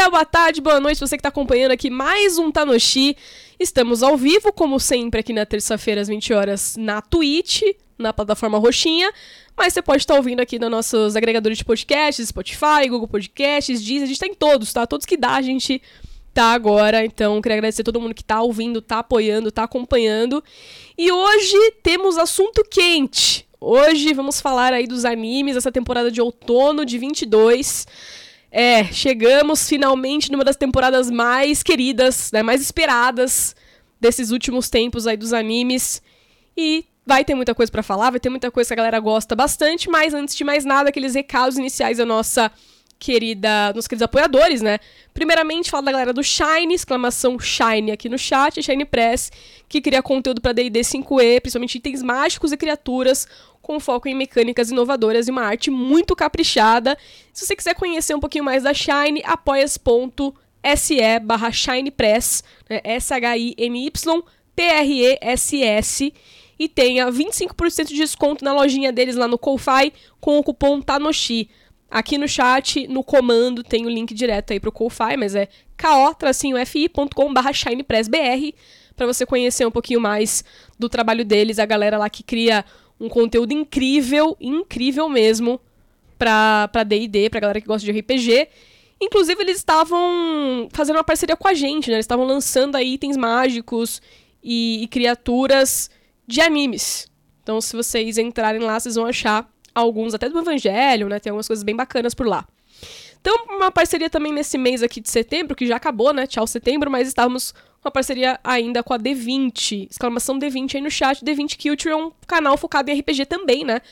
dia, boa tarde, boa noite, você que está acompanhando aqui mais um Tanoshi. Estamos ao vivo, como sempre, aqui na terça-feira às 20 horas na Twitch, na plataforma Roxinha. Mas você pode estar ouvindo aqui nos nossos agregadores de podcasts, Spotify, Google Podcasts, Deezer, a gente tá em todos, tá? Todos que dá, a gente tá agora. Então, queria agradecer a todo mundo que tá ouvindo, tá apoiando, tá acompanhando. E hoje temos assunto quente. Hoje vamos falar aí dos animes dessa temporada de outono de 22. É, chegamos finalmente numa das temporadas mais queridas, né, mais esperadas desses últimos tempos aí dos animes. E vai ter muita coisa para falar, vai ter muita coisa que a galera gosta bastante, mas antes de mais nada, aqueles recados iniciais da nossa querida, nos queridos apoiadores, né? Primeiramente, fala da galera do Shine, exclamação Shine aqui no chat, Shine Press, que cria conteúdo para D&D 5e, principalmente itens mágicos e criaturas, com foco em mecânicas inovadoras e uma arte muito caprichada. Se você quiser conhecer um pouquinho mais da Shine, apoias.se barra shinepress, né? S-H-I-N-Y P-R-E-S-S, e tenha 25% de desconto na lojinha deles lá no Ko-Fi com o cupom TANOSHI. Aqui no chat, no comando, tem o link direto aí pro Ko-Fi, mas é ko-fi.com.br shinepressbr para você conhecer um pouquinho mais do trabalho deles, a galera lá que cria um conteúdo incrível, incrível mesmo, pra, pra D&D, pra galera que gosta de RPG. Inclusive, eles estavam fazendo uma parceria com a gente, né? Eles estavam lançando aí itens mágicos e, e criaturas de animes. Então, se vocês entrarem lá, vocês vão achar alguns até do Evangelho, né? Tem algumas coisas bem bacanas por lá. Então, uma parceria também nesse mês aqui de setembro, que já acabou, né? Tchau, setembro, mas estávamos com uma parceria ainda com a D20. Exclamação D20 aí no chat. D20 Culture é um canal focado em RPG também, né?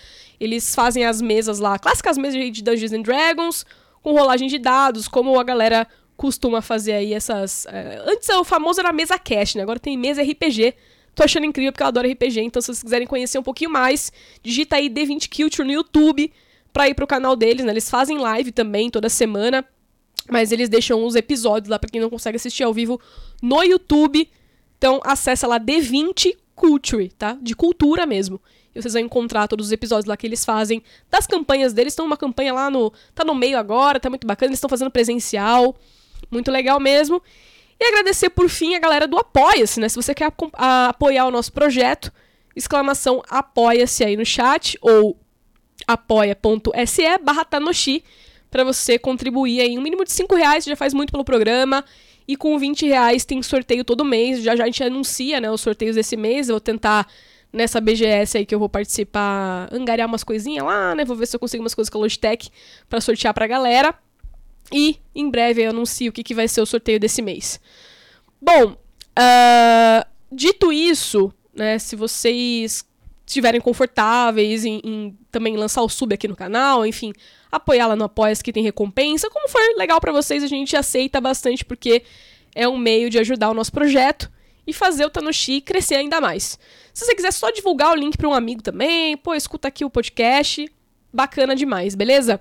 Eles fazem as mesas lá, clássicas mesas de Dungeons and Dragons, com rolagem de dados, como a galera costuma fazer aí essas. É... Antes o famoso era mesa cash, né? Agora tem mesa RPG Tô achando incrível porque eu adoro RPG, então se vocês quiserem conhecer um pouquinho mais, digita aí D20 Culture no YouTube pra ir pro canal deles, né? Eles fazem live também toda semana, mas eles deixam os episódios lá pra quem não consegue assistir ao vivo no YouTube. Então acessa lá D20 Culture, tá? De cultura mesmo. E vocês vão encontrar todos os episódios lá que eles fazem das campanhas deles. Estão uma campanha lá no. tá no meio agora, tá muito bacana. Eles estão fazendo presencial. Muito legal mesmo. E agradecer por fim a galera do Apoia-se, né? Se você quer apoiar o nosso projeto, exclamação apoia-se aí no chat ou apoia.se barra Tanoshi para você contribuir aí um mínimo de 5 reais, já faz muito pelo programa. E com 20 reais tem sorteio todo mês. Já já a gente anuncia né, os sorteios desse mês. Eu vou tentar, nessa BGS aí que eu vou participar, angariar umas coisinhas lá, né? Vou ver se eu consigo umas coisas com a Logitech para sortear pra galera. E em breve eu anuncio o que, que vai ser o sorteio desse mês. Bom, uh, dito isso, né, se vocês estiverem confortáveis em, em, também lançar o sub aqui no canal, enfim, apoiar lá no apoia que tem recompensa, como for legal para vocês, a gente aceita bastante porque é um meio de ajudar o nosso projeto e fazer o Tanoshi crescer ainda mais. Se você quiser só divulgar o link para um amigo também, pô, escuta aqui o podcast, bacana demais, beleza?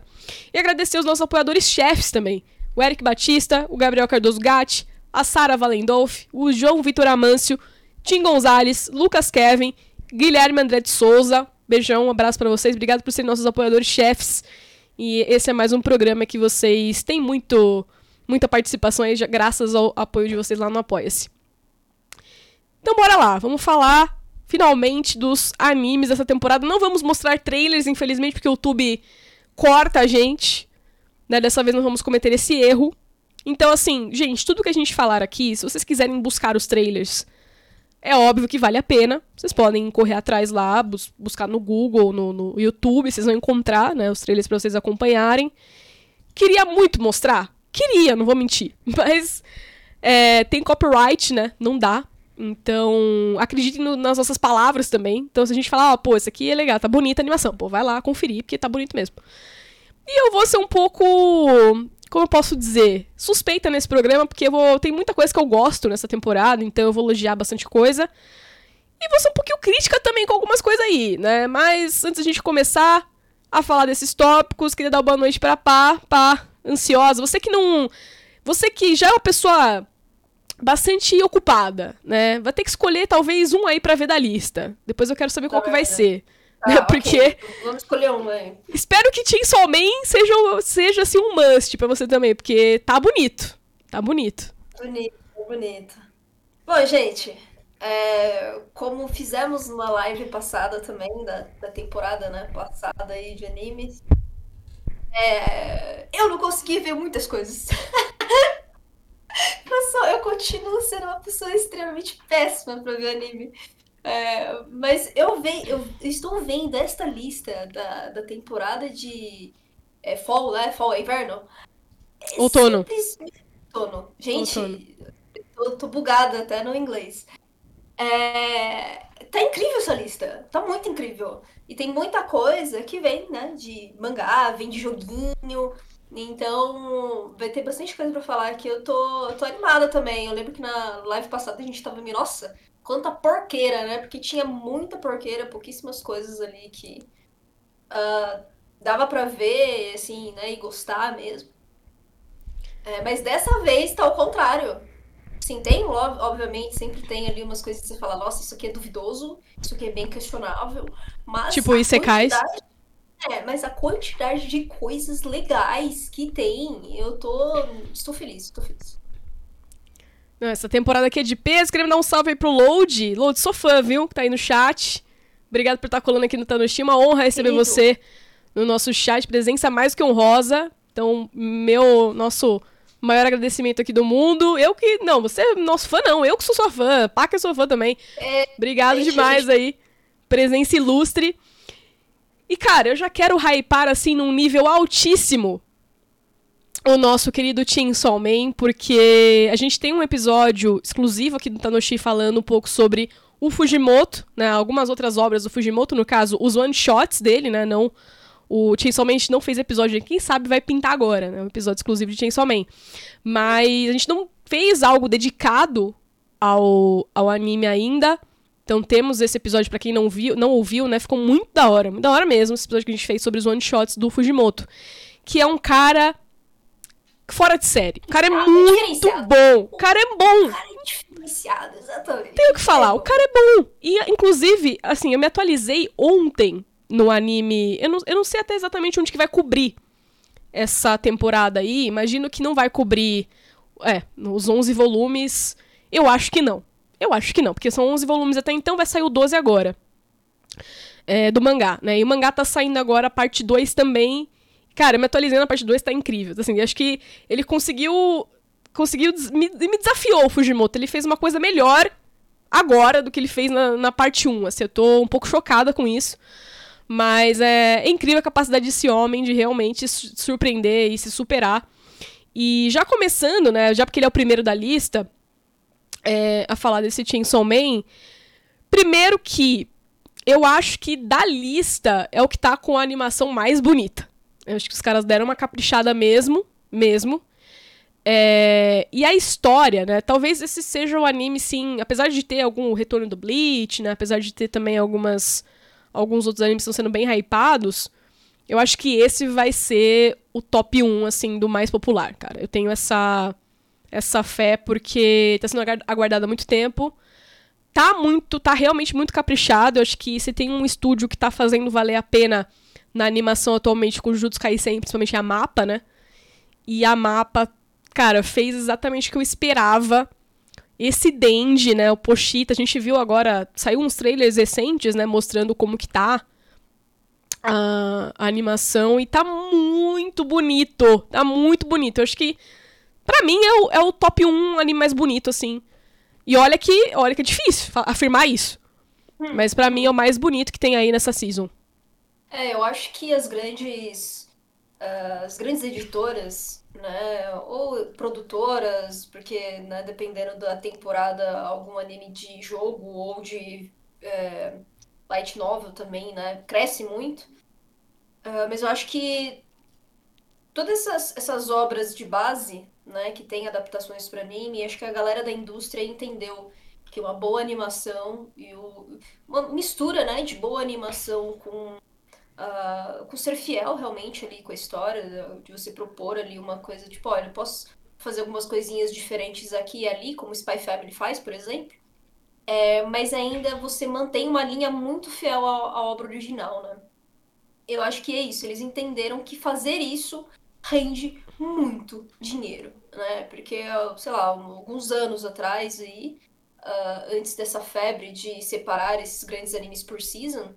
E agradecer os nossos apoiadores chefes também. O Eric Batista, o Gabriel Cardoso Gatti, a Sara Valendolf, o João Vitor Amâncio, Tim Gonzalez, Lucas Kevin, Guilherme André de Souza. Beijão, um abraço para vocês. Obrigado por serem nossos apoiadores chefes. E esse é mais um programa que vocês têm muito muita participação aí, graças ao apoio de vocês lá no Apoia-se. Então bora lá, vamos falar finalmente dos animes dessa temporada. Não vamos mostrar trailers, infelizmente, porque o YouTube corta a gente. Né? Dessa vez não vamos cometer esse erro. Então, assim, gente, tudo que a gente falar aqui, se vocês quiserem buscar os trailers, é óbvio que vale a pena. Vocês podem correr atrás lá, bus buscar no Google, no, no, YouTube, vocês vão encontrar né, os trailers para vocês acompanharem. Queria muito mostrar? Queria, não vou mentir. Mas é, tem copyright, né? Não dá. Então, acreditem no, nas nossas palavras também. Então, se a gente falar, ó, oh, pô, isso aqui é legal, tá bonita a animação, pô, vai lá conferir, porque tá bonito mesmo. E eu vou ser um pouco, como eu posso dizer, suspeita nesse programa, porque eu vou, tem muita coisa que eu gosto nessa temporada, então eu vou elogiar bastante coisa. E vou ser um pouquinho crítica também com algumas coisas aí, né? Mas antes da gente começar a falar desses tópicos, queria dar uma boa noite pra Pá, Pá, ansiosa. Você que não. Você que já é uma pessoa bastante ocupada, né? Vai ter que escolher talvez um aí para ver da lista. Depois eu quero saber qual que vai ser. Ah, né? Porque okay. vamos escolher um, né? Espero que Chainsaw Man seja seja assim um must para você também, porque tá bonito. Tá bonito. Bonito, bonito. Bom, gente, é, como fizemos numa live passada também, da, da temporada né, passada aí de animes, é, eu não consegui ver muitas coisas. eu, só, eu continuo sendo uma pessoa extremamente péssima pra ver anime. É, mas eu, ve, eu estou vendo esta lista da, da temporada de é, Fall, né? Fall, é inverno. É outono. Outono. Gente, outono. Eu tô bugada até no inglês. É... Tá incrível essa lista. Tá muito incrível. E tem muita coisa que vem, né? De mangá, vem de joguinho. Então, vai ter bastante coisa para falar aqui. Eu tô, tô animada também. Eu lembro que na live passada a gente tava me, nossa, quanta porqueira, né? Porque tinha muita porqueira, pouquíssimas coisas ali que uh, dava para ver, assim, né? E gostar mesmo. É, mas dessa vez tá ao contrário. Sim, tem, obviamente, sempre tem ali umas coisas que você fala, nossa, isso aqui é duvidoso, isso aqui é bem questionável. Mas tipo, Isekais. É, mas a quantidade de coisas legais que tem, eu tô. Estou feliz, estou feliz. Não, essa temporada aqui é de peso. Queremos dar um salve aí pro Load. Load, sou fã, viu? Que tá aí no chat. Obrigado por estar tá colando aqui no Tanoshi. Uma honra receber Querido. você no nosso chat. Presença mais que honrosa. Então, meu, nosso maior agradecimento aqui do mundo. Eu que. Não, você é nosso fã, não. Eu que sou sua fã. Paca é sua fã também. É, Obrigado demais aí. Presença ilustre. E, cara, eu já quero hypar, assim, num nível altíssimo o nosso querido Tim Solman, porque a gente tem um episódio exclusivo aqui do Tanoshi falando um pouco sobre o Fujimoto, né? Algumas outras obras do Fujimoto, no caso, os one-shots dele, né? Não o Chainsaw Man a gente não fez episódio, quem sabe vai pintar agora, né? Um episódio exclusivo de Chainsaw Man. Mas a gente não fez algo dedicado ao, ao anime ainda. Então temos esse episódio para quem não viu, não ouviu, né? Ficou muito da hora, muito da hora mesmo esse episódio que a gente fez sobre os one shots do Fujimoto, que é um cara fora de série. O cara é muito bom. O cara é bom. O cara é diferenciado, exatamente. Tenho que falar, o cara é bom. E inclusive, assim, eu me atualizei ontem no anime. Eu não, eu não sei até exatamente onde que vai cobrir essa temporada aí. Imagino que não vai cobrir. É, nos 11 volumes. Eu acho que não. Eu acho que não, porque são 11 volumes até então, vai sair o 12 agora. É, do mangá, né? E o mangá tá saindo agora a parte 2 também. Cara, me atualizando a parte 2 tá incrível. Assim, acho que ele conseguiu. Conseguiu. Me, me desafiou o Fujimoto. Ele fez uma coisa melhor agora do que ele fez na, na parte 1. Assim, eu tô um pouco chocada com isso. Mas é, é incrível a capacidade desse homem de realmente surpreender e se superar. E já começando, né, já porque ele é o primeiro da lista, é, a falar desse Chainsaw Man, primeiro que eu acho que da lista é o que tá com a animação mais bonita. Eu acho que os caras deram uma caprichada mesmo, mesmo. É, e a história, né? Talvez esse seja o anime, sim, apesar de ter algum retorno do Bleach, né? Apesar de ter também algumas alguns outros animes estão sendo bem hypados, eu acho que esse vai ser o top 1, assim, do mais popular, cara. Eu tenho essa, essa fé porque tá sendo aguardado há muito tempo. Tá muito, tá realmente muito caprichado. Eu acho que se tem um estúdio que tá fazendo valer a pena na animação atualmente com Jujutsu Kaisen, principalmente a Mapa, né? E a Mapa, cara, fez exatamente o que eu esperava esse Denji, né, o Pochita, a gente viu agora, saiu uns trailers recentes, né, mostrando como que tá a, a animação e tá muito bonito, tá muito bonito. Eu acho que para mim é o, é o top 1 anime mais bonito assim. E olha que, olha que é difícil afirmar isso. Hum. Mas para mim é o mais bonito que tem aí nessa season. É, eu acho que as grandes uh, as grandes editoras né? Ou produtoras, porque, né, dependendo da temporada, algum anime de jogo ou de é, light novel também, né? Cresce muito. Uh, mas eu acho que todas essas, essas obras de base, né, que tem adaptações para anime, acho que a galera da indústria entendeu que uma boa animação e o, uma mistura, né, de boa animação com uh, com ser fiel realmente ali com a história, de você propor ali uma coisa tipo, olha, posso fazer algumas coisinhas diferentes aqui e ali, como Spy Family faz, por exemplo. É, mas ainda você mantém uma linha muito fiel à, à obra original, né? Eu acho que é isso. Eles entenderam que fazer isso rende muito dinheiro. né? Porque, sei lá, alguns anos atrás aí, uh, antes dessa febre de separar esses grandes animes por season,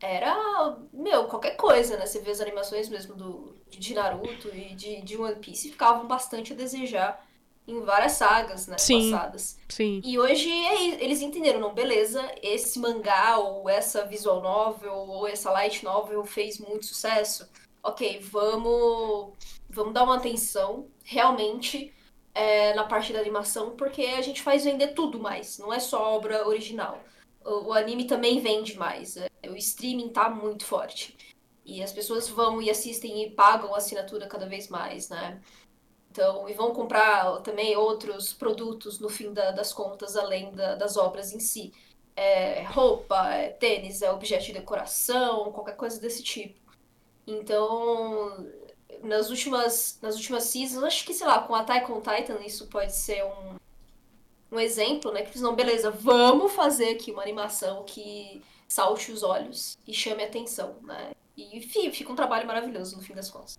era, meu, qualquer coisa, né? Você vê as animações mesmo do, de Naruto e de, de One Piece ficavam bastante a desejar em várias sagas, né, sim, passadas. Sim. E hoje é, eles entenderam, não, beleza, esse mangá ou essa visual novel ou essa light novel fez muito sucesso. Ok, vamos, vamos dar uma atenção realmente é, na parte da animação, porque a gente faz vender tudo mais, não é só obra original. O, o anime também vende mais, é, o streaming tá muito forte. E as pessoas vão e assistem e pagam a assinatura cada vez mais, né? Então, e vão comprar também outros produtos no fim da, das contas, além da, das obras em si. É, roupa, é, tênis, é objeto de decoração, qualquer coisa desse tipo. Então, nas últimas, nas últimas seasons, acho que, sei lá, com Attack on Titan isso pode ser um, um exemplo, né? Que eles não, beleza, vamos fazer aqui uma animação que salte os olhos e chame a atenção, né? E enfim, fica um trabalho maravilhoso no fim das contas.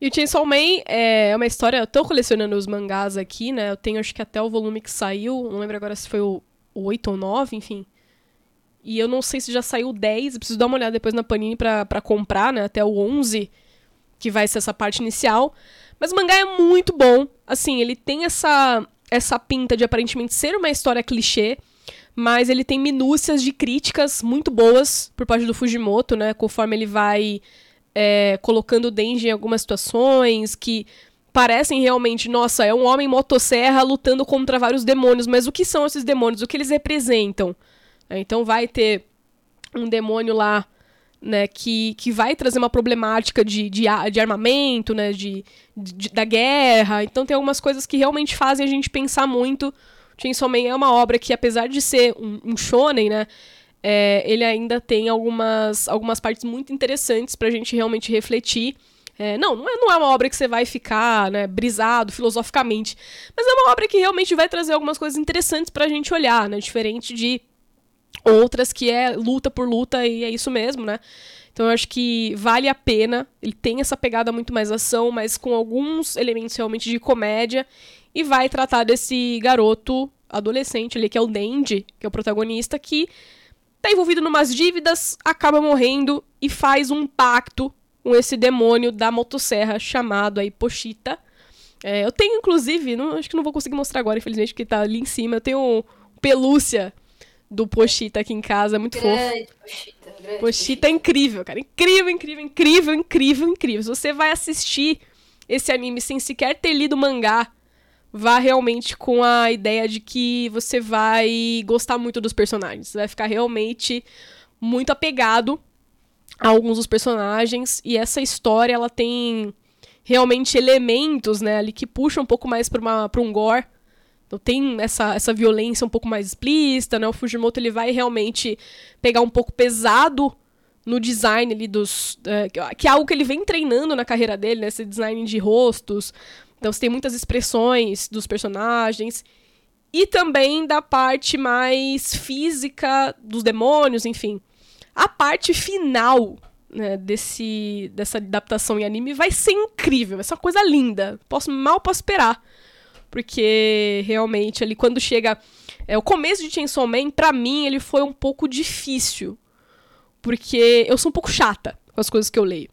E o Chainsaw Man é uma história. Eu tô colecionando os mangás aqui, né? Eu tenho acho que até o volume que saiu. Não lembro agora se foi o, o 8 ou 9, enfim. E eu não sei se já saiu o 10. Eu preciso dar uma olhada depois na Panini pra comprar, né? Até o 11, que vai ser essa parte inicial. Mas o mangá é muito bom. Assim, ele tem essa, essa pinta de aparentemente ser uma história clichê. Mas ele tem minúcias de críticas muito boas por parte do Fujimoto, né? Conforme ele vai é, colocando o Denji em algumas situações que parecem realmente, nossa, é um homem motosserra lutando contra vários demônios, mas o que são esses demônios? O que eles representam? É, então vai ter um demônio lá, né, que, que vai trazer uma problemática de, de, de armamento, né, de, de, da guerra. Então tem algumas coisas que realmente fazem a gente pensar muito. Chainsaw Man é uma obra que, apesar de ser um, um shonen, né, é, ele ainda tem algumas, algumas partes muito interessantes para a gente realmente refletir. É, não, não é, não é uma obra que você vai ficar né, brisado filosoficamente, mas é uma obra que realmente vai trazer algumas coisas interessantes para a gente olhar, né, diferente de outras que é luta por luta e é isso mesmo, né? Então eu acho que vale a pena. Ele tem essa pegada muito mais ação, mas com alguns elementos realmente de comédia e vai tratar desse garoto adolescente ali que é o Dandy, que é o protagonista que tá envolvido numas dívidas, acaba morrendo e faz um pacto com esse demônio da motosserra chamado aí Pochita. É, eu tenho, inclusive, não, acho que não vou conseguir mostrar agora, infelizmente, porque tá ali em cima. Eu tenho pelúcia do Pochita aqui em casa, muito grande fofo. Pochita, grande Pochita é incrível, cara. Incrível, incrível, incrível, incrível, incrível. Se você vai assistir esse anime sem sequer ter lido o mangá, vá realmente com a ideia de que você vai gostar muito dos personagens. Você vai ficar realmente muito apegado a alguns dos personagens. E essa história, ela tem realmente elementos, né, ali que puxam um pouco mais para um gore. Então tem essa, essa violência um pouco mais explícita, né? O Fujimoto ele vai realmente pegar um pouco pesado no design ali dos. É, que é algo que ele vem treinando na carreira dele, né? Esse design de rostos, então você tem muitas expressões dos personagens e também da parte mais física dos demônios, enfim. A parte final né, desse, dessa adaptação em anime vai ser incrível, vai ser uma coisa linda. Posso, mal posso esperar. Porque realmente ali quando chega. É, o começo de Chainsaw Man, pra mim, ele foi um pouco difícil. Porque eu sou um pouco chata com as coisas que eu leio.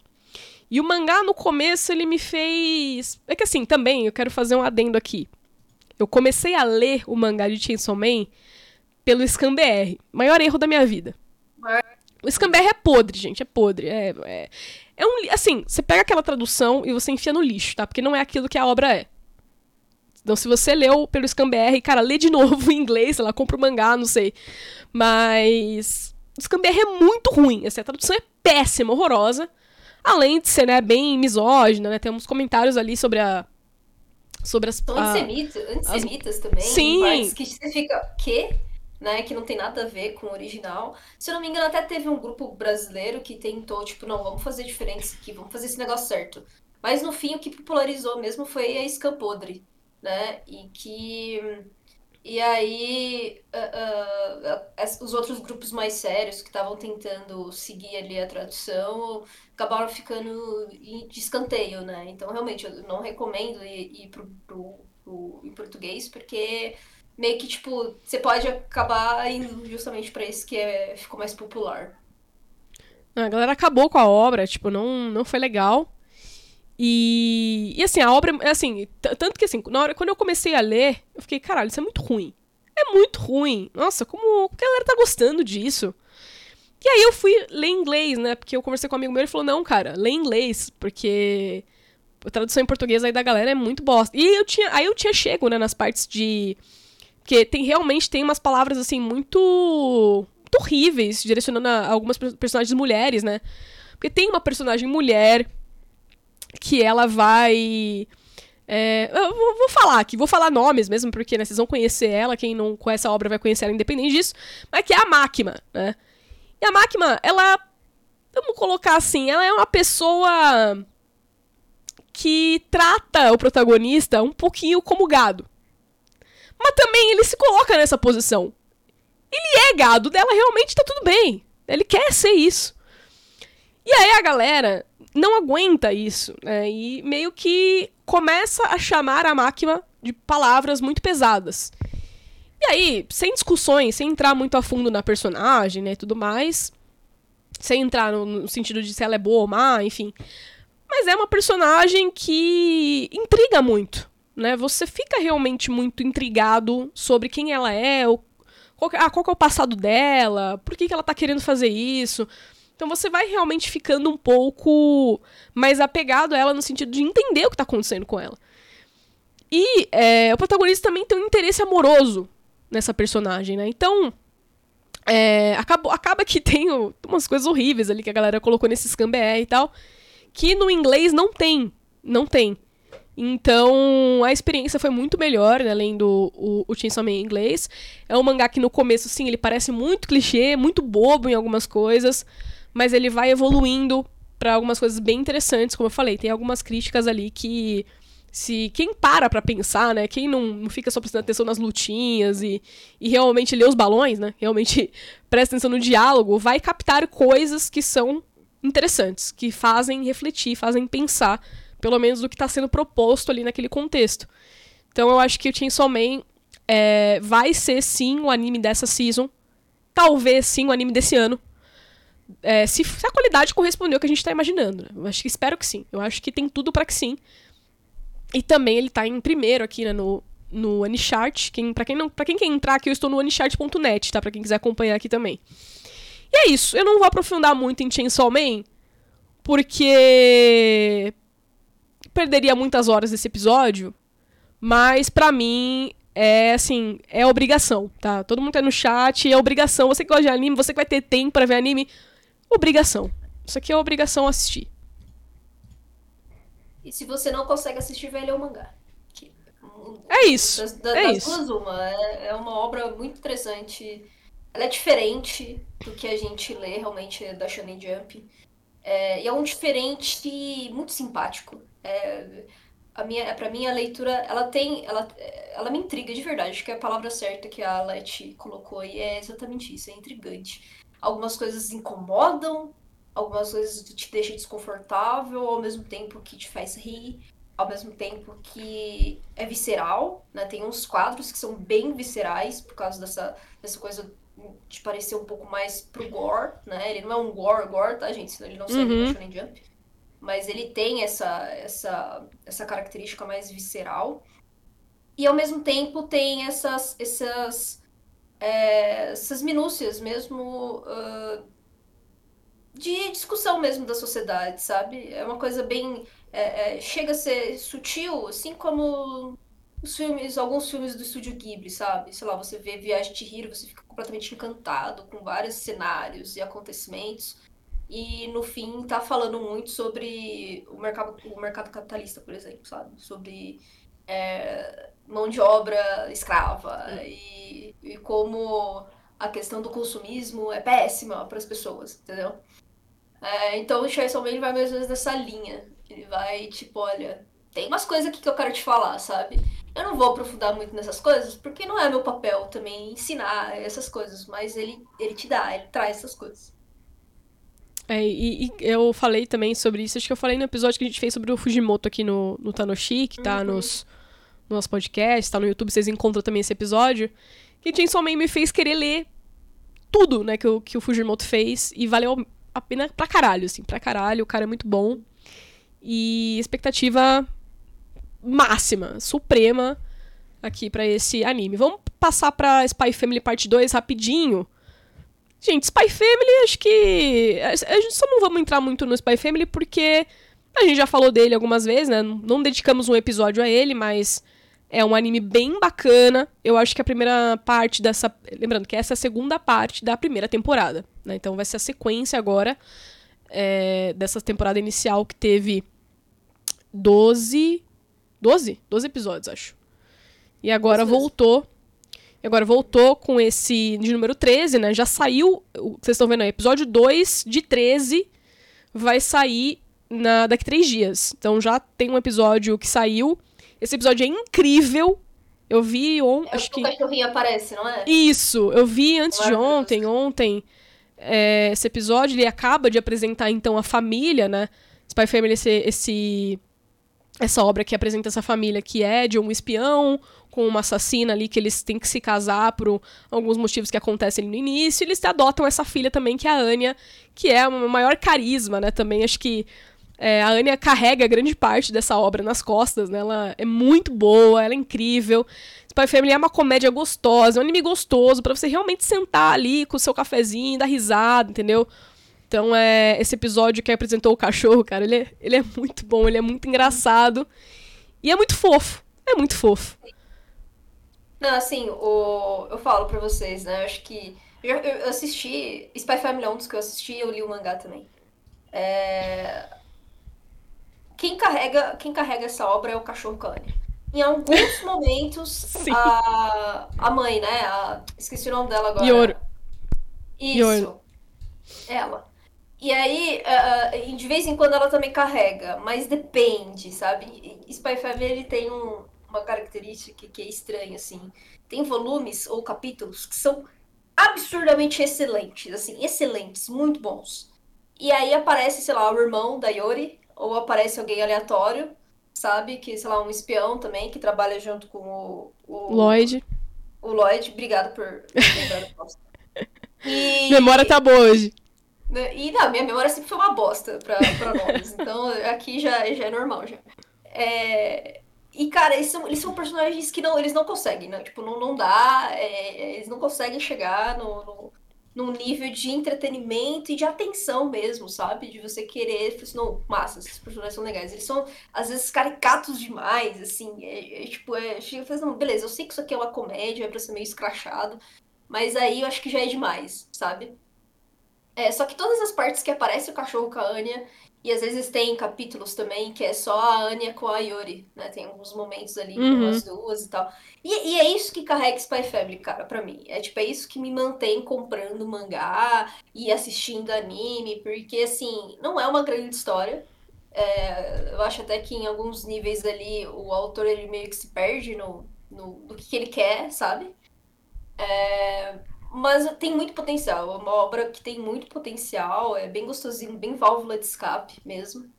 E o mangá, no começo, ele me fez. É que assim, também, eu quero fazer um adendo aqui. Eu comecei a ler o mangá de Chainsaw Man pelo ScanBR. Maior erro da minha vida. O ScanBR é podre, gente, é podre. É, é, é um. Assim, você pega aquela tradução e você enfia no lixo, tá? Porque não é aquilo que a obra é. Então, se você leu pelo ScanBR, cara, lê de novo em inglês, sei lá, compra o mangá, não sei. Mas. O ScanBR é muito ruim. Assim, a tradução é péssima, horrorosa. Além de ser, né, bem misógina, né? Tem uns comentários ali sobre a. Sobre as. São antissemitas, antissemitas as... também. Sim. Que você fica. Quê? Né, que não tem nada a ver com o original. Se eu não me engano, até teve um grupo brasileiro que tentou, tipo, não, vamos fazer diferente aqui, vamos fazer esse negócio certo. Mas no fim, o que popularizou mesmo foi a Scam Podre, né? E que E aí, uh, uh, os outros grupos mais sérios que estavam tentando seguir ali a tradução acabaram ficando de escanteio, né? Então, realmente, eu não recomendo ir, ir pro, pro, pro, em português, porque meio que, tipo, você pode acabar indo justamente para esse que é, ficou mais popular. A galera acabou com a obra, tipo, não, não foi legal. E, e assim, a obra, assim, tanto que assim, na hora, quando eu comecei a ler, eu fiquei, caralho, isso é muito ruim. É muito ruim. Nossa, como a galera tá gostando disso? E aí eu fui ler inglês, né? Porque eu conversei com um amigo meu e ele falou, não, cara, lê inglês, porque a tradução em português aí da galera é muito bosta. E eu tinha, aí eu tinha chego, né, nas partes de... Porque tem, realmente tem umas palavras, assim, muito, muito horríveis, direcionando a algumas personagens mulheres, né? Porque tem uma personagem mulher que ela vai. É, eu vou, falar aqui, vou falar nomes mesmo, porque né, vocês vão conhecer ela, quem não conhece a obra vai conhecer ela independente disso, mas que é a Máquina, né? E a Máquina, ela. Vamos colocar assim, ela é uma pessoa que trata o protagonista um pouquinho como gado. Mas também ele se coloca nessa posição. Ele é gado dela, realmente tá tudo bem. Ele quer ser isso. E aí a galera não aguenta isso, né? E meio que começa a chamar a máquina de palavras muito pesadas. E aí, sem discussões, sem entrar muito a fundo na personagem, né, tudo mais, sem entrar no, no sentido de se ela é boa ou má, enfim. Mas é uma personagem que intriga muito, né? Você fica realmente muito intrigado sobre quem ela é, o, qual, ah, qual é o passado dela, por que, que ela tá querendo fazer isso. Então você vai realmente ficando um pouco mais apegado a ela no sentido de entender o que está acontecendo com ela. E é, o protagonista também tem um interesse amoroso nessa personagem, né? Então, é, acaba, que tem umas coisas horríveis ali que a galera colocou nesse scan e tal, que no inglês não tem. Não tem. Então, a experiência foi muito melhor, né, lendo o, o Chainsaw Man em inglês. É um mangá que no começo, sim, ele parece muito clichê, muito bobo em algumas coisas mas ele vai evoluindo para algumas coisas bem interessantes, como eu falei. Tem algumas críticas ali que se quem para pra pensar, né, quem não, não fica só prestando atenção nas lutinhas e, e realmente lê os balões, né, realmente presta atenção no diálogo, vai captar coisas que são interessantes, que fazem refletir, fazem pensar, pelo menos do que está sendo proposto ali naquele contexto. Então eu acho que o Chainsaw Man é, vai ser sim o anime dessa season, talvez sim o anime desse ano, é, se, se, a qualidade correspondeu ao que a gente está imaginando. Né? Eu acho que espero que sim. Eu acho que tem tudo para que sim. E também ele está em primeiro aqui né, no, no Anichart. Quem, pra, quem não, pra quem quer entrar aqui, eu estou no anichart.net, tá? Pra quem quiser acompanhar aqui também. E é isso. Eu não vou aprofundar muito em Chainsaw Man, porque perderia muitas horas desse episódio. Mas para mim é assim, é obrigação, tá? Todo mundo tá no chat, é obrigação. Você que gosta de anime, você que vai ter tempo para ver anime, Obrigação. Isso aqui é obrigação assistir. E se você não consegue assistir, vai ler o mangá. Que, é isso. Das, das, é das isso. duas, uma. É, é uma obra muito interessante. Ela é diferente do que a gente lê realmente da Shonen Jump. É, e é um diferente muito simpático. É, a minha, pra mim, a leitura, ela tem, ela, ela me intriga de verdade. Acho que é a palavra certa que a Leti colocou aí é exatamente isso, é intrigante algumas coisas incomodam, algumas coisas te deixam desconfortável, ao mesmo tempo que te faz rir, ao mesmo tempo que é visceral, né? Tem uns quadros que são bem viscerais por causa dessa, dessa coisa de parecer um pouco mais pro gore, né? Ele não é um gore gore, tá, gente? Senão ele não seria uhum. Shonen Jump. Mas ele tem essa, essa, essa característica mais visceral. E ao mesmo tempo tem essas, essas é, essas minúcias mesmo uh, de discussão mesmo da sociedade, sabe? É uma coisa bem. É, é, chega a ser sutil, assim como os filmes, alguns filmes do estúdio Ghibli, sabe? Sei lá, você vê Viagem de Hiro, você fica completamente encantado com vários cenários e acontecimentos. E no fim tá falando muito sobre o mercado, o mercado capitalista, por exemplo, sabe? Sobre é, mão de obra escrava hum. e, e como a questão do consumismo é péssima para as pessoas, entendeu? É, então o Chainsaw Man vai mais ou menos nessa linha. Ele vai, tipo, olha, tem umas coisas aqui que eu quero te falar, sabe? Eu não vou aprofundar muito nessas coisas, porque não é meu papel também ensinar essas coisas, mas ele, ele te dá, ele traz essas coisas. É, e, e, eu falei também sobre isso, acho que eu falei no episódio que a gente fez sobre o Fujimoto aqui no, no Tanoshi, que tá uhum. nos, no nosso podcast, tá no YouTube, vocês encontram também esse episódio. Que Chainsaw Man me fez querer ler tudo, né, que o, que o Fujimoto fez, e valeu a pena pra caralho, assim, pra caralho, o cara é muito bom. E expectativa máxima, suprema aqui para esse anime. Vamos passar pra Spy Family Parte 2 rapidinho. Gente, Spy Family, acho que. A gente só não vamos entrar muito no Spy Family porque a gente já falou dele algumas vezes, né? Não dedicamos um episódio a ele, mas é um anime bem bacana. Eu acho que a primeira parte dessa. Lembrando que essa é a segunda parte da primeira temporada, né? Então vai ser a sequência agora é, dessa temporada inicial que teve 12. 12? 12 episódios, acho. E agora voltou. E agora voltou com esse de número 13, né? Já saiu. Vocês estão vendo aí, episódio 2 de 13 vai sair na, daqui três dias. Então já tem um episódio que saiu. Esse episódio é incrível. Eu vi ontem. É acho que. O cachorrinho aparece, não é? Isso, eu vi antes de ontem. Ontem, é, esse episódio, ele acaba de apresentar então a família, né? Spy Family, esse, esse essa obra que apresenta essa família que é de um espião com uma assassina ali que eles têm que se casar por alguns motivos que acontecem no início, e eles adotam essa filha também que é a Anya, que é o maior carisma, né, também acho que é, a Anya carrega grande parte dessa obra nas costas, né, ela é muito boa, ela é incrível, Spy Family é uma comédia gostosa, é um anime gostoso para você realmente sentar ali com o seu cafezinho, dar risada, entendeu? Então, é, esse episódio que apresentou o cachorro, cara, ele é, ele é muito bom, ele é muito engraçado. E é muito fofo. É muito fofo. Não, assim, o... eu falo pra vocês, né? Eu acho que. Eu, eu assisti. Spy Family é um dos que eu assisti eu li o mangá também. É... Quem, carrega, quem carrega essa obra é o cachorro Kanye. Em alguns momentos, a, a mãe, né? A... Esqueci o nome dela agora. Yoro. Isso. Yoro. Ela. E aí, uh, de vez em quando ela também carrega, mas depende, sabe? Spy Family ele tem um, uma característica que é estranha, assim. Tem volumes ou capítulos que são absurdamente excelentes, assim, excelentes, muito bons. E aí aparece, sei lá, o irmão da Yori, ou aparece alguém aleatório, sabe? Que, sei lá, um espião também, que trabalha junto com o... o Lloyd. O Lloyd, obrigado por e... Memória tá boa hoje. Né? E não, minha memória sempre foi uma bosta pra, pra nomes. então aqui já, já é normal já. É... E, cara, eles são, eles são personagens que não, eles não conseguem, né? Tipo, não, não dá. É, eles não conseguem chegar no, no, num nível de entretenimento e de atenção mesmo, sabe? De você querer. Assim, não, massa, esses personagens são legais. Eles são, às vezes, caricatos demais, assim. É, é tipo, é, chega e não, beleza, eu sei que isso aqui é uma comédia, é pra ser meio escrachado. Mas aí eu acho que já é demais, sabe? É, só que todas as partes que aparece o cachorro com a Anya, e às vezes tem capítulos também que é só a Anya com a Yori, né? Tem alguns momentos ali uhum. com as duas e tal. E, e, é isso que carrega Spy Family, cara, pra mim. É tipo, é isso que me mantém comprando mangá e assistindo anime, porque assim, não é uma grande história. É, eu acho até que em alguns níveis ali o autor ele meio que se perde no, no, no que, que ele quer, sabe? É, mas tem muito potencial. É uma obra que tem muito potencial, é bem gostosinho, bem válvula de escape mesmo.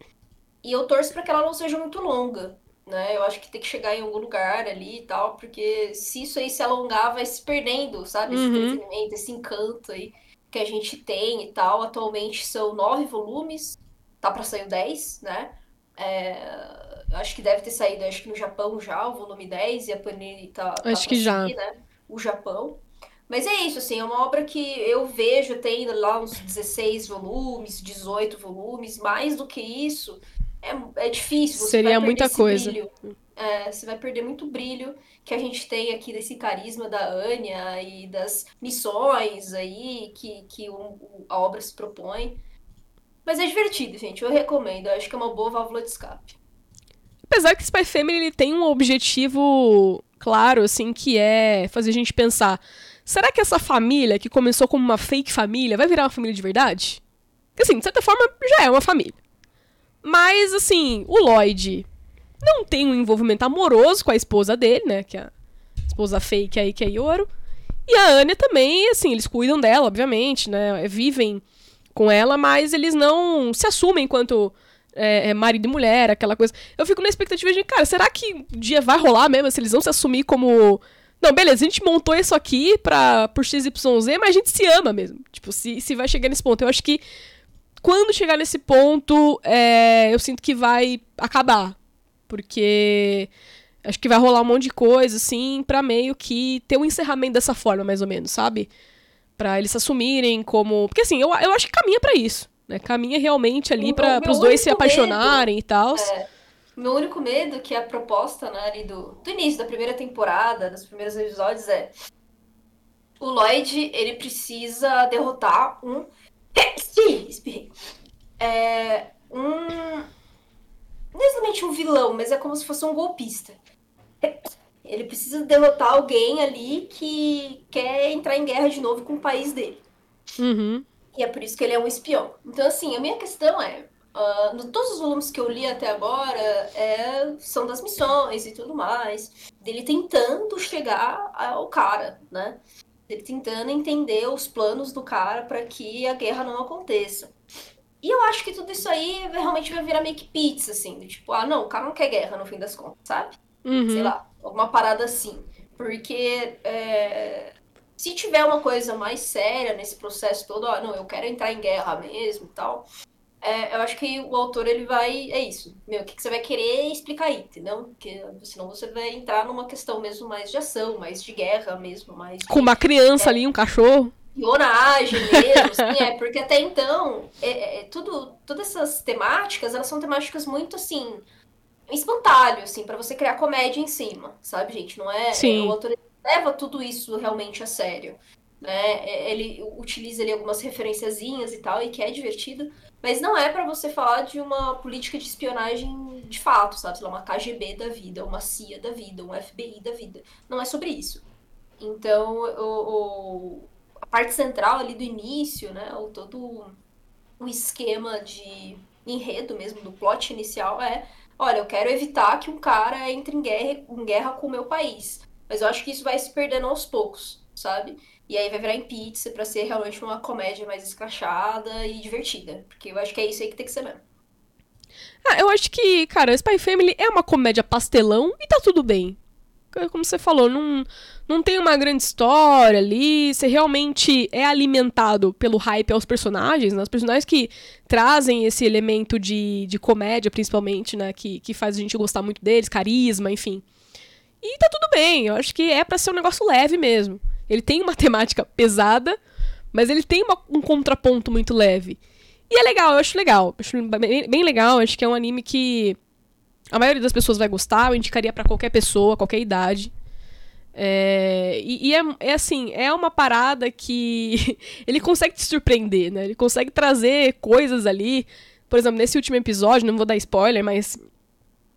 E eu torço para que ela não seja muito longa, né? Eu acho que tem que chegar em algum lugar ali e tal, porque se isso aí se alongar, vai se perdendo, sabe? Esse uhum. entretenimento, esse encanto aí que a gente tem e tal. Atualmente são nove volumes, tá para sair o dez, né? É... Acho que deve ter saído, acho que no Japão já, o volume 10, e a Panini tá, tá acho que já. né? O Japão. Mas é isso, assim, é uma obra que eu vejo tem lá uns 16 volumes, 18 volumes, mais do que isso, é, é difícil. Você Seria muita coisa. Brilho. É, você vai perder muito brilho que a gente tem aqui desse carisma da Anya e das missões aí que, que o, a obra se propõe. Mas é divertido, gente. Eu recomendo. Eu acho que é uma boa válvula de escape. Apesar que Spy Family ele tem um objetivo claro, assim, que é fazer a gente pensar Será que essa família, que começou como uma fake família, vai virar uma família de verdade? Porque, assim, de certa forma, já é uma família. Mas, assim, o Lloyd não tem um envolvimento amoroso com a esposa dele, né? Que é a esposa fake aí, que é Yoro. E a Anya também, assim, eles cuidam dela, obviamente, né? Vivem com ela, mas eles não se assumem enquanto é, é, marido e mulher, aquela coisa. Eu fico na expectativa de, cara, será que um dia vai rolar mesmo? Se eles vão se assumir como. Não, beleza, a gente montou isso aqui pra, por XYZ, mas a gente se ama mesmo. Tipo, se, se vai chegar nesse ponto. Eu acho que quando chegar nesse ponto, é, eu sinto que vai acabar. Porque acho que vai rolar um monte de coisa, assim, pra meio que ter um encerramento dessa forma, mais ou menos, sabe? Pra eles se assumirem como. Porque assim, eu, eu acho que caminha para isso. Né? Caminha realmente ali para os dois se apaixonarem medo, e tal. É, meu único medo, que é a proposta né, ali do, do início da primeira temporada, dos primeiros episódios, é. O Lloyd, ele precisa derrotar um. Espirrei. É. Um. Não é exatamente um vilão, mas é como se fosse um golpista. Ele precisa derrotar alguém ali que quer entrar em guerra de novo com o país dele. Uhum. E é por isso que ele é um espião. Então, assim, a minha questão é: uh, no, todos os volumes que eu li até agora é, são das missões e tudo mais, dele tentando chegar ao cara, né? Ele tentando entender os planos do cara para que a guerra não aconteça. E eu acho que tudo isso aí realmente vai virar meio que pizza, assim. Tipo, ah, não, o cara não quer guerra no fim das contas, sabe? Uhum. Sei lá, alguma parada assim. Porque é, se tiver uma coisa mais séria nesse processo todo, ó, não, eu quero entrar em guerra mesmo e tal, é, eu acho que o autor ele vai. É isso. Meu, o que, que você vai querer explicar aí, entendeu? Porque senão você vai entrar numa questão mesmo mais de ação, mais de guerra mesmo, mais. De, Com uma criança é, ali, um cachorro. Espionagem mesmo, assim, é, porque até então, é, é, tudo, todas essas temáticas, elas são temáticas muito assim. Espantalho, assim, para você criar comédia em cima, sabe, gente? Não é. Sim. O autor leva tudo isso realmente a sério. Né? É, ele utiliza ali algumas referenciazinhas e tal, e que é divertido, mas não é para você falar de uma política de espionagem de fato, sabe? Sei lá, uma KGB da vida, uma CIA da vida, um FBI da vida. Não é sobre isso. Então, o, o a parte central ali do início, né? O, todo o esquema de enredo mesmo, do plot inicial é olha, eu quero evitar que um cara entre em guerra, em guerra com o meu país. Mas eu acho que isso vai se perdendo aos poucos, sabe? E aí vai virar em pizza para ser realmente uma comédia mais escrachada e divertida. Porque eu acho que é isso aí que tem que ser mesmo. Ah, eu acho que, cara, Spy Family é uma comédia pastelão e tá tudo bem. Como você falou, não, não tem uma grande história ali. Você realmente é alimentado pelo hype aos personagens, né? Os personagens que trazem esse elemento de, de comédia, principalmente, né? Que, que faz a gente gostar muito deles, carisma, enfim. E tá tudo bem, eu acho que é para ser um negócio leve mesmo. Ele tem uma temática pesada, mas ele tem uma, um contraponto muito leve. E é legal, eu acho legal. acho bem, bem legal, acho que é um anime que a maioria das pessoas vai gostar, eu indicaria para qualquer pessoa, qualquer idade. É, e, e é, é, assim, é uma parada que ele consegue te surpreender, né? Ele consegue trazer coisas ali. Por exemplo, nesse último episódio, não vou dar spoiler, mas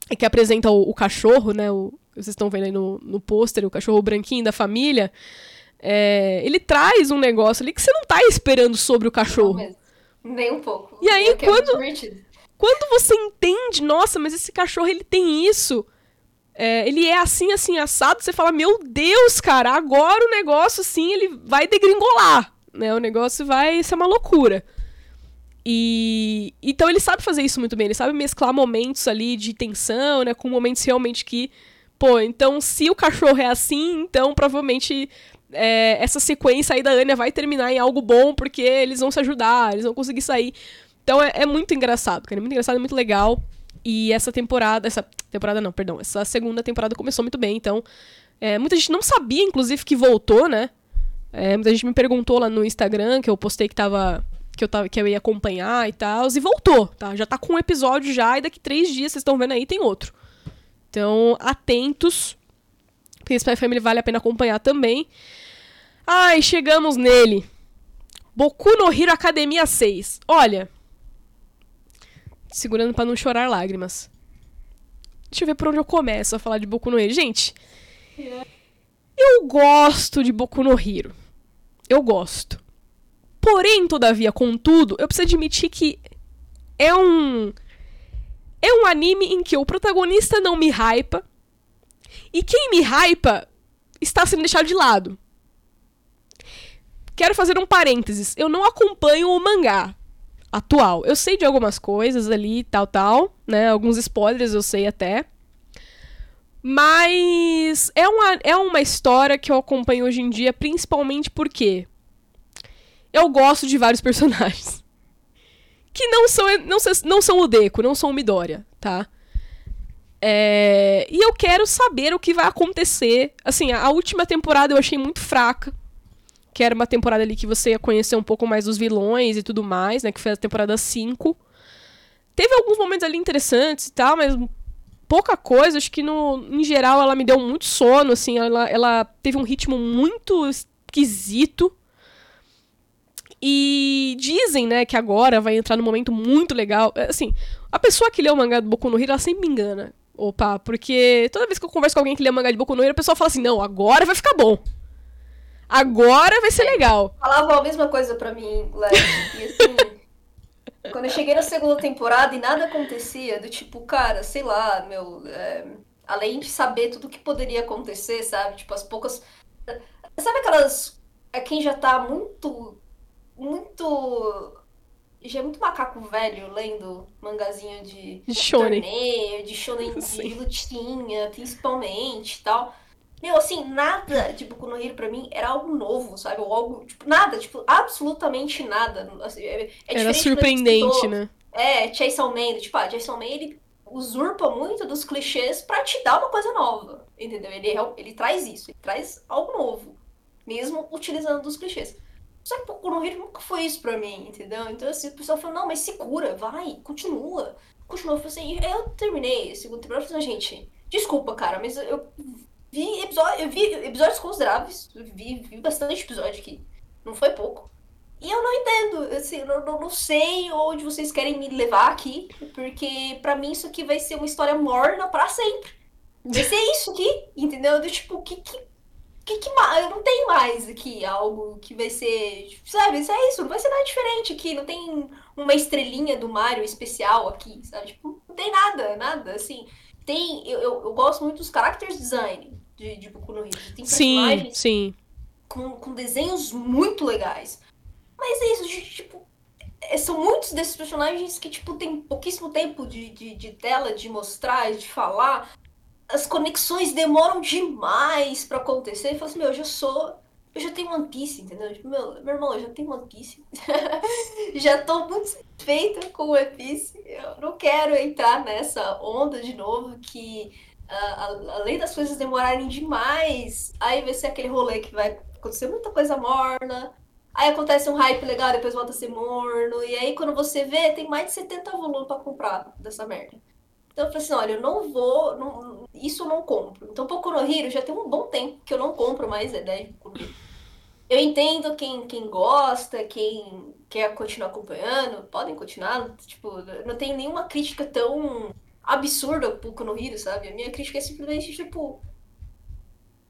é que apresenta o, o cachorro, né? O, vocês estão vendo aí no, no pôster, o cachorro branquinho da família, é, ele traz um negócio ali que você não tá esperando sobre o cachorro. Nem um pouco. E aí, quando, quando você entende, nossa, mas esse cachorro ele tem isso. É, ele é assim, assim, assado, você fala, meu Deus, cara, agora o negócio, assim, ele vai degringolar, né? O negócio vai ser uma loucura. E então ele sabe fazer isso muito bem, ele sabe mesclar momentos ali de tensão, né, com momentos realmente que Pô, então se o cachorro é assim, então provavelmente é, essa sequência aí da Anya vai terminar em algo bom, porque eles vão se ajudar, eles vão conseguir sair. Então é, é muito engraçado, cara. É muito engraçado, é muito legal. E essa temporada. Essa temporada não, perdão. Essa segunda temporada começou muito bem, então. É, muita gente não sabia, inclusive, que voltou, né? É, muita gente me perguntou lá no Instagram, que eu postei que tava. Que eu, tava, que eu ia acompanhar e tal, e voltou, tá? Já tá com um episódio já, e daqui três dias, vocês estão vendo aí, tem outro. Então, atentos, porque Spy Family vale a pena acompanhar também. Ai, chegamos nele. Boku no Hero Academia 6. Olha, segurando para não chorar lágrimas. Deixa eu ver por onde eu começo a falar de Boku no Hero. Gente, eu gosto de Boku no Hero. Eu gosto. Porém, todavia, contudo, eu preciso admitir que é um é um anime em que o protagonista não me hypa e quem me hypa está sendo deixado de lado. Quero fazer um parênteses. Eu não acompanho o mangá atual. Eu sei de algumas coisas ali, tal, tal, né? Alguns spoilers eu sei até. Mas é uma, é uma história que eu acompanho hoje em dia, principalmente porque eu gosto de vários personagens. Que não são, não, não são o Deco, não são o Midoriya, tá? É, e eu quero saber o que vai acontecer. Assim, a, última temporada eu achei muito fraca que era uma temporada ali que você ia conhecer um pouco mais dos vilões e tudo mais, né? Que foi a temporada 5. Teve alguns momentos ali interessantes e tal, mas pouca coisa. Acho que no, em geral ela me deu muito sono, assim. Ela, ela teve um ritmo muito esquisito. E dizem, né, que agora vai entrar num momento muito legal. É, assim, a pessoa que lê o mangá do Boku no Hero, ela sempre me engana. Opa, porque toda vez que eu converso com alguém que lê o mangá de Boku no Hero, a pessoa fala assim, não, agora vai ficar bom. Agora vai ser legal. Falavam a mesma coisa pra mim, Léo. E assim, quando eu cheguei na segunda temporada e nada acontecia, do tipo, cara, sei lá, meu. É, além de saber tudo que poderia acontecer, sabe? Tipo, as poucas. Sabe aquelas. É quem já tá muito. Muito. Já é muito macaco velho lendo mangazinho de, de shonen. torneio, de shonen de lutinha, principalmente e tal. Meu, assim, nada de Boku no Hero pra mim era algo novo, sabe? Ou algo, tipo, nada, tipo, absolutamente nada. Assim, é, é era surpreendente, né? É, Jason Man, tipo, ah, Jason Man, ele usurpa muito dos clichês para te dar uma coisa nova, entendeu? Ele, ele traz isso, ele traz algo novo, mesmo utilizando dos clichês. Só que Boku no Hero nunca foi isso pra mim, entendeu? Então, assim, o pessoal falou, não, mas segura, vai, continua. Continua, eu falei assim, eu terminei a segunda temporada, eu falei, gente, desculpa, cara, mas eu vi, episódio, eu vi episódios consideráveis, vi, vi bastante episódio aqui, não foi pouco. E eu não entendo, assim, eu não, não sei onde vocês querem me levar aqui, porque para mim isso aqui vai ser uma história morna para sempre. Vai ser isso aqui, entendeu? Do tipo, que que, que, que mais? Não tenho mais aqui algo que vai ser, tipo, sabe? Isso é isso, não vai ser nada diferente aqui, não tem uma estrelinha do Mario especial aqui, sabe? Tipo, não tem nada, nada, assim. Tem, eu, eu, eu gosto muito dos characters design, de, de Boku no Hero. Tem sim, sim. Com, com desenhos muito legais. Mas é isso, tipo, é, são muitos desses personagens que, tipo, tem pouquíssimo tempo de, de, de tela, de mostrar, de falar. As conexões demoram demais para acontecer. E fala assim, meu, eu já sou. Eu já tenho One Piece, entendeu? Tipo, meu, meu irmão, eu já tenho One Piece. já tô muito satisfeita com One Piece. Eu não quero entrar nessa onda de novo que além das coisas demorarem demais, aí vai ser aquele rolê que vai acontecer muita coisa morna. Aí acontece um hype legal, depois volta a ser morno. E aí, quando você vê, tem mais de 70 volumes pra comprar dessa merda. Então eu falei assim, olha, eu não vou. Não, isso eu não compro. Então, Boku no Hero já tem um bom tempo que eu não compro mais ideia de Boku. Eu entendo quem, quem gosta, quem quer continuar acompanhando, podem continuar. Tipo, não tem nenhuma crítica tão absurda um pouco no Hiro, sabe? A minha crítica é simplesmente, tipo.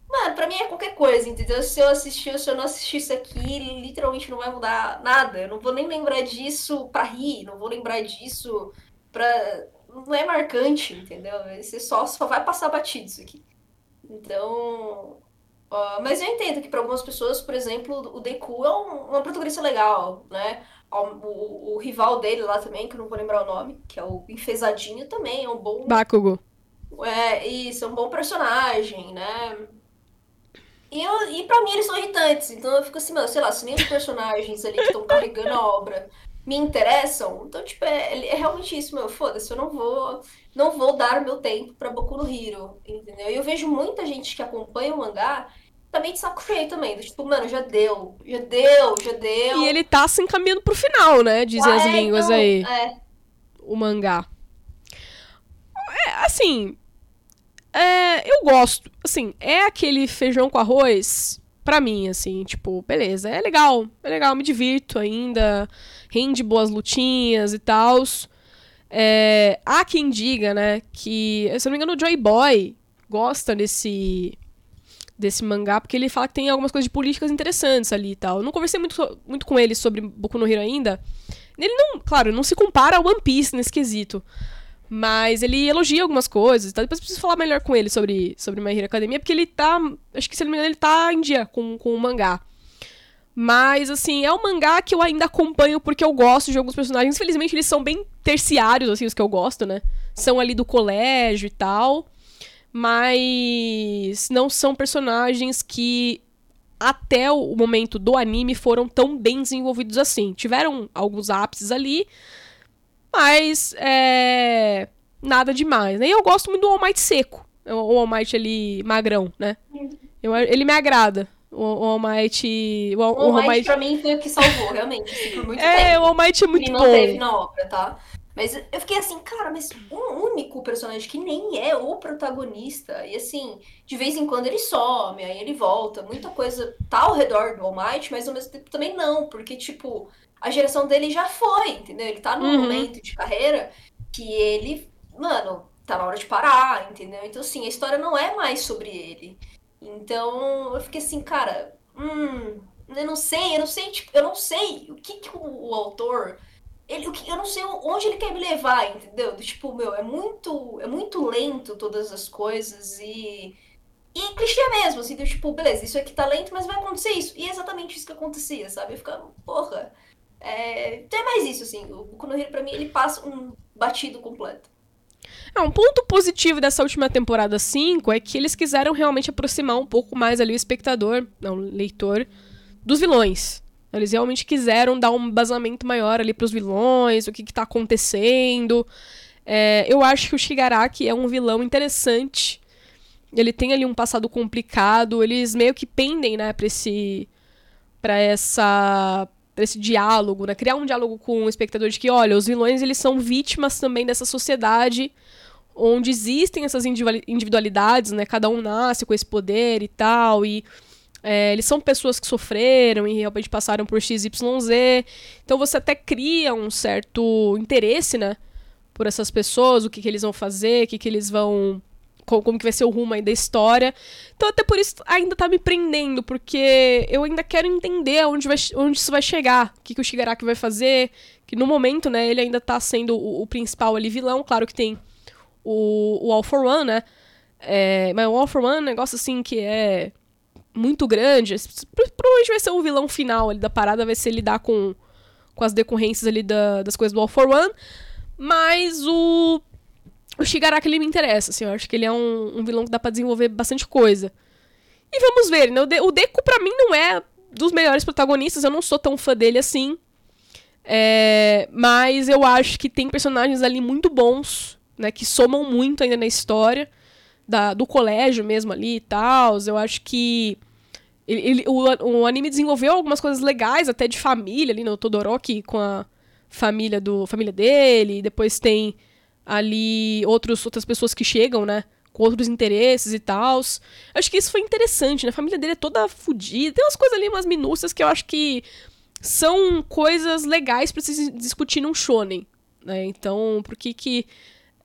Mano, pra mim é qualquer coisa, entendeu? Se eu assistir, se eu não assistir isso aqui, literalmente não vai mudar nada. Eu não vou nem lembrar disso pra rir, não vou lembrar disso pra. Não é marcante, entendeu? Você só, só vai passar batido isso aqui. Então. Uh, mas eu entendo que para algumas pessoas, por exemplo, o Deku é um, uma protagonista legal, né? O, o, rival dele lá também, que eu não vou lembrar o nome, que é o Enfesadinho, também é um bom. Bakugo. É, isso, é um bom personagem, né? E, eu, e pra mim eles são irritantes, então eu fico assim, mano, sei lá, se nem os personagens ali que estão carregando a obra me interessam, então, tipo, é, é realmente isso, meu, foda-se, eu não vou, não vou dar o meu tempo pra Boku no Hero, entendeu? E eu vejo muita gente que acompanha o mangá também de saco cheio também. Tipo, mano, já deu, já deu, já deu. E ele tá se encaminhando pro final, né? Dizem ah, as é, línguas então, aí. É. O mangá. É, assim. É, eu gosto. Assim, é aquele feijão com arroz pra mim, assim, tipo, beleza, é legal, é legal, me divirto ainda, rende boas lutinhas e tal. É, há quem diga, né, que, se não me engano, o Joy Boy gosta desse desse mangá, porque ele fala que tem algumas coisas de políticas interessantes ali e tal. Eu não conversei muito, muito com ele sobre Boku no Hero ainda. Ele não, claro, não se compara ao One Piece nesse quesito. Mas ele elogia algumas coisas, tá? Depois eu preciso falar melhor com ele sobre, sobre My Hero Academia, porque ele tá. Acho que se não me engano, ele tá em dia com, com o mangá. Mas, assim, é um mangá que eu ainda acompanho porque eu gosto de alguns personagens. Infelizmente, eles são bem terciários, assim, os que eu gosto, né? São ali do colégio e tal. Mas não são personagens que até o momento do anime foram tão bem desenvolvidos assim. Tiveram alguns ápices ali, mas é, nada demais. Né? E eu gosto muito do All Might seco. O All Might ali magrão, né? Eu, ele me agrada. O, o All Might. O, o All, Might, Might pra mim foi o que salvou, realmente. Assim, por muito é, tempo. o All Might é muito ele bom. não teve na obra, tá? Mas eu fiquei assim, cara, mas um único personagem que nem é o protagonista. E assim, de vez em quando ele some, aí ele volta. Muita coisa tá ao redor do All Might, mas ao mesmo tempo também não. Porque, tipo, a geração dele já foi, entendeu? Ele tá num uhum. momento de carreira que ele, mano, tá na hora de parar, entendeu? Então, assim, a história não é mais sobre ele. Então, eu fiquei assim, cara, hum, eu não sei, eu não sei, tipo, eu não sei o que, que o, o autor ele, eu não sei onde ele quer me levar, entendeu? Tipo, meu, é muito, é muito lento todas as coisas e. E clichê mesmo, assim, do tipo, beleza, isso aqui tá lento, mas vai acontecer isso. E é exatamente isso que acontecia, sabe? Eu ficava, porra. É... Então é mais isso, assim. O Konohiro, pra mim, ele passa um batido completo. É, um ponto positivo dessa última temporada 5 é que eles quiseram realmente aproximar um pouco mais ali o espectador, não, leitor, dos vilões. Eles realmente quiseram dar um basamento maior ali pros vilões, o que, que tá acontecendo. É, eu acho que o Shigaraki é um vilão interessante. Ele tem ali um passado complicado. Eles meio que pendem, né, pra esse. pra essa. Pra esse diálogo, né? Criar um diálogo com o espectador de que, olha, os vilões eles são vítimas também dessa sociedade onde existem essas individualidades, né? Cada um nasce com esse poder e tal. E é, eles são pessoas que sofreram e realmente passaram por XYZ. Então você até cria um certo interesse, né? Por essas pessoas, o que, que eles vão fazer, o que, que eles vão. Como, que vai ser o rumo aí da história. Então, até por isso ainda tá me prendendo, porque eu ainda quero entender onde, vai, onde isso vai chegar. O que, que o Shigaraki vai fazer. Que no momento, né, ele ainda tá sendo o, o principal ali vilão. Claro que tem o, o All for One, né? É, mas o All for One é um negócio assim que é muito grande. Provavelmente vai ser o vilão final ali da parada, vai ser lidar com, com as decorrências ali da, das coisas do All for One. Mas o. O Shigaraki ele me interessa, assim, eu acho que ele é um, um vilão que dá pra desenvolver bastante coisa. E vamos ver, né? O, De o Deku, pra mim, não é dos melhores protagonistas, eu não sou tão fã dele assim. É, mas eu acho que tem personagens ali muito bons, né? Que somam muito ainda na história da, do colégio mesmo ali e tal. Eu acho que ele, ele, o, o anime desenvolveu algumas coisas legais, até de família ali no Todoroki com a família do família dele. Depois tem ali outros, outras pessoas que chegam, né? Com outros interesses e tal. Acho que isso foi interessante, né? A família dele é toda fodida. Tem umas coisas ali, umas minúcias que eu acho que são coisas legais para se discutir num shonen. Né? Então, por que que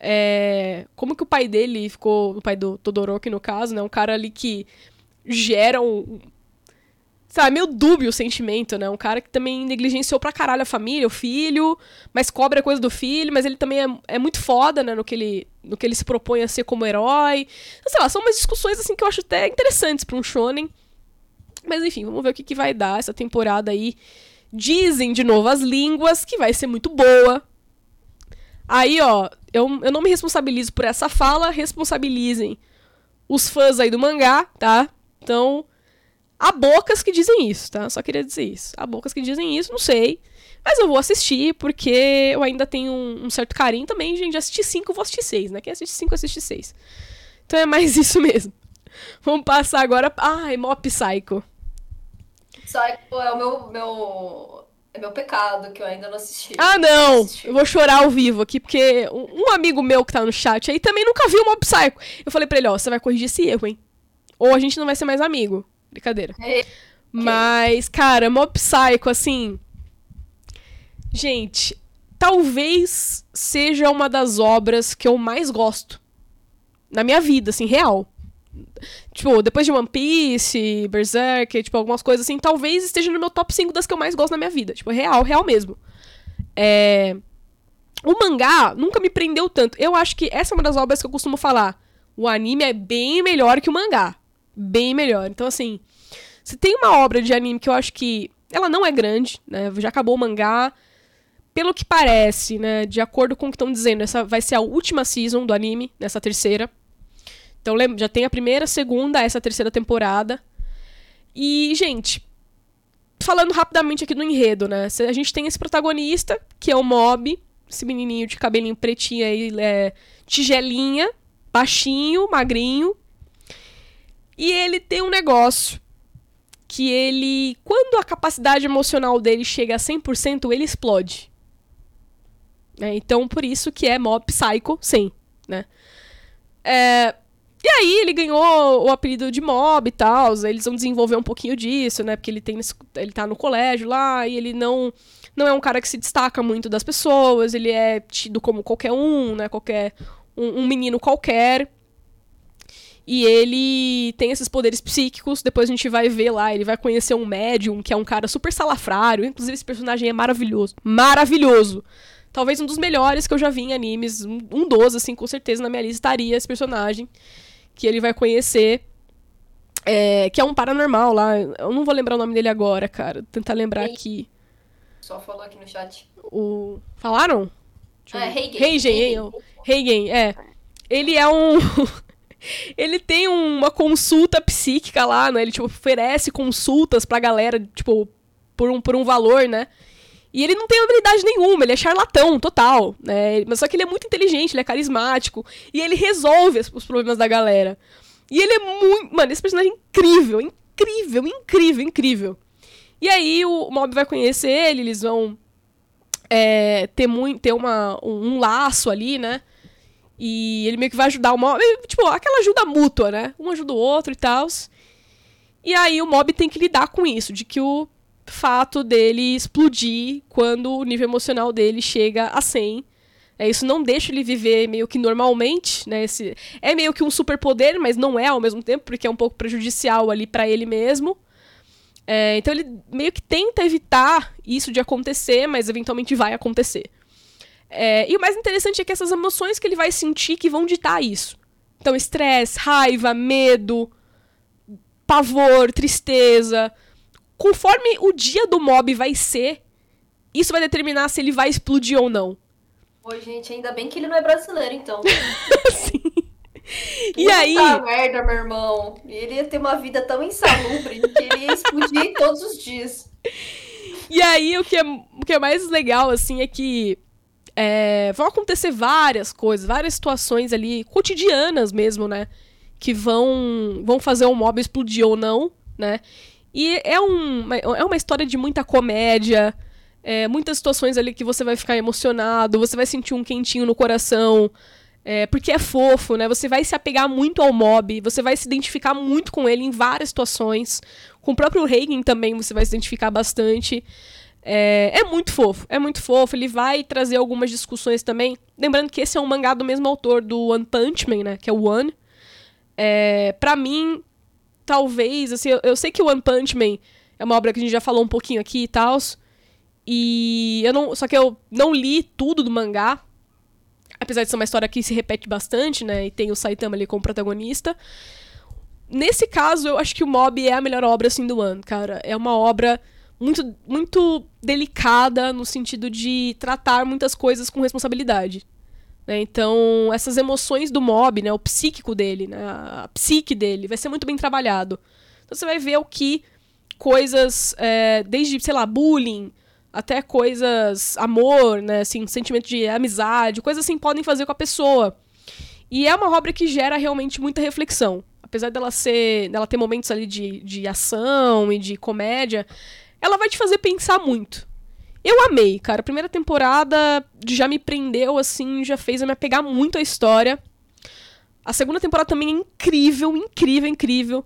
é, como que o pai dele ficou, o pai do Todoroki no caso, né? Um cara ali que gera um. Sabe, meio dúbio o sentimento, né? Um cara que também negligenciou pra caralho a família, o filho, mas cobra coisa do filho, mas ele também é, é muito foda, né? No que, ele, no que ele se propõe a ser como herói. Então, sei lá, são umas discussões assim que eu acho até interessantes pra um shonen. Mas enfim, vamos ver o que, que vai dar essa temporada aí. Dizem de novo as línguas que vai ser muito boa. Aí, ó, eu, eu não me responsabilizo por essa fala, responsabilizem os fãs aí do mangá, tá? Então, há bocas que dizem isso, tá? Só queria dizer isso. Há bocas que dizem isso, não sei. Mas eu vou assistir, porque eu ainda tenho um, um certo carinho também. Gente, assistir cinco, eu vou assistir seis, né? Quem assiste cinco, assiste seis. Então é mais isso mesmo. Vamos passar agora. Ai, Mop Psycho. Psycho é o meu, meu é meu pecado, que eu ainda não assisti. Ah, não! Eu vou chorar ao vivo aqui, porque um amigo meu que tá no chat aí também nunca viu Mob Psycho. Eu falei pra ele, ó, você vai corrigir esse erro, hein? Ou a gente não vai ser mais amigo. Brincadeira. É. Mas, cara, Mob Psycho, assim. Gente, talvez seja uma das obras que eu mais gosto na minha vida, assim, real. Tipo, depois de One Piece, Berserk, tipo, algumas coisas assim, talvez esteja no meu top 5 das que eu mais gosto na minha vida. Tipo, real, real mesmo. É... O mangá nunca me prendeu tanto. Eu acho que essa é uma das obras que eu costumo falar. O anime é bem melhor que o mangá. Bem melhor. Então, assim, se tem uma obra de anime que eu acho que ela não é grande, né? Já acabou o mangá. Pelo que parece, né? De acordo com o que estão dizendo, essa vai ser a última season do anime, nessa terceira. Então já tem a primeira, segunda, essa terceira temporada. E, gente, falando rapidamente aqui do enredo, né? A gente tem esse protagonista, que é o Mob, esse menininho de cabelinho pretinho aí, é, tigelinha, baixinho, magrinho. E ele tem um negócio que ele, quando a capacidade emocional dele chega a 100%, ele explode. É, então, por isso que é Mob Psycho, sim, né? É, e aí ele ganhou o apelido de Mob e tal, eles vão desenvolver um pouquinho disso, né? Porque ele tem ele tá no colégio lá e ele não não é um cara que se destaca muito das pessoas, ele é tido como qualquer um, né? Qualquer um, um menino qualquer. E ele tem esses poderes psíquicos, depois a gente vai ver lá, ele vai conhecer um médium, que é um cara super salafrário, inclusive esse personagem é maravilhoso. Maravilhoso! Talvez um dos melhores que eu já vi em animes, um, um dos, assim, com certeza na minha lista estaria esse personagem que ele vai conhecer. É, que é um paranormal lá. Eu não vou lembrar o nome dele agora, cara. Vou tentar lembrar Ei. aqui. Só falou aqui no chat. O... Falaram? É, Heigen. Heigen, Heigen, é. Ele é um... ele tem uma consulta psíquica lá, né? Ele, tipo, oferece consultas pra galera, tipo, por um, por um valor, né? E ele não tem habilidade nenhuma, ele é charlatão total, né? Mas só que ele é muito inteligente, ele é carismático. E ele resolve os problemas da galera. E ele é muito. Mano, esse personagem é incrível, incrível, incrível, incrível. E aí o Mob vai conhecer ele, eles vão é, ter, muito, ter uma, um, um, laço ali, né? E ele meio que vai ajudar o Mob. Tipo, aquela ajuda mútua, né? Um ajuda o outro e tal. E aí o Mob tem que lidar com isso, de que o fato dele explodir quando o nível emocional dele chega a 100. É, isso não deixa ele viver meio que normalmente, né? Esse, é meio que um superpoder, mas não é ao mesmo tempo, porque é um pouco prejudicial ali para ele mesmo. É, então ele meio que tenta evitar isso de acontecer, mas eventualmente vai acontecer. É, e o mais interessante é que essas emoções que ele vai sentir que vão ditar isso. Então, estresse, raiva, medo, pavor, tristeza, conforme o dia do mob vai ser, isso vai determinar se ele vai explodir ou não. Pô, gente, ainda bem que ele não é brasileiro, então. Sim. E Puta aí. merda, meu irmão. Ele ia ter uma vida tão insalubre que ele ia explodir todos os dias. E aí, o que é, o que é mais legal, assim, é que é, vão acontecer várias coisas, várias situações ali, cotidianas mesmo, né? Que vão, vão fazer o mob explodir ou não, né? E é, um, é uma história de muita comédia, é, muitas situações ali que você vai ficar emocionado, você vai sentir um quentinho no coração, é, porque é fofo, né? Você vai se apegar muito ao mob, você vai se identificar muito com ele em várias situações. Com o próprio Reagan também você vai se identificar bastante. É, é, muito fofo, é muito fofo. Ele vai trazer algumas discussões também. Lembrando que esse é um mangá do mesmo autor do One Punch Man, né? Que é o One. É, pra mim, talvez, assim, eu, eu, sei que o One Punch Man é uma obra que a gente já falou um pouquinho aqui e tal. E eu não. Só que eu não li tudo do mangá. Apesar de ser uma história que se repete bastante, né? E tem o Saitama ali como protagonista. Nesse caso, eu acho que o Mob é a melhor obra, assim, do ano, cara. É uma obra muito, muito delicada no sentido de tratar muitas coisas com responsabilidade. Né? Então, essas emoções do mob, né, o psíquico dele, né, a psique dele, vai ser muito bem trabalhado. Então, você vai ver o que coisas, é, desde, sei lá, bullying, até coisas, amor, né, assim, sentimento de amizade, coisas assim, podem fazer com a pessoa. E é uma obra que gera realmente muita reflexão. Apesar dela ser, dela ter momentos ali de, de ação e de comédia, ela vai te fazer pensar muito. Eu amei, cara. A primeira temporada já me prendeu, assim, já fez eu me apegar muito à história. A segunda temporada também é incrível, incrível, incrível.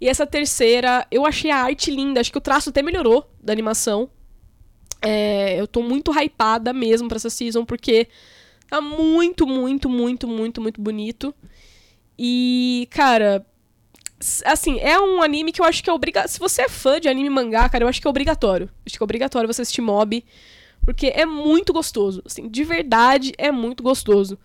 E essa terceira, eu achei a arte linda. Acho que o traço até melhorou da animação. É, eu tô muito hypada mesmo pra essa season, porque tá muito, muito, muito, muito, muito bonito. E, cara, Assim, é um anime que eu acho que é obrigatório. Se você é fã de anime mangá, cara, eu acho que é obrigatório. Acho que é obrigatório você assistir Mob. Porque é muito gostoso. Assim, de verdade, é muito gostoso.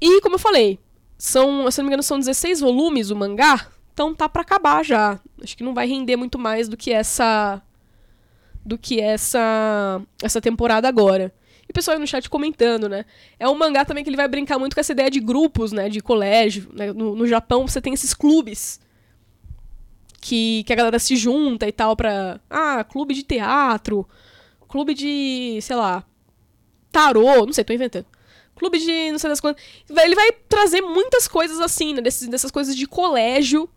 E, como eu falei, são, se não me engano, são 16 volumes o mangá. Então tá para acabar já. Acho que não vai render muito mais do que essa. Do que essa. Essa temporada agora. E o pessoal aí no chat comentando, né? É um mangá também que ele vai brincar muito com essa ideia de grupos, né? De colégio. Né? No, no Japão você tem esses clubes. Que, que a galera se junta e tal pra. Ah, clube de teatro. Clube de. sei lá. Tarô. Não sei, tô inventando clube de não sei das coisas. Ele vai trazer muitas coisas assim, né? Desses, dessas coisas de colégio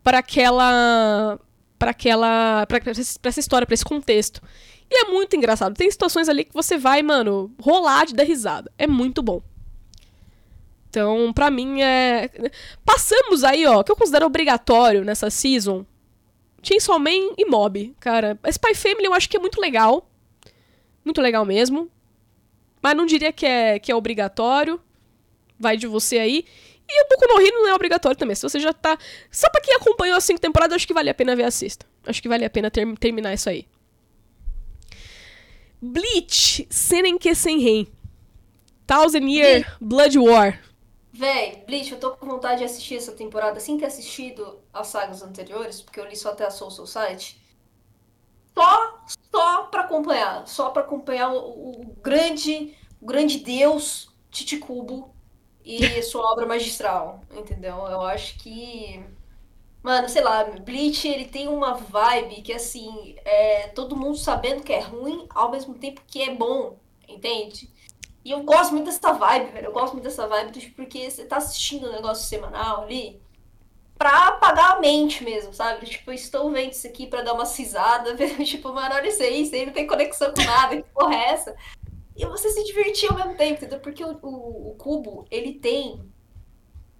para aquela. para aquela. para essa história, para esse contexto. E é muito engraçado. Tem situações ali que você vai, mano, rolar de dar risada. É muito bom. Então, pra mim é. Passamos aí, ó, que eu considero obrigatório nessa season. Chainsaw Man e Mob, cara. Spy Family eu acho que é muito legal. Muito legal mesmo. Mas não diria que é, que é obrigatório. Vai de você aí. E o Boku no Hero não é obrigatório também. Se você já tá. Só pra quem acompanhou as cinco temporadas, acho que vale a pena ver a sexta. Acho que vale a pena ter, terminar isso aí. Bleach, Senenke Senren. Thousand Year Blood War. Véi, Bleach, eu tô com vontade de assistir essa temporada sem ter assistido as sagas anteriores, porque eu li só até a Soul Society só, só para acompanhar, só para acompanhar o, o, grande, o grande Deus Titicubo e sua obra magistral, entendeu? Eu acho que Mano, sei lá, Bleach, ele tem uma vibe que, assim, é todo mundo sabendo que é ruim, ao mesmo tempo que é bom, entende? E eu gosto muito dessa vibe, velho. Eu gosto muito dessa vibe, porque você tá assistindo um negócio semanal ali, pra apagar a mente mesmo, sabe? Tipo, estou vendo isso aqui pra dar uma cisada, tipo, mano, olha isso aí, isso aí não tem conexão com nada, que porra é essa? E você se divertir ao mesmo tempo, entendeu? Porque o, o, o, cubo, ele tem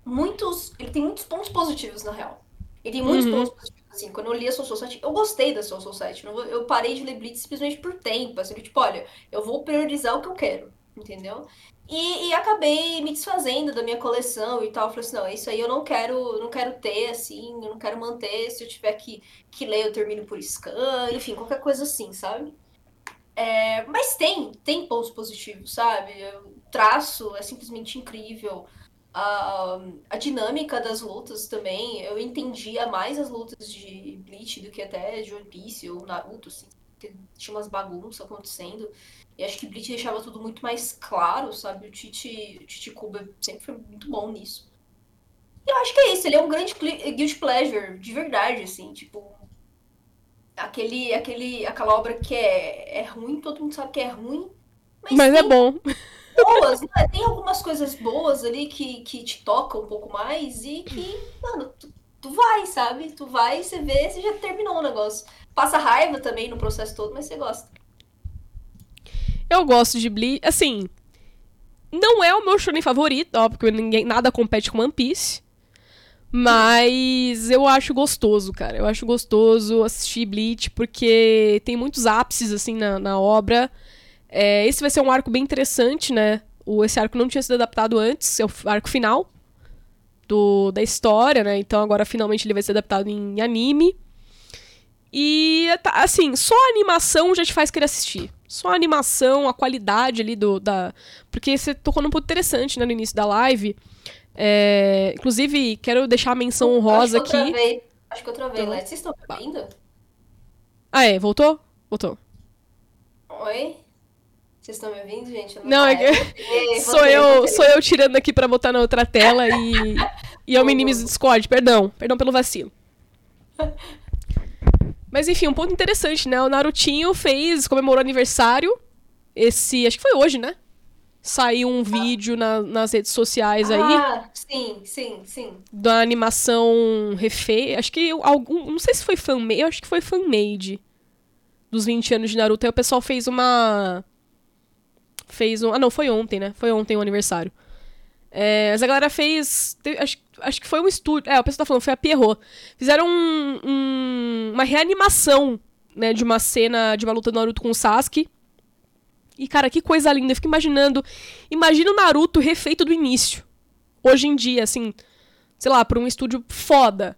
muitos. Ele tem muitos pontos positivos, na real. Ele tem muitos uhum. pontos positivos. Assim, quando eu li a Soul Society, eu gostei da Soul Society. Eu parei de ler Blitz simplesmente por tempo. Assim, tipo, olha, eu vou priorizar o que eu quero, entendeu? E, e, acabei me desfazendo da minha coleção e tal. falei assim, não, isso aí eu não quero, não quero ter, assim, eu não quero manter. Se eu tiver que, que ler, eu termino por scan, enfim, qualquer coisa assim, sabe? É, mas tem, tem pontos positivos, sabe? O traço é simplesmente incrível. A, a dinâmica das lutas também, eu entendia mais as lutas de Bleach do que até de One Piece ou Naruto, assim. Tinha umas bagunças acontecendo. E acho que Bleach deixava tudo muito mais claro, sabe? O Tite Kuba sempre foi muito bom nisso. E eu acho que é isso, ele é um grande guilty pleasure, de verdade, assim, tipo. Aquele, aquele, aquela obra que é, é ruim, todo mundo sabe que é ruim. Mas, mas é bom. Boas, né? Tem algumas coisas boas ali que, que te tocam um pouco mais e que, mano, tu, tu vai, sabe? Tu vai, você vê, você já terminou o negócio. Passa raiva também no processo todo, mas você gosta. Eu gosto de Bleach. Assim, não é o meu shonen favorito, ó, porque ninguém, nada compete com One Piece. Mas eu acho gostoso, cara. Eu acho gostoso assistir Bleach, porque tem muitos ápices, assim, na, na obra. É, esse vai ser um arco bem interessante, né? O, esse arco não tinha sido adaptado antes, é o arco final do, da história, né? Então agora finalmente ele vai ser adaptado em anime. E, tá, assim, só a animação já te faz querer assistir. Só a animação, a qualidade ali do. Da... Porque você tocou num ponto interessante, né, no início da live. É... Inclusive, quero deixar a menção honrosa aqui. Travei. Acho que eu travei, então... Vocês estão me ouvindo? Ah, é? Voltou? Voltou. Oi? Vocês estão me ouvindo, gente? Eu não, não é que... sou, eu, sou eu tirando aqui pra botar na outra tela e, e eu minimizo o Discord. Perdão, perdão pelo vacilo. Mas enfim, um ponto interessante, né? O Narutinho fez, comemorou aniversário. Esse. Acho que foi hoje, né? Saiu um ah. vídeo na, nas redes sociais aí. Ah, sim, sim, sim. Da animação refeita. Acho que algum. Não sei se foi fan-made. Acho que foi fan-made. Dos 20 anos de Naruto. Aí o pessoal fez uma. Fez um. Ah, não, foi ontem, né? Foi ontem o aniversário. É, mas a galera fez. Acho, acho que foi um estúdio. É, o pessoal tá falando, foi a Pierrot. Fizeram um, um, uma reanimação, né, de uma cena de uma luta do Naruto com o Sasuke. E, cara, que coisa linda. Eu fico imaginando. Imagina o Naruto refeito do início. Hoje em dia, assim. Sei lá, por um estúdio foda.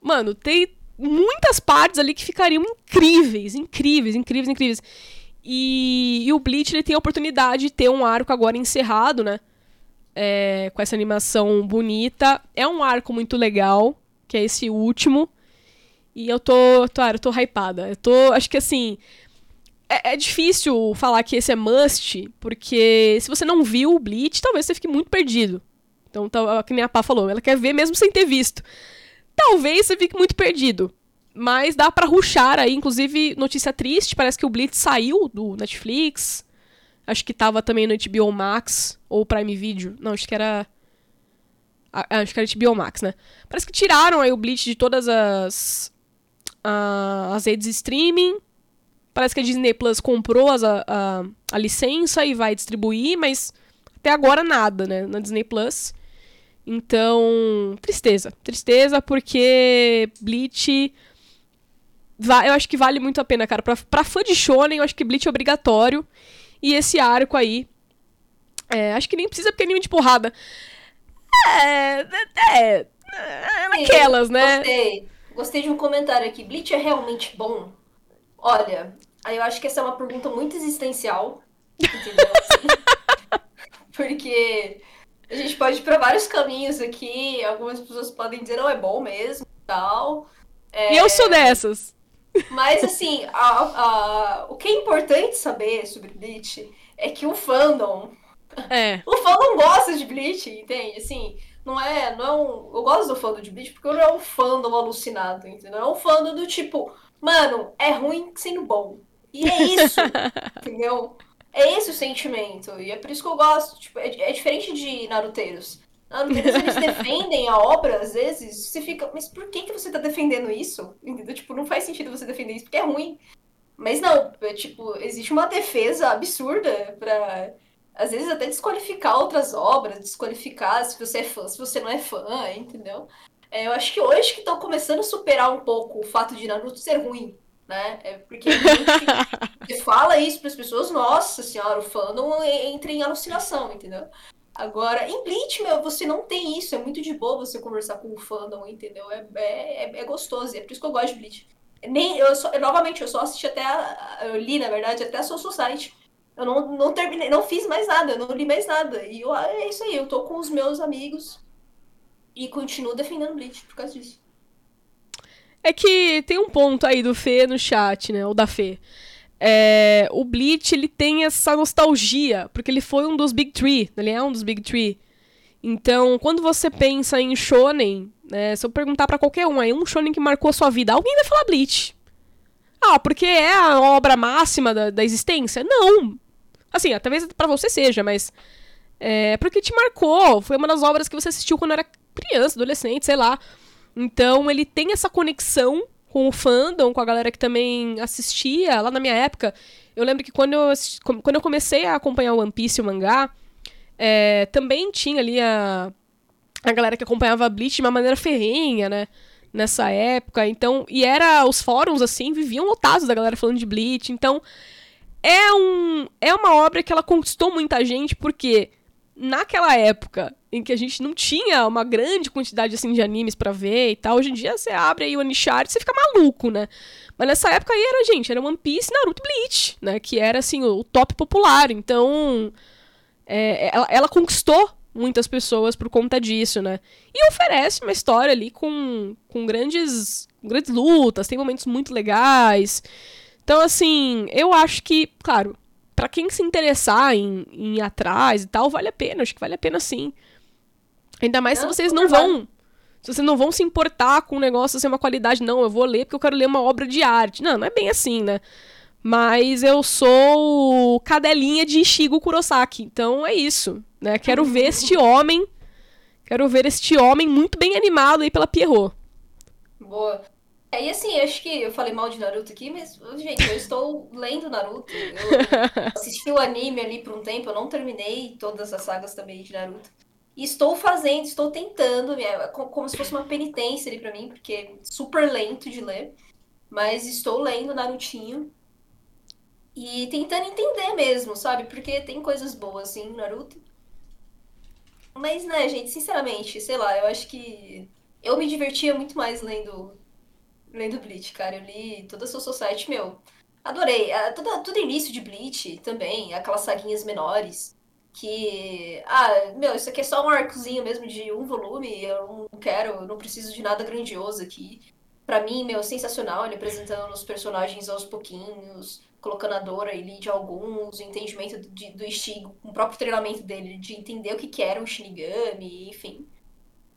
Mano, tem. muitas partes ali que ficariam incríveis, incríveis, incríveis, incríveis. E, e o Bleach ele tem a oportunidade de ter um arco agora encerrado, né? É, com essa animação bonita. É um arco muito legal, que é esse último. E eu tô, tô, eu tô hypada. Eu tô, acho que assim, é, é, difícil falar que esse é must, porque se você não viu o Bleach, talvez você fique muito perdido. Então, tá, que nem a Pá falou, ela quer ver mesmo sem ter visto. Talvez você fique muito perdido. Mas dá para ruxar aí, inclusive, notícia triste, parece que o Blitz saiu do Netflix. Acho que tava também no HBO Max ou Prime Video. Não, acho que era acho que era HBO Max, né? Parece que tiraram aí o Bleach de todas as as redes de streaming. Parece que a Disney Plus comprou as, a, a, a licença e vai distribuir, mas até agora nada, né? Na Disney Plus. Então, tristeza. Tristeza porque Bleach eu acho que vale muito a pena, cara. Pra, pra fã de Shonen, eu acho que Bleach é obrigatório. E esse arco aí. É, acho que nem precisa porque é anime de porrada. É. É. é naquelas, né? Gostei. Gostei de um comentário aqui. Bleach é realmente bom? Olha, aí eu acho que essa é uma pergunta muito existencial. Entendeu? porque a gente pode ir pra vários caminhos aqui. Algumas pessoas podem dizer, não, é bom mesmo tal. É... E eu sou dessas. Mas, assim, a, a, o que é importante saber sobre Bleach é que o fandom. É. O fandom gosta de Bleach, entende? Assim, não é, não é um. Eu gosto do fandom de Bleach porque não é um fandom alucinado, entendeu? É um fandom do tipo, mano, é ruim sendo bom. E é isso, entendeu? É esse o sentimento. E é por isso que eu gosto. Tipo, é, é diferente de Naruteiros. Naruteiros, eles defendem a obra, às vezes, você fica, mas por que, que você tá defendendo isso? Entendeu? Tipo, não faz sentido você defender isso porque é ruim. Mas não, é, tipo, existe uma defesa absurda pra, às vezes, até desqualificar outras obras, desqualificar se você é fã, se você não é fã, entendeu? É, eu acho que hoje que estão começando a superar um pouco o fato de Naruto ser ruim né? É porque você fala isso para as pessoas, nossa senhora, o fandom entra em alucinação, entendeu? Agora, em meu, você não tem isso. É muito de boa você conversar com o fandom, entendeu? É, é, é, é gostoso. É por isso que eu gosto de Bleach. Nem, eu só, novamente, eu só assisti até a, Eu li, na verdade, até a Soul Society. Eu não, não terminei, não fiz mais nada, eu não li mais nada. E eu, é isso aí, eu tô com os meus amigos e continuo defendendo Bleach por causa disso. É que tem um ponto aí do Fê no chat, né? Ou da Fê. É, o Bleach, ele tem essa nostalgia, porque ele foi um dos Big Three, ele é um dos Big Three. Então, quando você pensa em shonen, né, se eu perguntar para qualquer um aí, um shonen que marcou a sua vida, alguém vai falar Bleach. Ah, porque é a obra máxima da, da existência? Não. Assim, talvez para você seja, mas é porque te marcou. Foi uma das obras que você assistiu quando era criança, adolescente, sei lá. Então ele tem essa conexão com o fandom, com a galera que também assistia lá na minha época. Eu lembro que quando eu, quando eu comecei a acompanhar o One Piece o mangá, é, também tinha ali a, a galera que acompanhava a Bleach de uma maneira ferrenha, né? Nessa época. Então, e era os fóruns assim, viviam lotados da galera falando de Bleach. Então, é um é uma obra que ela conquistou muita gente porque naquela época em que a gente não tinha uma grande quantidade assim de animes para ver e tal, hoje em dia você abre aí o Uncharted e você fica maluco, né? Mas nessa época aí era, gente, era One Piece, Naruto Bleach, né? Que era assim o, top popular. Então, é, ela, ela conquistou muitas pessoas por conta disso, né? E oferece uma história ali com, com grandes, grandes lutas, tem momentos muito legais. Então, assim, eu acho que, claro, para quem se interessar em, em ir atrás e tal, vale a pena. Acho que vale a pena sim. Ainda mais se vocês não vão. Se vocês não vão se importar com um negócio sem uma qualidade, não, eu vou ler porque eu quero ler uma obra de arte. Não, não é bem assim, né? Mas eu sou cadelinha de Ishigo Kurosaki. Então é isso, né? Quero ver este homem. Quero ver este homem muito bem animado aí pela Pierrot. Boa. É, e assim, acho que eu falei mal de Naruto aqui, mas, gente, eu estou lendo Naruto. Eu assisti o anime ali por um tempo, eu não terminei todas as sagas também de Naruto. Estou fazendo, estou tentando, como se fosse uma penitência ali pra mim, porque é super lento de ler. Mas estou lendo Narutinho. E tentando entender mesmo, sabe? Porque tem coisas boas, assim, no Naruto. Mas, né, gente, sinceramente, sei lá, eu acho que eu me divertia muito mais lendo lendo Bleach, cara. Eu li toda a Soul Society, meu. Adorei. Ah, todo, todo início de Bleach também, aquelas saguinhas menores. Que. Ah, meu, isso aqui é só um arcozinho mesmo de um volume. Eu não quero, não preciso de nada grandioso aqui. Pra mim, meu, sensacional ele apresentando os personagens aos pouquinhos, colocando a Dora e de alguns, o entendimento de, do Ichigo, o próprio treinamento dele, de entender o que, que era um Shinigami, enfim.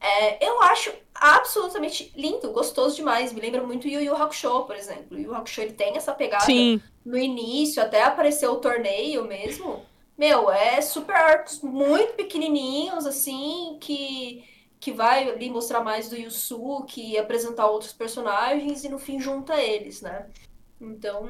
É, eu acho absolutamente lindo, gostoso demais. Me lembra muito Yu Yu Hakusho, por exemplo. Yu Yu Hakusho ele tem essa pegada Sim. no início, até aparecer o torneio mesmo. Meu, é super arcos muito pequenininhos, assim, que, que vai ali mostrar mais do Yusuke, apresentar outros personagens e no fim junta eles, né? Então,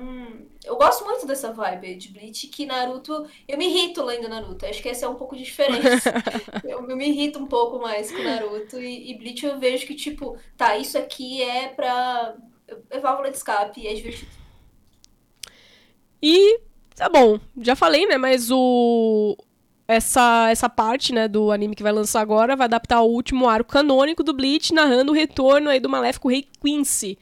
eu gosto muito dessa vibe de Bleach, que Naruto. Eu me irrito lendo Naruto. Acho que essa é um pouco de diferença. eu, eu, me irrito um pouco mais com Naruto. E, e Bleach eu vejo que, tipo, tá, isso aqui é pra. É válvula de escape e é divertido. E. Tá bom, já falei, né? Mas o. Essa, essa parte, né, do anime que vai lançar agora vai adaptar o último arco canônico do Bleach, narrando o retorno aí do maléfico Rei Quincy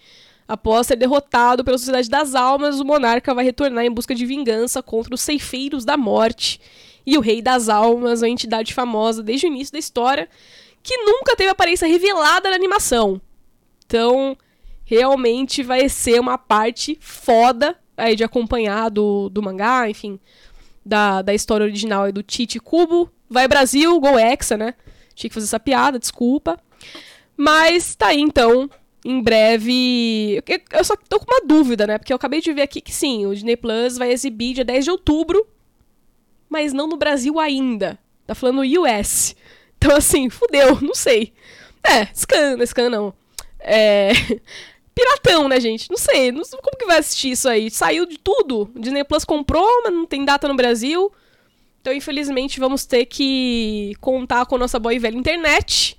Após ser derrotado pela Sociedade das Almas, o monarca vai retornar em busca de vingança contra os Ceifeiros da Morte e o Rei das Almas, uma entidade famosa desde o início da história, que nunca teve aparência revelada na animação. Então, realmente vai ser uma parte foda aí de acompanhar do, do mangá, enfim, da, da história original aí do Tite Kubo. Vai Brasil, Go Hexa, né? Tinha que fazer essa piada, desculpa. Mas tá aí então em breve. Eu só tô com uma dúvida, né? Porque eu acabei de ver aqui que sim, o Disney Plus vai exibir dia 10 de outubro, mas não no Brasil ainda. Tá falando US. Então, assim, fudeu, não sei. É, scan, scan não. É. Piratão, né, gente? Não sei, não sei como que vai assistir isso aí. Saiu de tudo. Disney Plus comprou, mas não tem data no Brasil. Então, infelizmente, vamos ter que contar com a nossa boa e velha internet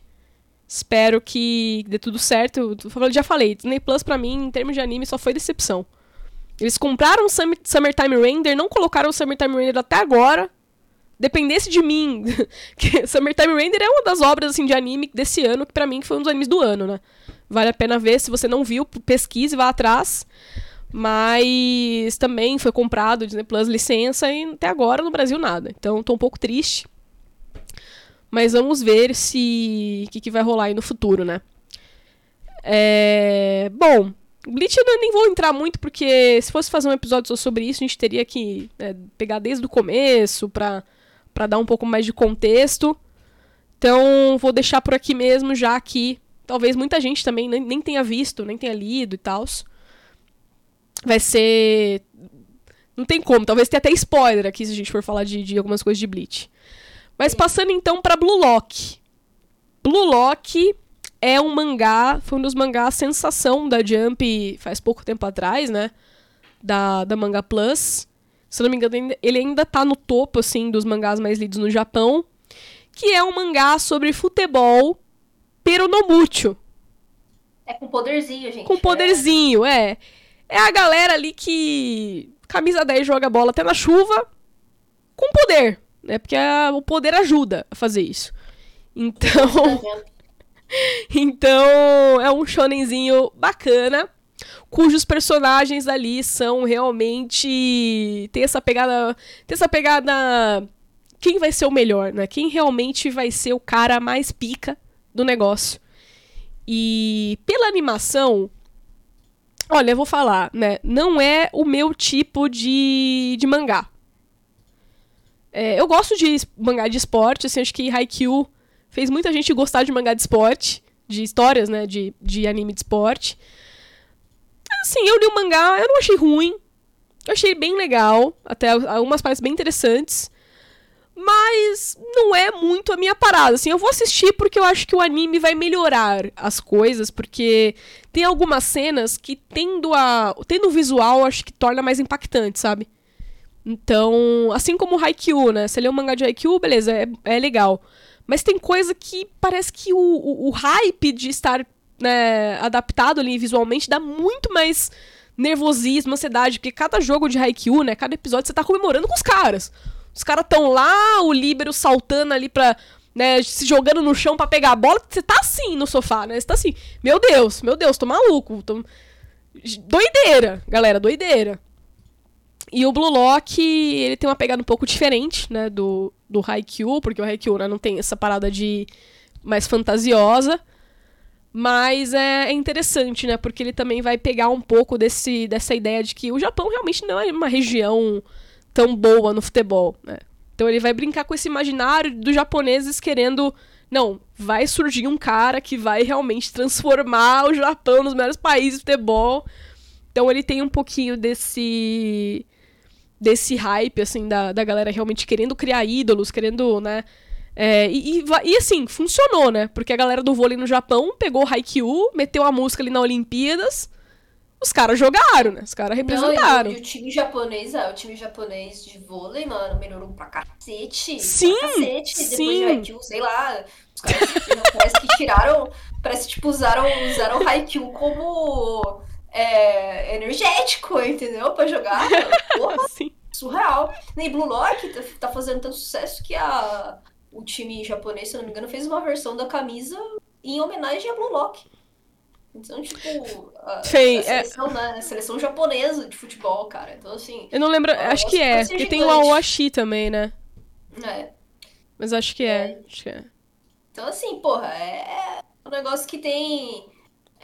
Espero que dê tudo certo. Eu já falei, Disney Plus pra mim, em termos de anime, só foi decepção. Eles compraram Summertime Render, não colocaram o Summertime Render até agora. Dependesse de mim, que Summertime Render é uma das obras assim de anime desse ano, que para mim foi um dos animes do ano, né? Vale a pena ver, se você não viu, pesquise, vá atrás. Mas também foi comprado Disney Plus licença e até agora no Brasil nada. Então tô um pouco triste. Mas vamos ver se. o que, que vai rolar aí no futuro, né? É... Bom, Bleach eu nem vou entrar muito, porque se fosse fazer um episódio só sobre isso, a gente teria que é, pegar desde o começo pra, pra dar um pouco mais de contexto. Então, vou deixar por aqui mesmo, já que talvez muita gente também nem, nem tenha visto, nem tenha lido e tal. Vai ser. Não tem como, talvez tenha até spoiler aqui se a gente for falar de, de algumas coisas de Bleach. Mas passando então para Blue Lock. Blue Lock é um mangá, foi um dos mangás sensação da Jump faz pouco tempo atrás, né? Da, da Manga Plus. Se não me engano, ele ainda tá no topo, assim, dos mangás mais lidos no Japão. Que é um mangá sobre futebol peronomútil. É com poderzinho, gente. Com poderzinho, é. é. É a galera ali que. Camisa 10 joga bola até na chuva. Com poder né? Porque a, o poder ajuda a fazer isso. Então. então, é um shonenzinho bacana, cujos personagens ali são realmente. Tem essa pegada. Tem essa pegada. Quem vai ser o melhor, né? Quem realmente vai ser o cara mais pica do negócio. E pela animação, olha, eu vou falar, né? Não é o meu tipo de, de mangá. É, eu gosto de mangá de esporte, assim, acho que Haikyuu fez muita gente gostar de mangá de esporte, de histórias, né, de, de anime de esporte. Assim, eu li o mangá, eu não achei ruim, eu achei bem legal, até algumas partes bem interessantes, mas não é muito a minha parada, assim, eu vou assistir porque eu acho que o anime vai melhorar as coisas, porque tem algumas cenas que tendo a tendo o visual, acho que torna mais impactante, sabe? Então, assim como o Haikyuu, né? Você lê um mangá de Haikyuu, beleza, é, é legal. Mas tem coisa que parece que o, o, o hype de estar né, adaptado ali visualmente dá muito mais nervosismo, ansiedade, porque cada jogo de Haikyuu, né, cada episódio você tá comemorando com os caras. Os caras tão lá, o líbero saltando ali pra, né, se jogando no chão para pegar a bola, você tá assim no sofá, né? Você tá assim, meu Deus, meu Deus, tô maluco. Tô... Doideira, galera, doideira. E o Blue Lock, ele tem uma pegada um pouco diferente, né, do, do Haikyuu, porque o Haikyuu, né, não tem essa parada de mais fantasiosa. Mas é, interessante, né, porque ele também vai pegar um pouco desse, dessa ideia de que o Japão realmente não é uma região tão boa no futebol, né. Então ele vai brincar com esse imaginário dos japoneses querendo não, vai surgir um cara que vai realmente transformar o Japão nos melhores países de futebol. Então ele tem um pouquinho desse desse hype, assim, da, da galera realmente querendo criar ídolos, querendo, né? É, e, e, e, assim, funcionou, né? Porque a galera do vôlei no Japão pegou Haikyuu, meteu a música ali na Olimpíadas, os caras jogaram, né? Os caras representaram. Não, e, o, time japonês, é, o time japonês de vôlei, mano, melhorou pra cacete. Sim! Pra cacete. Sim. Depois de Haikyuu, sei lá. Os caras parece que tiraram. Parece que, tipo, usaram, usaram Haikyuu como é, energético, entendeu? Pra jogar. Porra, Sim. surreal. E Blue Lock tá, tá fazendo tanto sucesso que a, o time japonês, se não me engano, fez uma versão da camisa em homenagem a Blue Lock. Então, tipo, a, Sei, a seleção, é... né? A seleção japonesa de futebol, cara. Então, assim. Eu não lembro, acho que é. Porque tem o Awashi também, né? É. Mas acho que é. É. Acho que é. Então, assim, porra, é um negócio que tem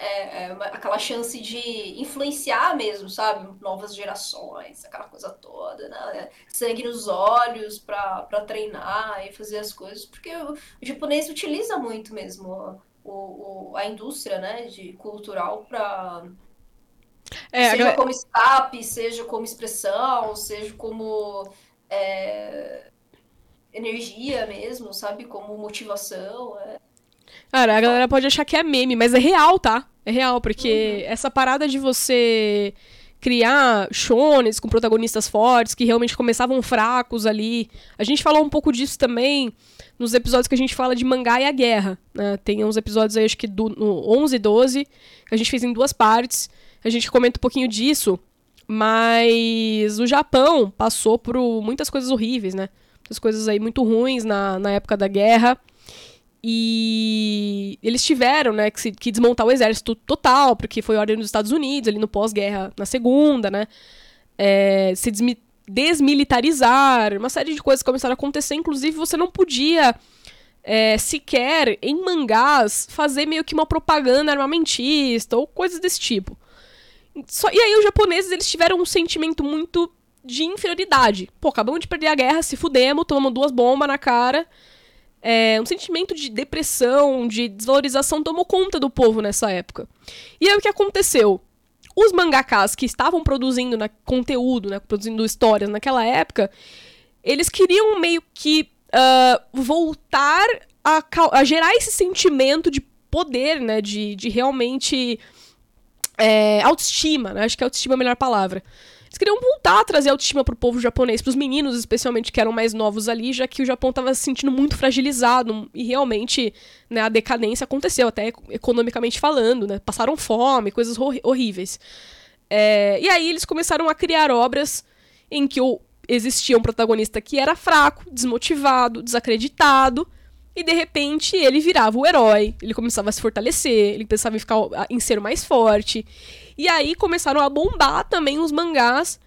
é, é, uma- aquela chance de influenciar mesmo, sabe? Novas gerações, aquela coisa toda, né? Sangue nos olhos pra treinar e fazer as coisas, porque o, o japonês utiliza muito mesmo o, o- a indústria, né, de cultural pra É, seja como escape, seja como expressão, seja como é, energia mesmo, sabe? Como motivação. é. Cara, a galera pode achar que é meme, mas é real, tá? É real, porque essa parada de você criar shonens com protagonistas fortes, que realmente começavam fracos ali. A gente falou um pouco disso também nos episódios que a gente fala de mangá e a guerra. Né? Tem uns episódios aí, acho que do, no 11 e 12, que a gente fez em duas partes. A gente comenta um pouquinho disso, mas o Japão passou por muitas coisas horríveis, né? Muitas coisas aí muito ruins na, na época da guerra. E eles tiveram, né, que, se- que desmontar o exército total, porque foi ordem dos Estados Unidos, ali no pós-guerra, na segunda, né? É, se desmi- desmilitarizar, uma série de coisas começaram a acontecer. Inclusive, você não podia é, sequer, em mangás, fazer meio que uma propaganda armamentista ou coisas desse tipo. Só- e aí os japoneses, eles tiveram um sentimento muito de inferioridade. Pô, acabamos de perder a guerra, se fudemos, tomamos duas bombas na cara. É, um sentimento de depressão, de desvalorização tomou conta do povo nessa época. E aí o que aconteceu? Os mangakas que estavam produzindo na- conteúdo, né, produzindo histórias naquela época, eles queriam meio que ah, voltar a, a gerar esse sentimento de poder, né, de, de realmente é, autoestima, né? Acho que autoestima é a melhor palavra. Eles queriam voltar a trazer autoestima pro povo japonês, pros meninos especialmente que eram mais novos ali, já que o Japão tava se sentindo muito fragilizado e realmente né, a decadência aconteceu, até eco- economicamente falando, né? Passaram fome, coisas horríveis. É, e aí eles começaram a criar obras em que o- existia um protagonista que era fraco, desmotivado, desacreditado, e de repente ele virava o herói, ele começava a se fortalecer, ele pensava em, ficar, em ser mais forte. E aí começaram a bombar também os mangás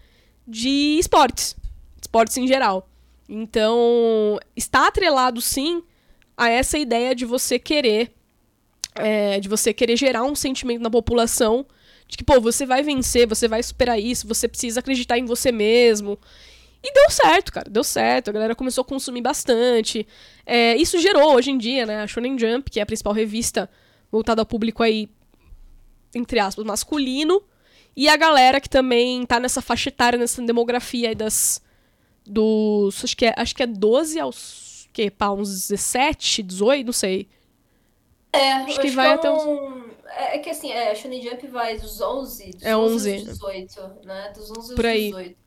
de esportes, esportes em geral. Então, está atrelado sim a essa ideia de você querer é, de você querer gerar um sentimento na população de que, pô, você vai vencer, você vai superar isso, você precisa acreditar em você mesmo. E deu certo, cara, deu certo. A galera começou a consumir bastante. É, isso gerou, hoje em dia, né, a Shonen Jump, que é a principal revista voltada ao público aí, entre aspas, masculino. E a galera que também tá nessa faixa etária, nessa demografia aí das... Dos... Acho que é, acho que é 12 aos... Que, pá, uns 17, 18, não sei. É, Acho que vai é até uns- um- É é que assim, é, a Shonen Jump vai dos 11, dos É 11 11. aos 18, né? Dos 11 aos Por aí. 18.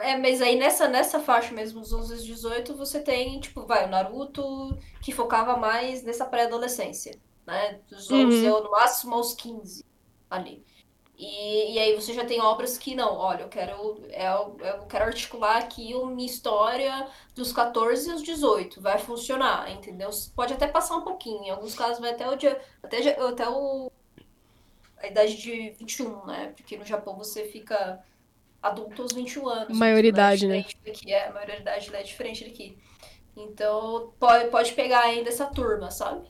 É, mas aí nessa, nessa faixa mesmo, dos 11 aos 18, você tem, tipo, vai, o Naruto, que focava mais nessa pré-adolescência, né? Dos 11 Uhum. no máximo aos 15, ali. E, e aí você já tem obras que não, olha, eu quero, é, eu eu quero articular aqui a minha história dos 14 aos 18, vai funcionar, entendeu? Pode até passar um pouquinho, em alguns casos vai até o dia, até, até o a idade de 21, né? Porque no Japão você fica adulto aos 21 anos. Maioridade, né? Daqui. É, a maioridade é diferente daqui. Então, pode, pode pegar ainda essa turma, sabe?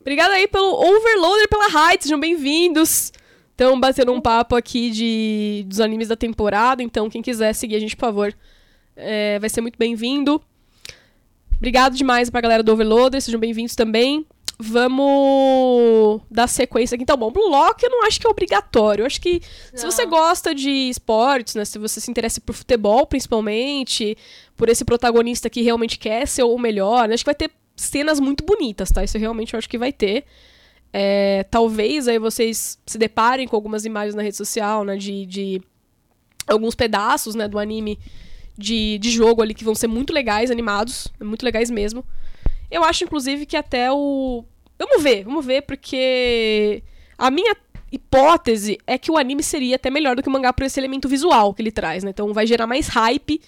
Obrigada aí pelo Overloader, pela Height, sejam bem-vindos. Estão batendo um papo aqui de, dos animes da temporada, então quem quiser seguir a gente, por favor, é, vai ser muito bem-vindo. Obrigado demais pra galera do Overloader, sejam bem-vindos também. Vamos dar sequência aqui. Então, bom, Blue Lock eu não acho que é obrigatório. Eu acho que não. se você gosta de esportes, né? Se você se interessa por futebol, principalmente, por esse protagonista que realmente quer ser o melhor, né, acho que vai ter cenas muito bonitas, tá? Isso realmente eu acho que vai ter. É, talvez aí vocês se deparem com algumas imagens na rede social, né? De, de alguns pedaços, né, do anime de, de jogo ali que vão ser muito legais, animados, muito legais mesmo. Eu acho, inclusive, que até o. Vamos ver, vamos ver, porque a minha hipótese é que o anime seria até melhor do que o mangá por esse elemento visual que ele traz, né? Então vai gerar mais hype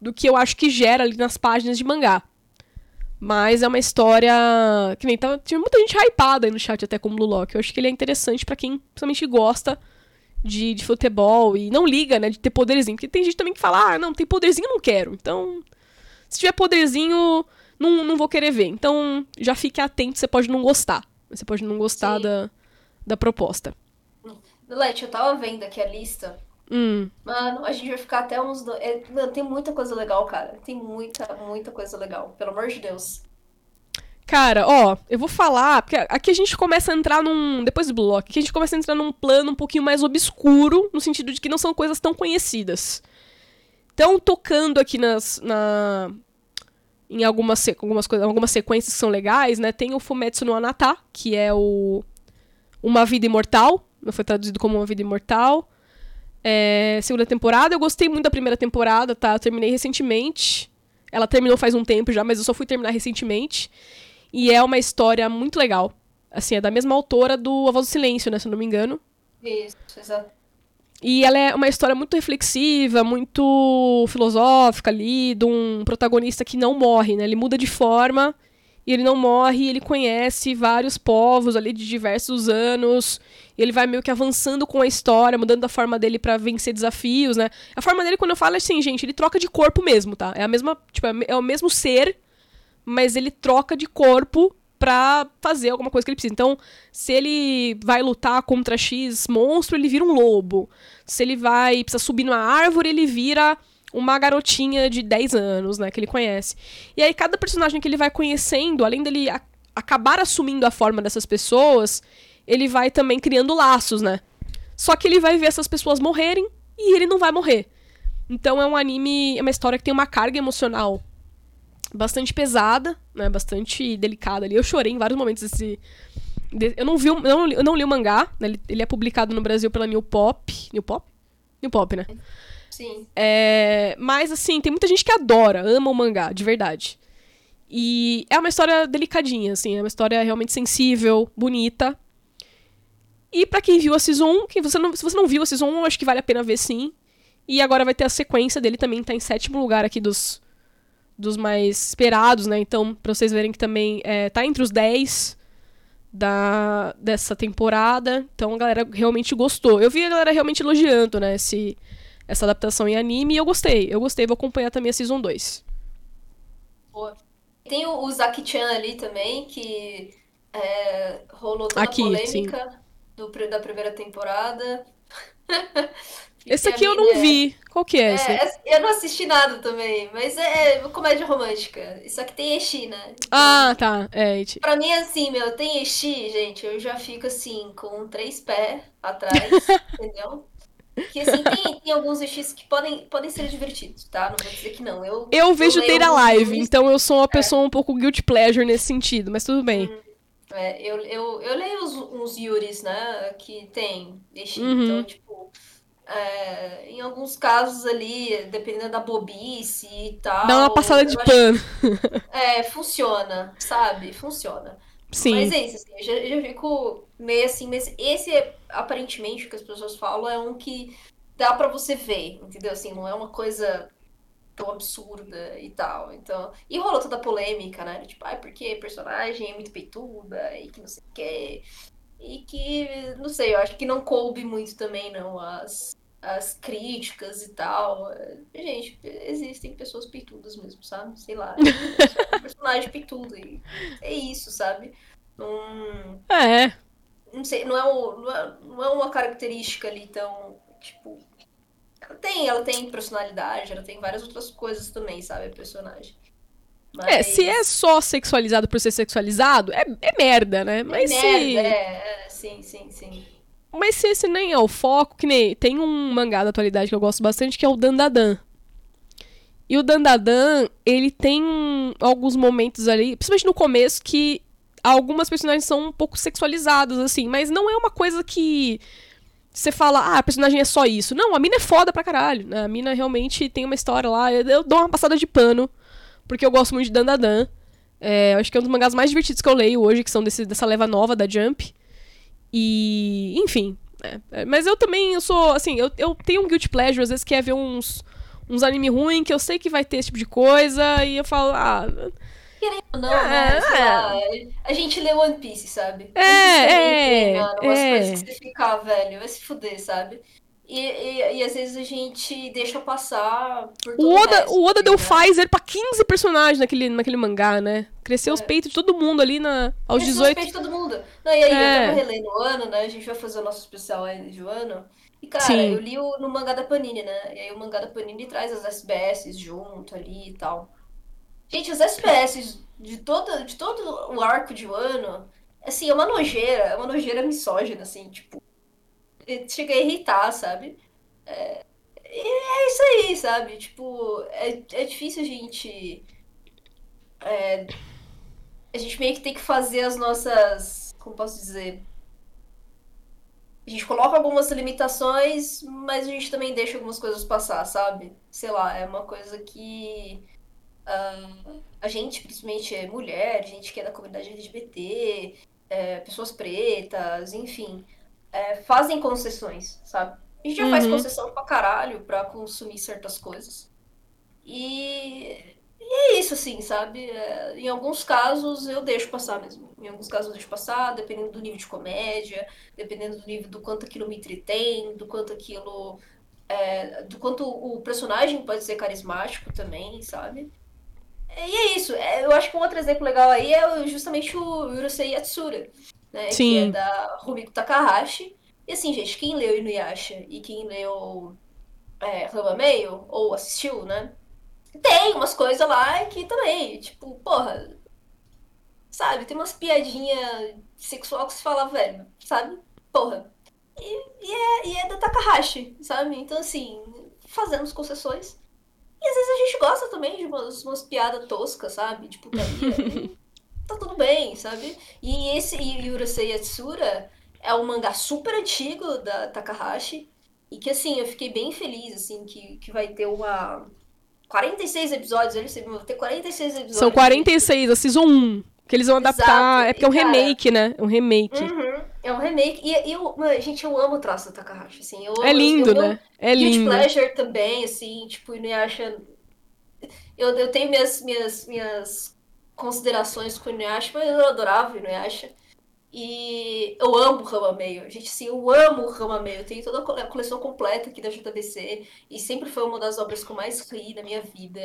do que eu acho que gera ali nas páginas de mangá. Mas é uma história. Que nem tava. Tinha muita gente hypada aí no chat até como Lulock. Eu acho que ele é interessante para quem principalmente gosta de, de futebol e não liga, né, de ter poderzinho. Porque tem gente também que fala, ah, não, tem poderzinho, não quero. Então, se tiver poderzinho, não, não vou querer ver. Então, já fique atento, você pode não gostar. Você pode não gostar da, da proposta. Lete, eu tava vendo aqui a lista. Hum. Mano, a gente vai ficar até uns. Do... É, mano, tem muita coisa legal, cara. Tem muita, muita coisa legal. Pelo amor de Deus. Cara, ó, eu vou falar, porque aqui a gente começa a entrar num. Depois do bloco, aqui a gente começa a entrar num plano um pouquinho mais obscuro, no sentido de que não são coisas tão conhecidas. Então, tocando aqui nas. Na, em algumas, algumas, coisas, algumas sequências que são legais, né? Tem o Fumetsu no Anata, que é o. Uma Vida Imortal. Foi traduzido como Uma Vida Imortal. É, segunda temporada. Eu gostei muito da primeira temporada, tá? Eu terminei recentemente. Ela terminou faz um tempo já, mas eu só fui terminar recentemente. E é uma história muito legal. Assim, é da mesma autora do A Voz do Silêncio, né? Se eu não me engano. Isso, exato. E ela é uma história muito reflexiva, muito filosófica ali, de um protagonista que não morre, né? Ele muda de forma e ele não morre, ele conhece vários povos ali de diversos anos. Ele vai meio que avançando com a história, mudando a forma dele para vencer desafios, né? A forma dele, quando eu falo é assim, gente, ele troca de corpo mesmo, tá? É a mesma, tipo, é o mesmo ser mas ele troca de corpo pra fazer alguma coisa que ele precisa. Então, se ele vai lutar contra X monstro, ele vira um lobo. Se ele vai precisa subir numa árvore, ele vira uma garotinha de 10 anos, né, que ele conhece. E aí cada personagem que ele vai conhecendo, além dele a acabar assumindo a forma dessas pessoas, ele vai também criando laços, né? Só que ele vai ver essas pessoas morrerem e ele não vai morrer. Então é um anime, é uma história que tem uma carga emocional bastante pesada, né? Bastante delicada ali. Eu chorei em vários momentos desse. Eu não vi, não, eu não li o mangá, né? ele, ele, é publicado no Brasil pela New Pop. New Pop? New Pop, né? Sim. É, mas, assim, tem muita gente que adora, ama o mangá, de verdade. E é uma história delicadinha, assim, é uma história realmente sensível, bonita. E para quem viu a Season 1, quem você não, se você não viu a Season 1, acho que vale a pena ver sim. E agora vai ter a sequência dele também, tá em sétimo lugar aqui dos, dos mais esperados, né? Então, pra vocês verem que também é, tá entre os 10 da, dessa temporada. Então a galera realmente gostou. Eu vi a galera realmente elogiando, né, esse, essa adaptação em anime e eu gostei. Eu gostei, vou acompanhar também a Season 2. Boa. Tem o, o Zaki-chan ali também, que é, rolou toda Aqui, a polêmica do, da primeira temporada. Esse aqui eu não é... vi. Qual que é, esse? É, eu não assisti nada também, mas é, é comédia romântica. Isso aqui tem Eshi, né? Então, ah, tá. É, Eshi. Pra mim, assim, meu, tem Eshi, gente, eu já fico assim, com três pés atrás, entendeu? Que assim, tem, tem alguns Eshis que podem, podem ser divertidos, tá? Não vou dizer que não. Eu, eu vejo ter a live, então eu sou uma é. pessoa é. um pouco guilty pleasure nesse sentido, mas tudo bem. Hum, é, eu, eu, eu leio uns, uns Yuris, né? Que tem Eshi, uhum. então, tipo é, em alguns casos ali, dependendo da bobice e tal. Dá uma passada de pano. É, funciona, sabe? Funciona. Sim. Mas é isso, assim, eu já, eu já fico meio assim, mas esse aparentemente, o que as pessoas falam, é um que dá para você ver, entendeu? Assim, não é uma coisa tão absurda e tal. Então, e rolou toda a polêmica, né? Tipo, ai, porque personagem é muito peituda e que não sei o quê. e que, não sei, eu acho que não coube muito também, não, as, as críticas e tal. Gente, existem pessoas pitudas mesmo, sabe? Sei lá. um personagem pitudo e é isso, sabe? Não, É. não sei, não é, um- não é, não é uma característica ali tão, tipo... Ela tem, ela tem personalidade, ela tem várias outras coisas também, sabe, a personagem. É, se é Mas- só sexualizado por ser sexualizado, é, é merda, né? Mas é se. merda, é, é, sim, sim, sim. Mas se esse nem é o foco, que nem. Tem um mangá da atualidade que eu gosto bastante, que é o Dandadan. E o Dandadan, ele tem alguns momentos ali, principalmente no começo, que algumas personagens são um pouco sexualizadas, assim, mas não é uma coisa que você fala, ah, a personagem é só isso. Não, a mina é foda pra caralho. né? A mina realmente tem uma história lá. Eu, dou uma passada de pano, porque eu gosto muito de Dandadan. É, acho que é um dos mangás mais divertidos que eu leio hoje, que são desse- dessa leva nova da Jump. E, enfim. é, é, mas eu também, eu sou, assim, eu, eu tenho um guilty pleasure, às vezes, que é ver uns, uns anime ruins, que eu sei que vai ter esse tipo de coisa, e eu falo, ah, Não, É, né? É. lá, a gente lê One Piece, sabe? É, One Piece também é, tem, mano, umas é. coisas que você fica, ah, velho, vai se fuder, sabe? E, e, e às vezes a gente deixa passar por o Oda, resto, o Oda deu né? Pfizer pra 15 personagens naquele, naquele mangá, né? Cresceu os É. peitos de todo mundo ali na, aos Esse 18. respeito todo mundo. Não, e aí, É. eu tava relendo o ano, né? A gente vai fazer o nosso especial ainda de ano. E, cara, Sim. eu li o, no mangá da Panini, né? E aí o mangá da Panini traz as SBS junto ali e tal. Gente, as SBS de todo, de todo o arco de Wano, assim, é uma nojeira, é uma nojeira misógina, assim, tipo, chega a irritar, sabe? É, e é isso aí, sabe? Tipo, é, é difícil a gente. é, a gente meio que tem que fazer as nossas. Como posso dizer? A gente coloca algumas limitações, mas a gente também deixa algumas coisas passar, sabe? Sei lá, é uma coisa que ah, a gente, principalmente é mulher, gente que é da comunidade LGBT, é, pessoas pretas, enfim, é, fazem concessões, sabe? A gente já faz Uhum. concessão pra caralho pra consumir certas coisas. E, e é isso, assim, sabe? É, em alguns casos eu deixo passar mesmo. Em alguns casos eu deixo passar, dependendo do nível de comédia, dependendo do nível do quanto aquilo me entretém, do quanto aquilo. é, do quanto o personagem pode ser carismático também, sabe? E é isso. É, eu acho que um outro exemplo legal aí é justamente o Urusei Yatsura, né? Que Sim. é da Rumiko Takahashi. E assim, gente, quem leu Inuyasha e quem leu é, Ramameio, ou assistiu, né? Tem umas coisas lá que também, tipo, porra, sabe? Tem umas piadinhas sexual que você fala, velho, sabe? Porra. E, e é, e é da Takahashi, sabe? Então, assim, fazemos concessões. E às vezes a gente gosta também de umas, umas piadas toscas, sabe? Tipo, tá tudo bem, sabe? E esse e Urusei Yatsura é um mangá super antigo da Takahashi. E que, assim, eu fiquei bem feliz, assim, que, que vai ter uma... 46 episódios, eles vão ter 46 episódios. São 46, a Season 1. Que eles vão Exato, adaptar. É porque é um e, cara, remake, né? É um remake. Uhum, é um remake. E eu, mano, gente, eu amo o traço da Takahashi, assim. Eu É lindo, eu, eu, né? É Guilty lindo. Pleasure também, assim, tipo, Inuyasha... Eu, eu tenho minhas, minhas, minhas considerações com o Inuyasha, mas eu adorava o Inuyasha. E eu amo o Ramameio. Gente, assim, eu amo o Ramameio. Eu tenho toda a cole- a coleção completa aqui da JBC. E sempre foi uma das obras que eu mais ri na minha vida.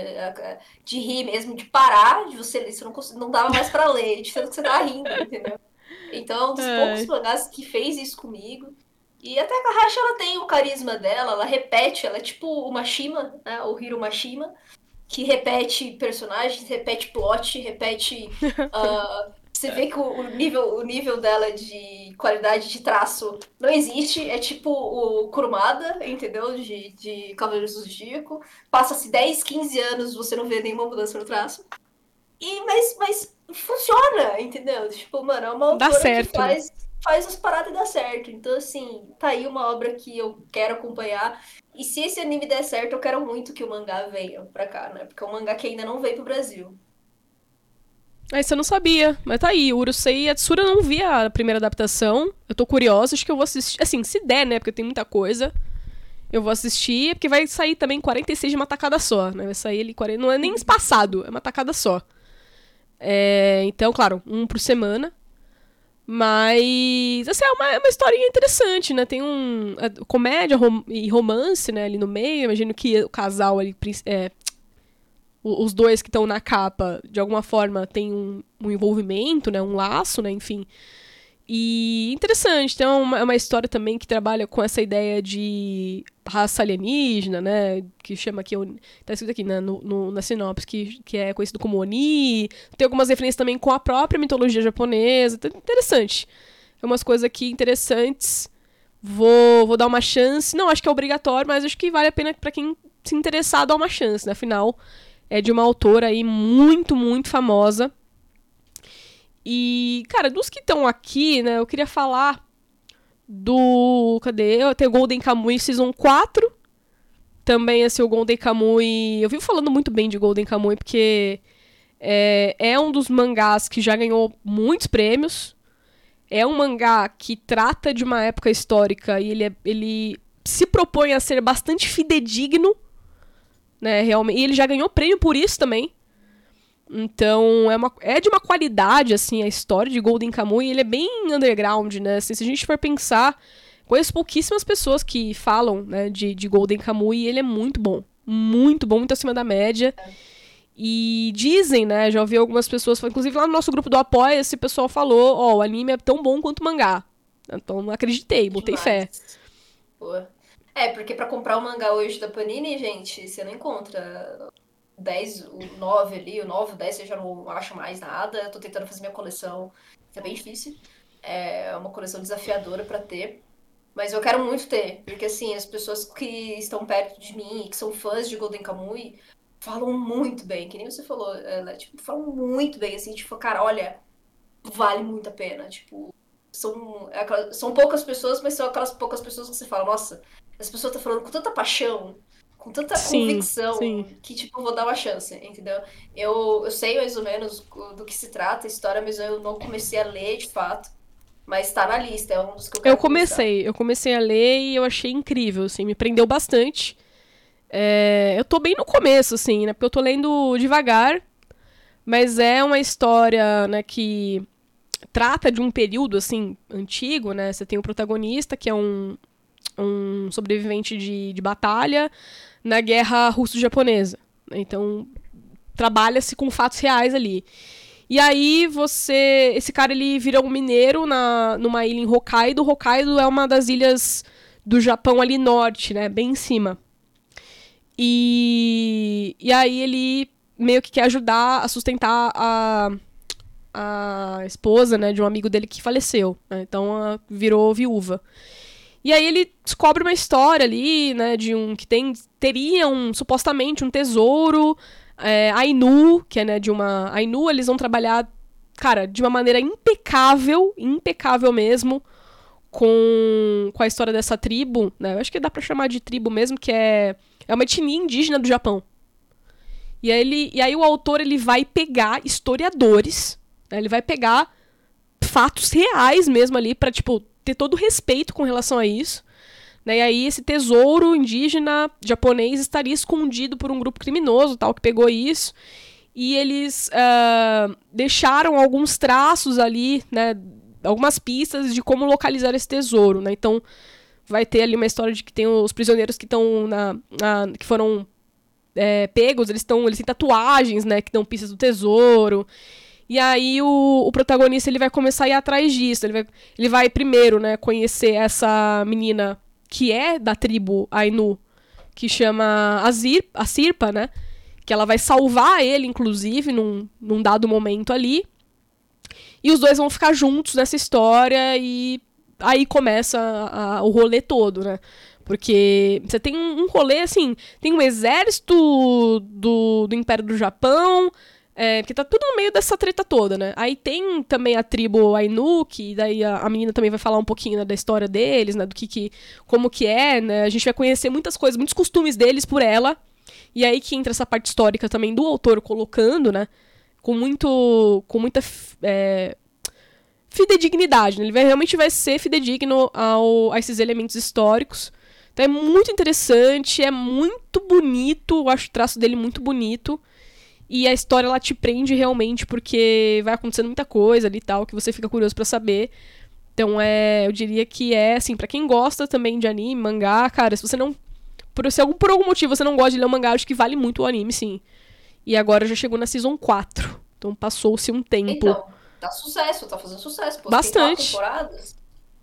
De rir mesmo, de parar de você ler. Você não, não dava mais pra ler, de tanto que você tava rindo, entendeu? Então, é um dos Ai. poucos mangás que fez isso comigo. E até a Takahashi, ela tem o carisma dela, ela repete, ela é tipo o Mashima, né? O Hiro Mashima, que repete personagens, repete plot, repete. ah, você vê que o, nível, o nível dela de qualidade de traço não existe. É tipo o Kurumada, entendeu? De, de Cavaleiros do Zodíaco. Passa-se 10, 15 anos, você não vê nenhuma mudança no traço. E, mas, mas funciona, entendeu? Tipo, mano, é uma Dá autora certo, que faz, faz as paradas e dá certo. Então, assim, tá aí uma obra que eu quero acompanhar. E se esse anime der certo, eu quero muito que o mangá venha pra cá, né? Porque é um mangá que ainda não veio pro Brasil. Aí você não sabia, mas tá aí. Urusei Yatsura eu não vi a primeira adaptação. Eu tô curiosa, acho que eu vou assistir. Assim, se der, né? Porque tem muita coisa. Eu vou assistir, porque vai sair também 46 de uma tacada só, né? Vai sair ele 40. Não é nem espaçado, é uma tacada só. É, então, claro, um por semana. Mas, assim, é uma, é uma historinha interessante, né? Tem um. É, comédia rom e romance, né, ali no meio. Imagino que o casal ali. É, os dois que estão na capa, de alguma forma, tem um, um, envolvimento, né? Um laço, né? Enfim. E interessante, tem uma, uma história também que trabalha com essa ideia de raça alienígena, né? Que chama aqui, tá escrito aqui né, no, no, na sinopse, que, que é conhecido como Oni. Tem algumas referências também com a própria mitologia japonesa. Então, interessante. É umas coisas aqui interessantes. Vou, vou dar uma chance. Não acho que é obrigatório, mas acho que vale a pena para quem se interessar dar uma chance, né? Afinal, é de uma autora aí muito, muito famosa. E, cara, dos que estão aqui, né, eu queria falar do. Cadê? Tenho Golden Kamuy Season 4. Também, assim, o Golden Kamuy. Eu vivo falando muito bem de Golden Kamuy porque é, é um dos mangás que já ganhou muitos prêmios. É um mangá que trata de uma época histórica e ele, é, ele se propõe a ser bastante fidedigno. Né, realmente. E ele já ganhou prêmio por isso também. Então, é, uma, é de uma qualidade, assim, a história de Golden Kamuy, ele é bem underground, né? Assim, se a gente for pensar, conheço pouquíssimas pessoas que falam, né, de, de Golden Kamuy, e ele é muito bom. Muito bom, muito acima da média. E dizem, né, já ouvi algumas pessoas, inclusive lá no nosso grupo do Apoia, esse pessoal falou, ó, oh, o anime é tão bom quanto o mangá. Então, acreditei, botei Demais. fé. Pô. É, porque para comprar o mangá hoje da Panini, gente, você não encontra 10, o 9 ali, o 9, o 10 eu já não acho mais nada. Tô tentando fazer minha coleção, que é bem difícil. É uma coleção desafiadora para ter. Mas eu quero muito ter, porque assim, as pessoas que estão perto de mim, que são fãs de Golden Kamuy, falam muito bem, que nem você falou, ela, tipo, falam muito bem, assim, tipo, cara, olha, vale muito a pena, tipo, são, são poucas pessoas, mas são aquelas poucas pessoas que você fala, nossa, as pessoas estão falando com tanta paixão, com tanta sim, convicção sim. que, tipo, vou dar uma chance, entendeu? Eu, eu sei mais ou menos do que se trata a história, mas eu não comecei a ler de fato. Mas tá na lista, é um dos que eu quero Eu comecei, começar. eu comecei a ler e eu achei incrível, assim, me prendeu bastante. É, eu tô bem no começo, assim, né? Porque eu tô lendo devagar, mas é uma história, né, que trata de um período, assim, antigo, né? Você tem o protagonista, que é um, um sobrevivente de, de batalha, na guerra russo-japonesa. Então, trabalha-se com fatos reais ali. E aí você, esse cara ele vira um mineiro na numa ilha em Hokkaido. Hokkaido é uma das ilhas do Japão ali norte, né, bem em cima. E e aí ele meio que quer ajudar a sustentar a a esposa, né, de um amigo dele que faleceu. Né? Então virou viúva. E aí ele descobre uma história ali, né, de um que tem teria um supostamente um tesouro é, Ainu, que é né, de uma Ainu, eles vão trabalhar, cara, de uma maneira impecável, impecável mesmo, com, com a história dessa tribo, né? Eu acho que dá para chamar de tribo mesmo, que é é uma etnia indígena do Japão. E aí, ele, e aí o autor ele vai pegar historiadores, né, ele vai pegar fatos reais mesmo ali para tipo ter todo o respeito com relação a isso. Né? E aí esse tesouro indígena japonês estaria escondido por um grupo criminoso, tal, que pegou isso. E eles uh, deixaram alguns traços ali, né? Algumas pistas de como localizar esse tesouro, né? Então vai ter ali uma história de que tem os prisioneiros que estão na, na, que foram é, pegos, eles estão eles têm tatuagens, né? Que dão pistas do tesouro. E aí o, o protagonista ele vai começar a ir atrás disso. Ele vai, ele vai primeiro, né, conhecer essa menina que é da tribo Ainu, que chama Azir, a Sirpa, né? Que ela vai salvar ele, inclusive, num, num dado momento ali. E os dois vão ficar juntos nessa história e aí começa a, a, o rolê todo, né? Porque você tem um, um rolê, assim, tem um exército do, do Império do Japão, é, porque tá tudo no meio dessa treta toda, né? Aí tem também a tribo Ainu, que daí a, a menina também vai falar um pouquinho né, da história deles, né? Do que, que. como que é, né? A gente vai conhecer muitas coisas, muitos costumes deles por ela. E aí que entra essa parte histórica também do autor colocando, né? Com muito. com muita. É, fidedignidade, né? Ele vai, realmente vai ser fidedigno ao, a esses elementos históricos. Então é muito interessante, é muito bonito, eu acho o traço dele muito bonito. E a história ela te prende realmente porque vai acontecendo muita coisa ali e tal que você fica curioso para saber. Então é, eu diria que é assim, para quem gosta também de anime, mangá, cara, se você não por, se algum, por algum motivo você não gosta de ler o mangá, acho que vale muito o anime, sim. E agora já chegou na Season 4. Então passou-se um tempo. Então, tá sucesso, tá fazendo sucesso. Pô, Bastante. temporadas.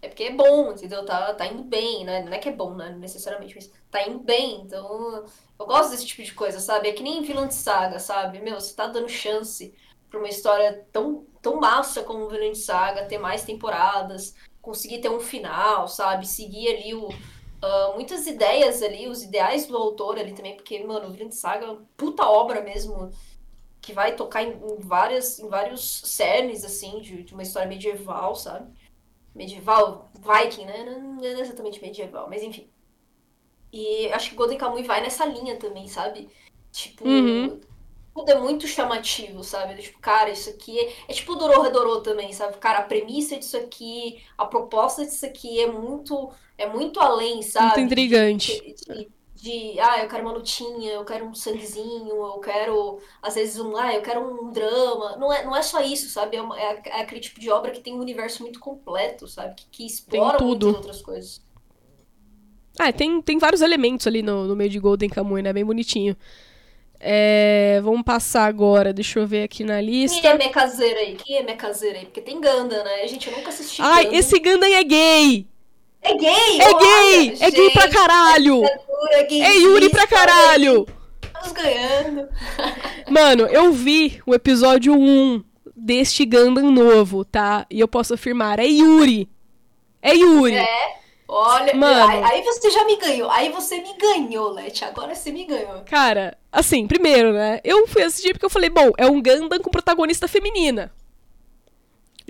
É porque é bom, entendeu? Tá, tá indo bem, né? Não é que é bom, né? Necessariamente, mas tá indo bem. Então, eu gosto desse tipo de coisa, sabe? É que nem vilão de saga, sabe? Meu, você tá dando chance pra uma história tão, tão massa como vilão de saga, ter mais temporadas, conseguir ter um final, sabe? Seguir ali o uh, muitas ideias ali, os ideais do autor ali também, porque, mano, o Vinland Saga é uma puta obra mesmo, que vai tocar em, em, várias, em vários cernes, assim, de, de uma história medieval, sabe? Medieval, Viking, né? Não, é exatamente medieval, mas enfim. E acho que Golden Kamuy vai nessa linha também, sabe? Tipo, uhum tudo é muito chamativo, sabe? Tipo, cara, isso aqui é, é tipo Dorô também, sabe? Cara, a premissa disso aqui, a proposta disso aqui é muito é muito além, sabe? Muito intrigante. De, de, de, ah, eu quero uma lutinha, eu quero um sanguezinho, eu quero, às vezes, um, ah, eu quero um drama. Não é, não é só isso, sabe? É, uma, é, é aquele tipo de obra que tem um universo muito completo, sabe? Que, que explora muitas outras coisas. Ah, tem, tem vários elementos ali no, no meio de Golden Kamuy, né? Bem bonitinho. É, vamos passar agora, deixa eu ver aqui na lista. Quem é minha caseira aí? Quem é minha caseira aí? Porque tem Ganda, né? Gente, eu nunca assisti. Ai, Ganda. esse Ganda é gay! É gay? É gay! É gay pra caralho! É, gay é Yuri pra caralho! Estamos ganhando. Mano, eu vi o episódio 1 deste Gundam novo, tá? E eu posso afirmar, é Yuri! É Yuri! É. Olha, Mano, aí, aí, você já me ganhou. Aí você me ganhou, Leti. Agora você me ganhou. Cara, assim, primeiro, né? Eu fui assistir porque eu falei, bom, é um Gundam com protagonista feminina.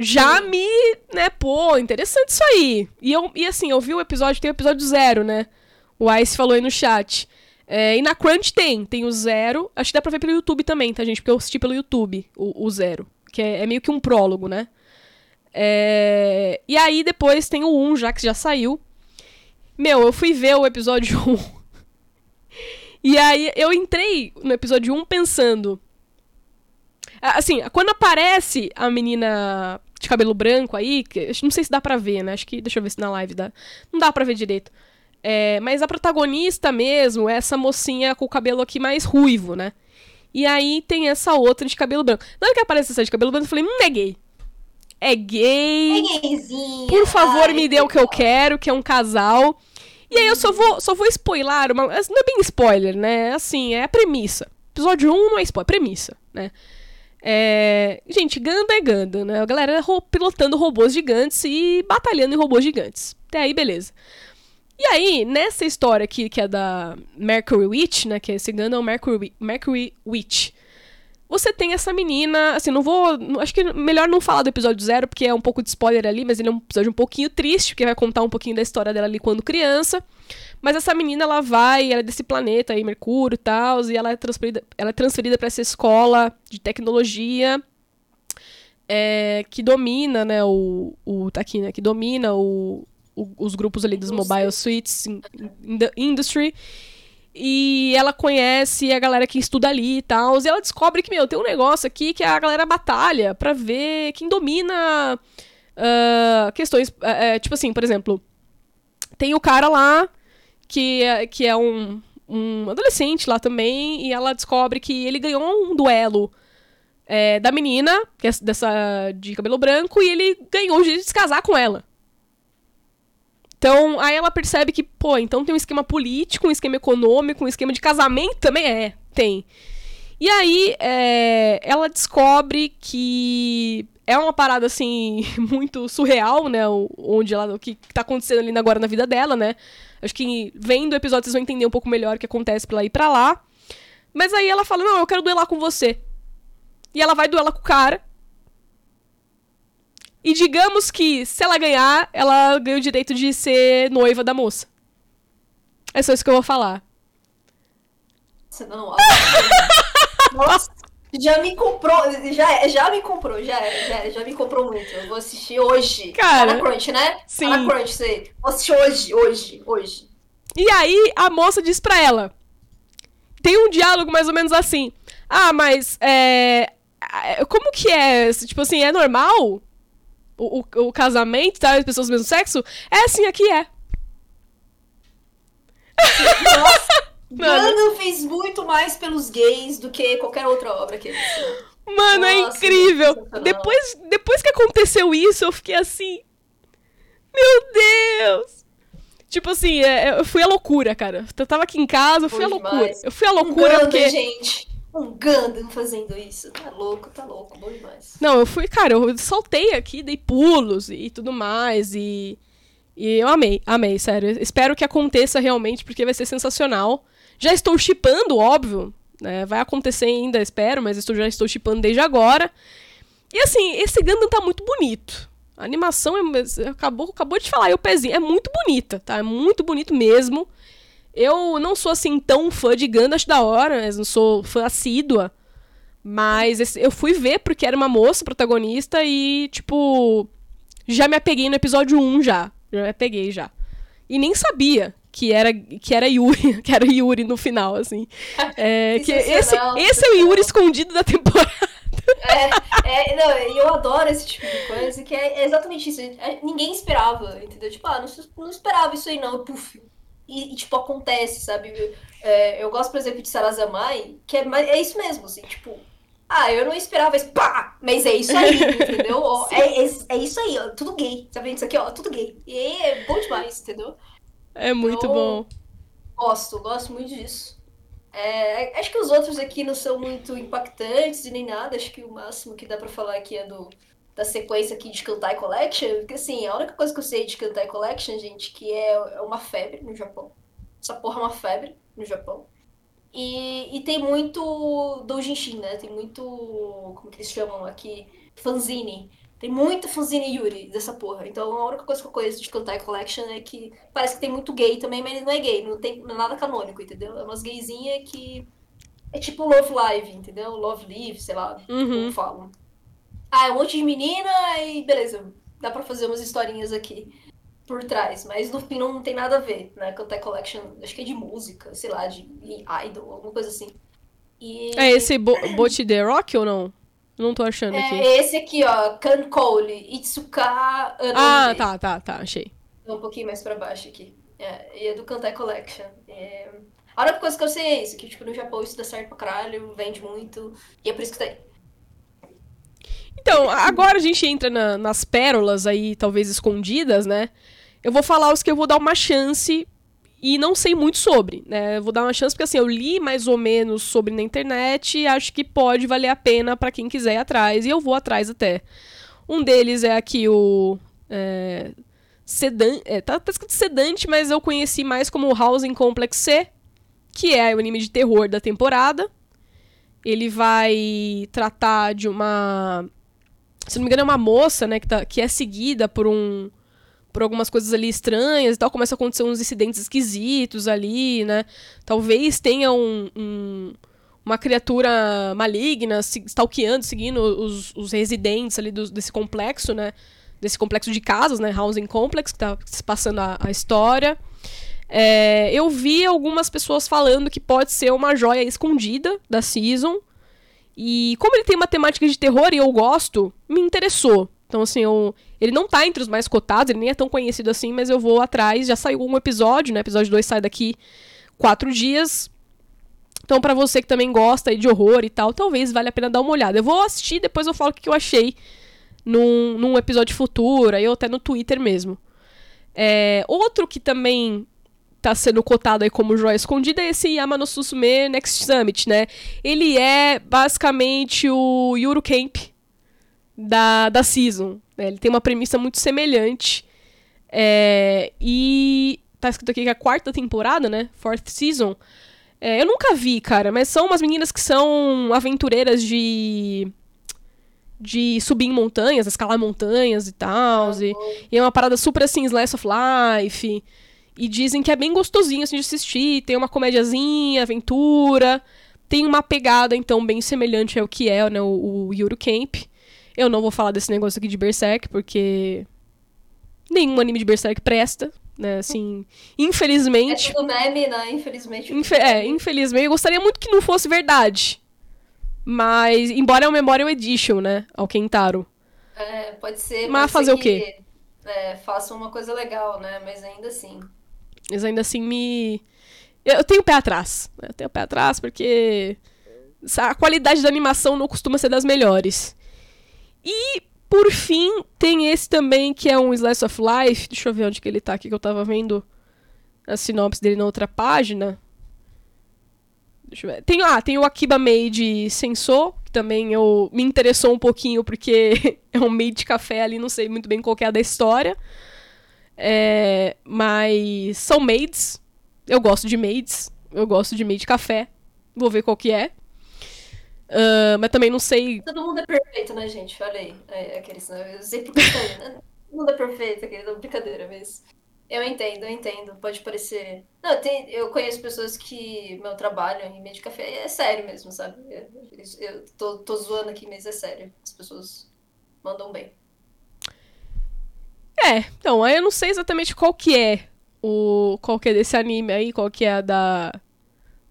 Já Sim. me, né, pô, interessante isso aí. E, eu, e assim, eu vi o episódio, tem o episódio zero, né? O Ice falou aí no chat. É, e na Crunch tem, tem o zero. Acho que dá pra ver pelo YouTube também, tá, gente? Porque eu assisti pelo YouTube o, o zero. Que é, é meio que um prólogo, né? É... E aí depois tem o 1, já que já saiu. Meu, eu fui ver o episódio 1. e aí eu entrei no episódio 1 pensando. Assim, quando aparece a menina de cabelo branco aí, que, não sei se dá pra ver, né? Acho que. Deixa eu ver se na live dá. Não dá pra ver direito. É, mas a protagonista mesmo é essa mocinha com o cabelo aqui mais ruivo, né? E aí tem essa outra de cabelo branco. Na hora que aparece essa de cabelo branco, eu falei, hum, é gay. É gay. É gayzinha. Por favor, Ai, me dê o que eu quero, que é um casal. E aí eu só vou, só vou spoiler, uma, não é bem spoiler, né? Assim, é a premissa. Episódio 1 não é spoiler, é premissa, né? É... Gente, Ganda é Ganda, né? A galera ro pilotando robôs gigantes e batalhando em robôs gigantes. Até aí, beleza. E aí, nessa história aqui, que é da Mercury Witch, né? Que esse Ganda é o Mercury, Mercury Witch. Você tem essa menina, assim, não vou. Acho que melhor não falar do episódio zero, porque é um pouco de spoiler ali, mas ele é um episódio um pouquinho triste, porque vai contar um pouquinho da história dela ali quando criança. Mas essa menina, ela vai, ela é desse planeta aí, Mercúrio e tal, e ela é transferida, ela é transferida para essa escola de tecnologia é, que domina, né, o, o. Tá aqui, né? Que domina o, o os grupos ali dos Mobile Suites in, in Industry. E ela conhece a galera que estuda ali e tal. E ela descobre que, meu, tem um negócio aqui que a galera batalha para ver quem domina uh, questões. Uh, tipo assim, por exemplo, tem o cara lá que, é, que é um, um adolescente lá também. E ela descobre que ele ganhou um duelo é, da menina, que é dessa de cabelo branco, e ele ganhou o direito de se casar com ela. Então, aí ela percebe que, pô, então tem um esquema político, um esquema econômico, um esquema de casamento também é, tem. E aí, é, ela descobre que é uma parada, assim, muito surreal, né? Onde ela, o que tá acontecendo ali agora na vida dela, né? Acho que vendo o episódio vocês vão entender um pouco melhor o que acontece pra ela ir pra lá. Mas aí ela fala, não, eu quero duelar com você. E ela vai duelar com o cara. E digamos que, se ela ganhar, ela ganha o direito de ser noiva da moça. É só isso que eu vou falar. Você não. Nossa, já me comprou. Já, já me comprou, já, já, já me comprou muito. Eu vou assistir hoje. Cara. Tá na Crunch, né? Sim. Tá na Crunch, sei. Vou assistir hoje, hoje, hoje. E aí a moça diz pra ela. Tem um diálogo mais ou menos assim. Ah, mas é, é, Como que é? Tipo assim, é normal? O, o, o casamento, tá? As pessoas do mesmo sexo? É assim, aqui é. Nossa, Gundam fez muito mais pelos gays do que qualquer outra obra que ele Mano, é Nossa, é incrível. Depois, depois que aconteceu isso, eu fiquei assim. Meu Deus! Tipo assim, é, é, eu fui a loucura, cara. Eu tava aqui em casa, eu fui a loucura. Eu fui a loucura um Gundam, porque. gente. Um Gundam fazendo isso. Tá louco, tá louco, bom demais. Não, eu fui, cara, eu saltei aqui, dei pulos e tudo mais. E. E eu amei, amei, sério. Espero que aconteça realmente, porque vai ser sensacional. Já estou chipando, óbvio. Né? Vai acontecer ainda, espero, mas estou, já estou chipando desde agora. E assim, esse Gundam tá muito bonito. A animação é, acabou, acabou de falar, e o pezinho é muito bonita, tá? É muito bonito mesmo. Eu não sou assim tão fã de Gundam, acho da hora, não sou fã assídua. Mas esse, eu fui ver porque era uma moça protagonista e, tipo, já me apeguei no episódio 1 já. Já me apeguei já. E nem sabia que era, que era Yuri, que era Yuri no final, assim. É, que esse, esse é o Yuri escondido da temporada. É, é, não, eu adoro esse tipo de coisa, que é exatamente isso. É, ninguém esperava, entendeu? Tipo, ah, não, não esperava isso aí não, puf. E, e tipo, acontece, sabe? É, eu gosto, por exemplo, de Sarazamai, que é, é isso mesmo, assim, tipo, ah, eu não esperava isso, pá! Mas é isso aí, entendeu? é, é, é, isso aí, ó, tudo gay, tá vendo isso aqui, ó, tudo gay. E é bom demais, entendeu? É muito então, bom. Gosto, gosto muito disso. É, acho que os outros aqui não são muito impactantes e nem nada. Acho que o máximo que dá para falar aqui é do, da sequência aqui de Kantai Collection. Porque assim, a única coisa que eu sei de Kantai Collection, gente, que é, é uma febre no Japão. Essa porra é uma febre no Japão. E, e tem muito doujinshi, né? Tem muito. Como que eles chamam aqui? Fanzine. Tem muito fanzine Yuri dessa porra. Então a única coisa que eu conheço de Kantai Collection é que parece que tem muito gay também, mas ele não é gay, não tem nada canônico, entendeu? É umas gaysinhas que. É tipo Love Live, entendeu? Love Live, sei lá, uhum. como falam. Ah, é um monte de menina e beleza, dá pra fazer umas historinhas aqui por trás, mas no fim não tem nada a ver, né? Kantai Collection, acho que é de música, sei lá, de idol, alguma coisa assim. E... É esse Bo Bot The Rock ou não? Não tô achando é, aqui. Esse aqui, ó, Kan Cole, Itsuka Ah, tá, tá, tá, achei. Um pouquinho mais pra baixo aqui. É, e é do Kantai Collection. É... A única coisa que eu sei é isso, que tipo, no Japão isso dá certo pra caralho, vende muito, e é por isso que tá aí. Então, agora a gente entra na, nas pérolas aí, talvez escondidas, né? Eu vou falar os que eu vou dar uma chance e não sei muito sobre, né? Vou dar uma chance porque assim, eu li mais ou menos sobre na internet e acho que pode valer a pena para quem quiser ir atrás e eu vou atrás até. Um deles é aqui o é, Sedan, é, tá, tá escrito Sedante, mas eu conheci mais como Housing Complex C, que é o anime de terror da temporada. Ele vai tratar de uma, se não me engano é uma moça, né, que, tá, que é seguida por um por algumas coisas ali estranhas e tal, começa a acontecer uns incidentes esquisitos ali, né? Talvez tenha um, um uma criatura maligna se, stalkeando, seguindo os, os residentes ali do, desse complexo, né? Desse complexo de casas, né? Housing Complex, que tá se passando a, a história. É, eu vi algumas pessoas falando que pode ser uma joia escondida da season. E como ele tem uma temática de terror e eu gosto, me interessou. Então, assim, eu, ele não tá entre os mais cotados, ele nem é tão conhecido assim, mas eu vou atrás. Já saiu um episódio, né? Episódio 2 sai daqui quatro dias. Então, para você que também gosta de horror e tal, talvez valha a pena dar uma olhada. Eu vou assistir, depois eu falo o que eu achei num, num episódio futuro, aí ou até no Twitter mesmo. É, outro que também tá sendo cotado aí como joia escondida é esse Yamano Susume Next Summit, né? Ele é basicamente o Yuru Camp da, da season. Né? Ele tem uma premissa muito semelhante. É, e tá escrito aqui que é a quarta temporada, né? Fourth season. É, eu nunca vi, cara, mas são umas meninas que são aventureiras de. de subir em montanhas, escalar montanhas e tal. E, e, é uma parada super assim, slice of life. E dizem que é bem gostosinho assim, de assistir. Tem uma comédiazinha, aventura. Tem uma pegada, então, bem semelhante ao que é né, o, o Yuru Camp. Eu não vou falar desse negócio aqui de Berserk, porque nenhum anime de Berserk presta, né? Assim, infelizmente. É tudo meme, né? Infelizmente. Infe é, infelizmente. Eu gostaria muito que não fosse verdade. Mas, embora é o Memorial Edition, né? Ao Kentaro. É, pode ser. Mas pode fazer ser o quê? que, É, façam uma coisa legal, né? Mas ainda assim. Mas ainda assim me. Eu tenho pé atrás. né? Eu tenho pé atrás porque a qualidade da animação não costuma ser das melhores. E, por fim, tem esse também que é um Slice of Life. Deixa eu ver onde que ele tá aqui, que eu tava vendo a sinopse dele na outra página. Deixa eu ver. Tem, ah, tem o Akiba Made Sensor, que também eu, me interessou um pouquinho porque é um made de café ali, não sei muito bem qual que é a da história. É, mas são maids. Eu gosto de maids. Eu gosto de maid de café. Vou ver qual que é. Ah, mas também não sei. Todo mundo é perfeito, né, gente? Olha aí. É, aqueles, né? Eu sei porque tá, né? Todo mundo é perfeito, querido. Brincadeira, mas. Eu entendo, eu entendo. Pode parecer. Não, tem, eu conheço pessoas que meu trabalho em meio de café é sério mesmo, sabe? Eu, eu tô, tô zoando aqui, mas é sério. As pessoas mandam bem. É, então, aí eu não sei exatamente qual que é o. qual que é desse anime aí, qual que é a da.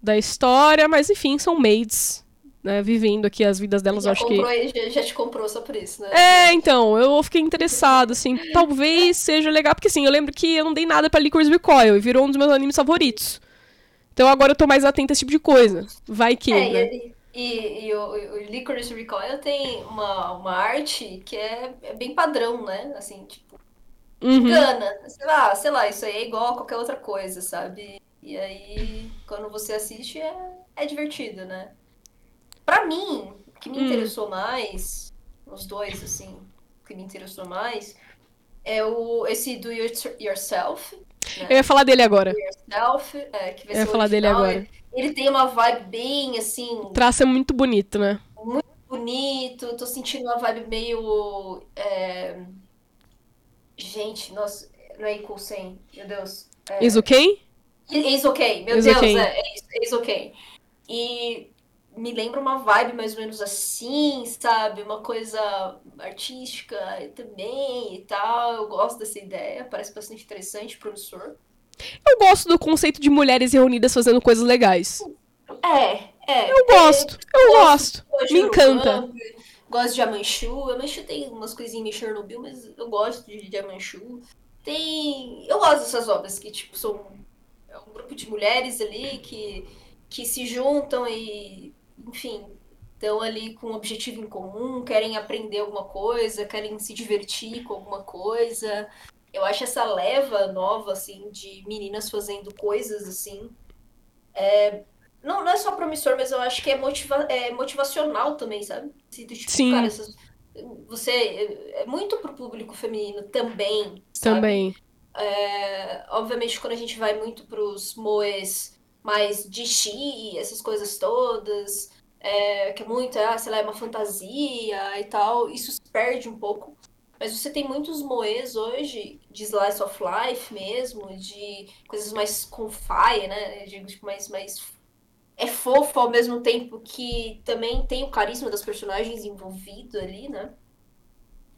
da história, mas enfim, são maids, né? Vivendo aqui as vidas delas, já acho que. comprou, aí, já, já te comprou só por isso, né? É, então, eu fiquei interessado, assim, talvez seja legal, porque assim, eu lembro que eu não dei nada pra Licorice Recoil e virou um dos meus animes favoritos. Então agora eu tô mais atenta a esse tipo de coisa. Vai que, É, né? e, e, e o, o Licorice Recoil tem uma, uma arte que é, é bem padrão, né? Assim, tipo, Uhum. engana. Sei lá, sei lá, isso aí é igual a qualquer outra coisa, sabe? E aí, quando você assiste, é, é divertido, né? Pra mim, o que me Hum. interessou mais, os dois, assim, o que me interessou mais, é o, esse Do It Yourself, Eu ia falar dele agora. Yourself, é, que vai Eu ia falar dele original. agora. Ele, tem uma vibe bem, assim, O traço é muito bonito, né? bonito, tô sentindo uma vibe meio. é, Gente, nossa, não é Equal 100, meu Deus. É... Isso quem? Ex ok, meu Ex Deus, ok. é, é Ex ok. E me lembra uma vibe mais ou menos assim, sabe? Uma coisa artística também e tal. Eu gosto dessa ideia, parece bastante interessante, promissor. Eu gosto do conceito de mulheres reunidas fazendo coisas legais. É, é. Eu gosto, eu gosto. Gosto Me encanta. Gosto de Amanchu. Amanchu tem umas coisinhas meio Chernobyl, mas eu gosto de, de Amanchu. Tem. Eu gosto dessas obras que, tipo, são é um grupo de mulheres ali que, que se juntam e, enfim, estão ali com um objetivo em comum, querem aprender alguma coisa, querem se divertir com alguma coisa. Eu acho essa leva nova, assim, de meninas fazendo coisas assim. é, Não, não é só promissor, mas eu acho que é, motiva é motivacional também, sabe? Tipo, Sim. cara, essas- você é muito pro público feminino também? Também. É, obviamente, quando a gente vai muito pros moes mais de chi, essas coisas todas, é, que é muito, ah, sei lá, é uma fantasia e tal, isso se perde um pouco. Mas você tem muitos moes hoje, de slice of life mesmo, de coisas mais com faia, né? Digo, tipo, mais, mais é fofo ao mesmo tempo que também tem o carisma das personagens envolvido ali, né?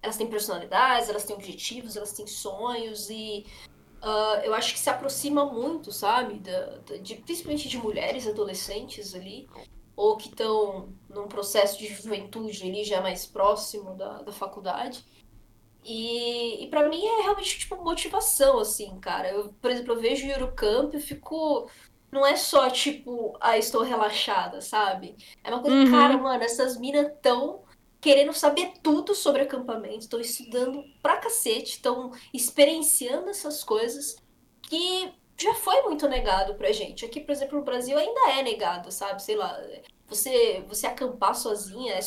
Elas têm personalidades, elas têm objetivos, elas têm sonhos e ah, eu acho que se aproxima muito, sabe? Da, da- de, principalmente de mulheres adolescentes ali, ou que estão num processo de juventude ali já mais próximo da, da faculdade. E, e para mim é realmente tipo motivação, assim, cara. Eu, por exemplo, eu vejo Yuru Camp e fico. Não é só tipo, ah, estou relaxada, sabe? É uma coisa, Uhum. cara, mano, essas minas tão querendo saber tudo sobre acampamento, estão estudando pra cacete, estão experienciando essas coisas que já foi muito negado pra gente. Aqui, por exemplo, no Brasil ainda é negado, sabe? Sei lá, você, você acampar sozinha, é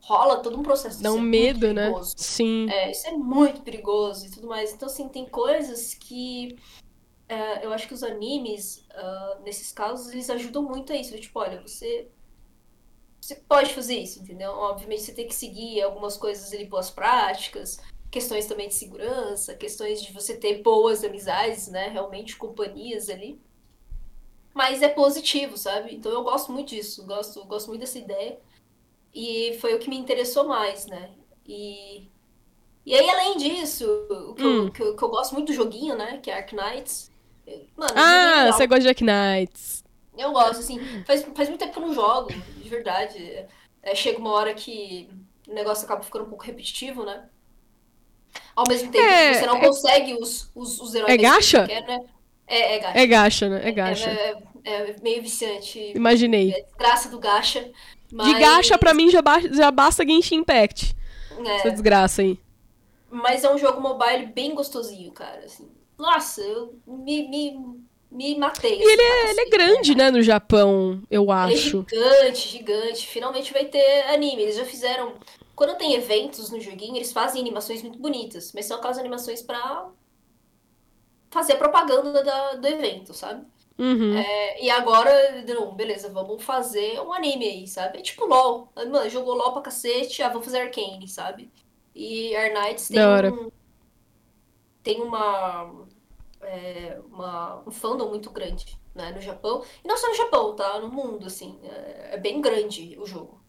rola todo um processo. Dá um medo, né? Sim. É, isso é muito perigoso e tudo mais. Então, assim, tem coisas que é, eu acho que os animes, ah, nesses casos, eles ajudam muito a isso. Tipo, olha, você, você pode fazer isso, entendeu? Obviamente, você tem que seguir algumas coisas ali, boas práticas, questões também de segurança, questões de você ter boas amizades, né? Realmente, companhias ali. Mas é positivo, sabe? Então, eu gosto muito disso. Gosto, gosto muito dessa ideia. E foi o que me interessou mais, né? E e aí, além disso, o que, Hum. eu, que, eu, que eu gosto muito do joguinho, né? Que é Arknights. Mano, o jogo é Ah, legal. você gosta de Jack Knights. Eu gosto, assim. Faz, faz muito tempo que eu não jogo, de verdade. É, chega uma hora que o negócio acaba ficando um pouco repetitivo, né? Ao mesmo tempo É, que você não é- consegue os, os, os heróis É que gacha? você quer, né? É, é gacha. É gacha, né? É gacha. É, é- é meio viciante. Imaginei. É desgraça do gacha. Mas, De gacha, pra mim, já, ba- já basta Genshin Impact. é, Essa desgraça aí. Mas é um jogo mobile bem gostosinho, cara. Assim. Nossa, eu me, me, me matei. E ele assim, é, pra ele é cacete, grande, né? né, no Japão, eu Ele é acho. gigante, gigante. Finalmente vai ter anime. Eles já fizeram. Quando tem eventos no joguinho, eles fazem animações muito bonitas. Mas são aquelas animações pra fazer a propaganda da- do evento, sabe? Uhum. É, e agora, não, beleza, vamos fazer um anime aí, sabe? É tipo LOL. Mano, jogou LOL pra cacete, ah, vamos fazer Arcane, sabe? E Air Knights tem um, tem uma, é, uma- um fandom muito grande, né, no Japão. E não só no Japão, tá? No mundo, assim. É, é bem grande o jogo.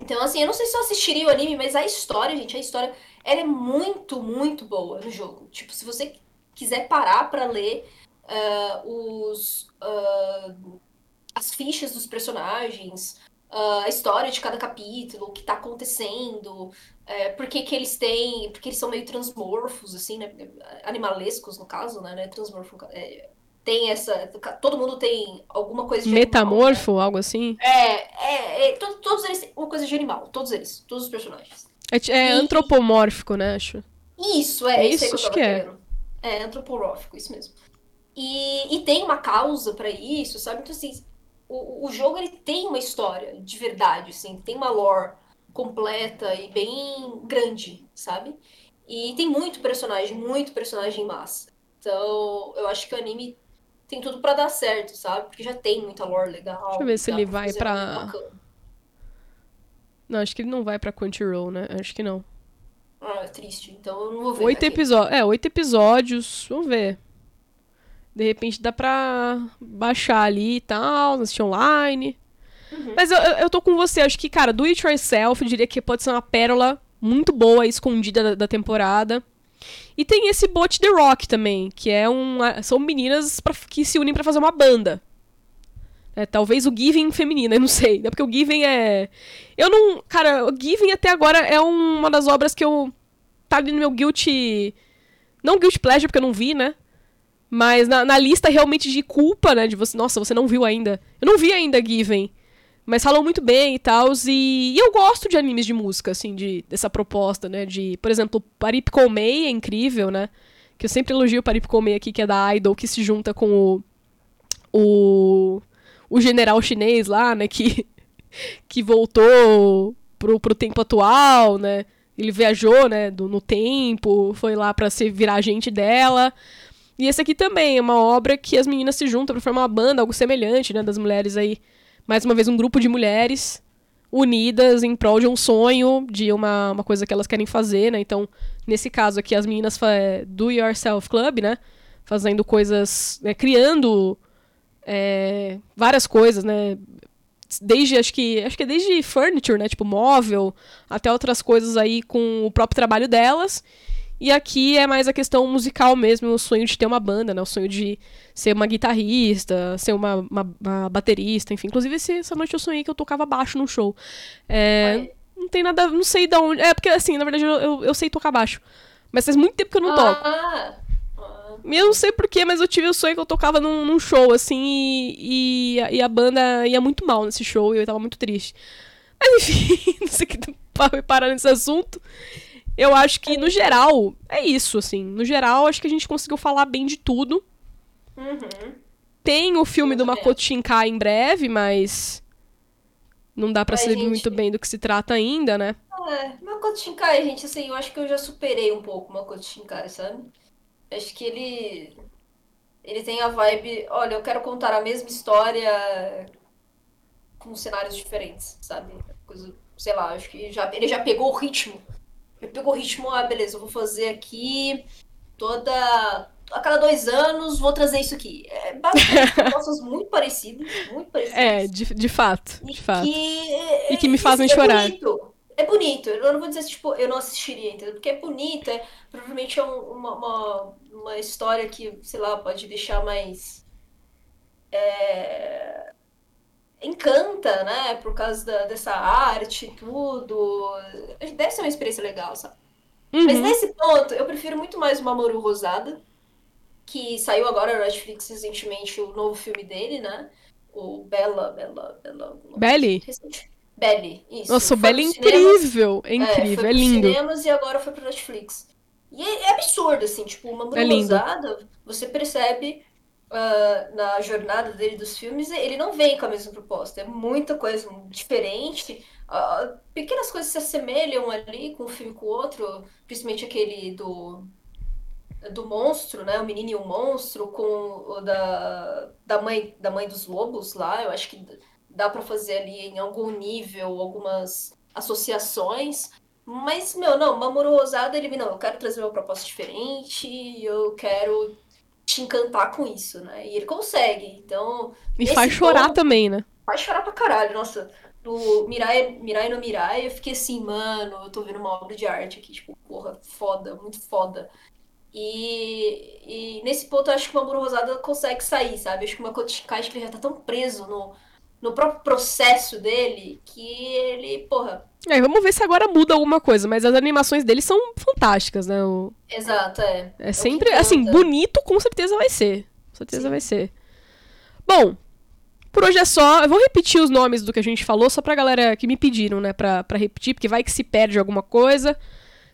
Então, assim, eu não sei se eu assistiria o anime, mas a história, gente, a história, ela é muito, muito boa no jogo. Tipo, se você quiser parar pra ler ah, os, ah, as fichas dos personagens, ah, a história de cada capítulo, o que tá acontecendo, é, por que que eles têm, porque eles são meio transmorfos, assim, né? Animalescos, no caso, né? né? Transmorfo, é, tem essa. Todo mundo tem alguma coisa de animal, né? Metamorfo, algo assim. É, é, é, to- todos eles têm uma coisa de animal, todos eles, todos os personagens. É, é E- antropomórfico, né, acho. Isso, é, É isso isso? que Acho que é. querendo. É, antropomórfico, isso mesmo. E, e tem uma causa pra isso, sabe? Então, assim, o, o jogo ele tem uma história de verdade, assim, tem uma lore completa e bem grande, sabe? E tem muito personagem, muito personagem massa. Então, eu acho que o anime tem tudo pra dar certo, sabe? Porque já tem muita lore legal. Deixa eu ver se ele pra vai pra-. Não, acho que ele não vai pra Crunchyroll, né? Acho que não. Ah, é triste. Então eu não vou ver. Oito episódios. É, oito episódios. Vamos ver. De repente dá pra baixar ali e tal, assistir online. Uhum. Mas eu, eu, tô com você. Acho que, cara, do It Yourself, eu diria que pode ser uma pérola muito boa, escondida da, da temporada. E tem esse Bot The Rock também, que é um. São meninas pra- que se unem pra fazer uma banda. É, talvez o Giving feminino, eu não sei. É porque o Giving é. Eu não. Cara, o Giving até agora é um- uma das obras que eu. Tá ali no meu guilty. Não guilty pleasure, porque eu não vi, né? Mas na, na lista realmente de culpa, né? De você. Nossa, você não viu ainda. Eu não vi ainda Given. Mas falam muito bem e tal. E, e eu gosto de animes de música, assim, de, dessa proposta, né? De, por exemplo, Parip Koumei é incrível, né? Que eu sempre elogio o Parip Koumei aqui, que é da Idol, que se junta com o. O, o general chinês lá, né? Que, que voltou pro, pro tempo atual, né? Ele viajou, né, do, no tempo, foi lá pra se virar agente dela. E esse aqui também é uma obra que as meninas se juntam pra formar uma banda, algo semelhante, né, das mulheres aí. Mais uma vez, um grupo de mulheres unidas em prol de um sonho, de uma, uma coisa que elas querem fazer, né? Então, nesse caso aqui, as meninas é, do Yourself Club, né? Fazendo coisas, né, criando é, várias coisas, né? Desde, acho que, acho que é desde furniture, né? Tipo, móvel, até outras coisas aí com o próprio trabalho delas. E aqui é mais a questão musical mesmo, o sonho de ter uma banda, né? O sonho de ser uma guitarrista, ser uma, uma- uma baterista, enfim. Inclusive, essa noite eu sonhei que eu tocava baixo num show. É, não tem nada, não sei de onde. É, porque assim, na verdade, eu, eu, eu sei tocar baixo. Mas faz muito tempo que eu não toco. Ah, E eu não sei porquê, mas eu tive o sonho que eu tocava num, num show, assim, e, e, a- e a banda ia muito mal nesse show e eu tava muito triste. Mas enfim, não sei o que pa- parar nesse assunto. Eu acho que, no geral, é isso, assim. No geral, acho que a gente conseguiu falar bem de tudo. uhum. Tem o filme Eu do Makoto Shinkai em breve, mas. Não dá pra Ai, saber gente. muito bem do que se trata ainda, né? É, Makoto Shinkai, gente, assim, eu acho que eu já superei um pouco o Makoto Shinkai, sabe? Acho que ele ele tem a vibe, olha, eu quero contar a mesma história com cenários diferentes, sabe? Coisa, sei lá, acho que já, ele já pegou o ritmo. Ele pegou o ritmo, ah, beleza, eu vou fazer aqui toda a cada dois anos vou trazer isso aqui. É basicamente propostas muito parecidas, muito parecidas. É, de, de fato. E De fato. que, E que me fazem é chorar. bonito. É bonito. Eu não vou dizer, tipo, eu não assistiria, entendeu? Porque é bonito, é, provavelmente é um- uma, uma, uma história que, sei lá, pode deixar mais. é, encanta, né? Por causa da, dessa arte e tudo. Deve ser uma experiência legal, sabe? Uhum. Mas nesse ponto, eu prefiro muito mais o Mamoru Rosada, que saiu agora na Netflix recentemente o novo filme dele, né? O Bela, Bela, Bela. Belly? Recente. Belly, isso. Nossa, o Belly é incrível. É incrível, foi é, pros lindo. cinemas e agora foi pro Netflix. E é, é absurdo, assim, tipo, uma É. Rosada, você percebe ah, na jornada dele dos filmes, ele não vem com a mesma proposta. É muita coisa diferente. Ah, pequenas coisas se assemelham ali com um filme com o outro, principalmente aquele do, do monstro, né? O menino e o monstro, com o da, da mãe, da mãe dos lobos lá. Eu acho que dá pra fazer ali em algum nível algumas associações. Mas, meu, não, Mamoru Rosada, ele, não, eu quero trazer uma proposta diferente, eu quero te encantar com isso, né? E ele consegue. Então, E Nesse faz chorar também, né? faz chorar pra caralho. Nossa, no Mirai, Mirai no Mirai, eu fiquei assim, mano, eu tô vendo uma obra de arte aqui, tipo, porra, foda, muito foda. E, e nesse ponto eu acho que o Mamoru Rosada consegue sair, sabe? Eu acho que o Makoto Shinkai, acho que ele já tá tão preso no, no próprio processo dele que ele, porra, É, vamos ver se agora muda alguma coisa, mas as animações dele são fantásticas, né? O- exato, é. É o sempre, assim, bonito com certeza vai ser. Com certeza Sim. vai ser. Bom, por hoje é só. Eu vou repetir os nomes do que a gente falou, só pra galera que me pediram, né, pra, pra repetir, porque vai que se perde alguma coisa.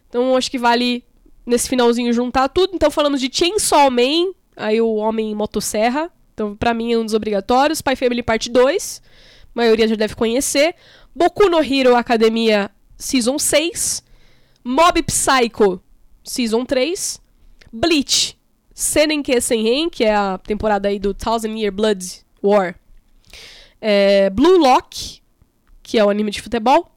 Então acho que vale, nesse finalzinho, juntar tudo. Então falamos de Chainsaw Man, aí o Homem em Motosserra. Então, pra mim, é um dos obrigatórios. Spy Family Parte 2, a maioria já deve conhecer. Boku no Hero Academia Season 6. Mob Psycho Season 3. Bleach Senenke Senren, que é a temporada aí do Thousand Year Blood War. É, Blue Lock, que é o anime de futebol.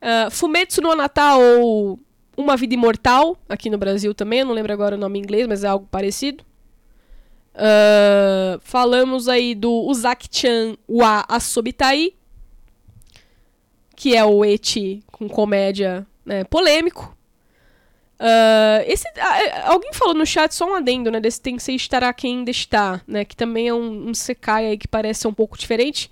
Uh, Fumetsu no Anata ou Uma Vida Imortal, aqui no Brasil também, não lembro agora o nome em inglês, mas é algo parecido. Uh, falamos aí do Uzaki-chan wa Asobitai, que é o eti com comédia né, polêmico. Uh, esse, ah, alguém falou no chat, só um adendo, né, desse Tensei estará quem ainda está, né, que também é um, um Sekai aí que parece ser um pouco diferente.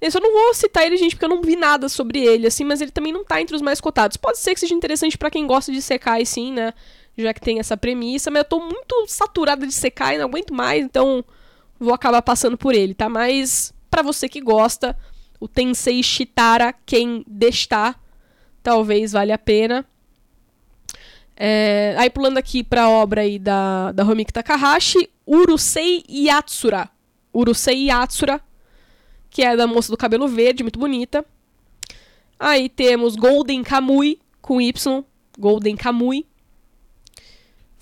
Eu só não vou citar ele, gente, porque eu não vi nada sobre ele, assim, mas ele também não tá entre os mais cotados. Pode ser que seja interessante pra quem gosta de Sekai, sim, né, já que tem essa premissa, mas eu tô muito saturada de Sekai, não aguento mais, então vou acabar passando por ele, tá? Mas pra você que gosta, o Tensei Shitara quem desta, talvez valha a pena. É, aí pulando aqui pra obra aí da, da Homiki Takahashi, Urusei Yatsura. Urusei Yatsura, que é da moça do cabelo verde, muito bonita. Aí temos Golden Kamui, com Y, Golden Kamui.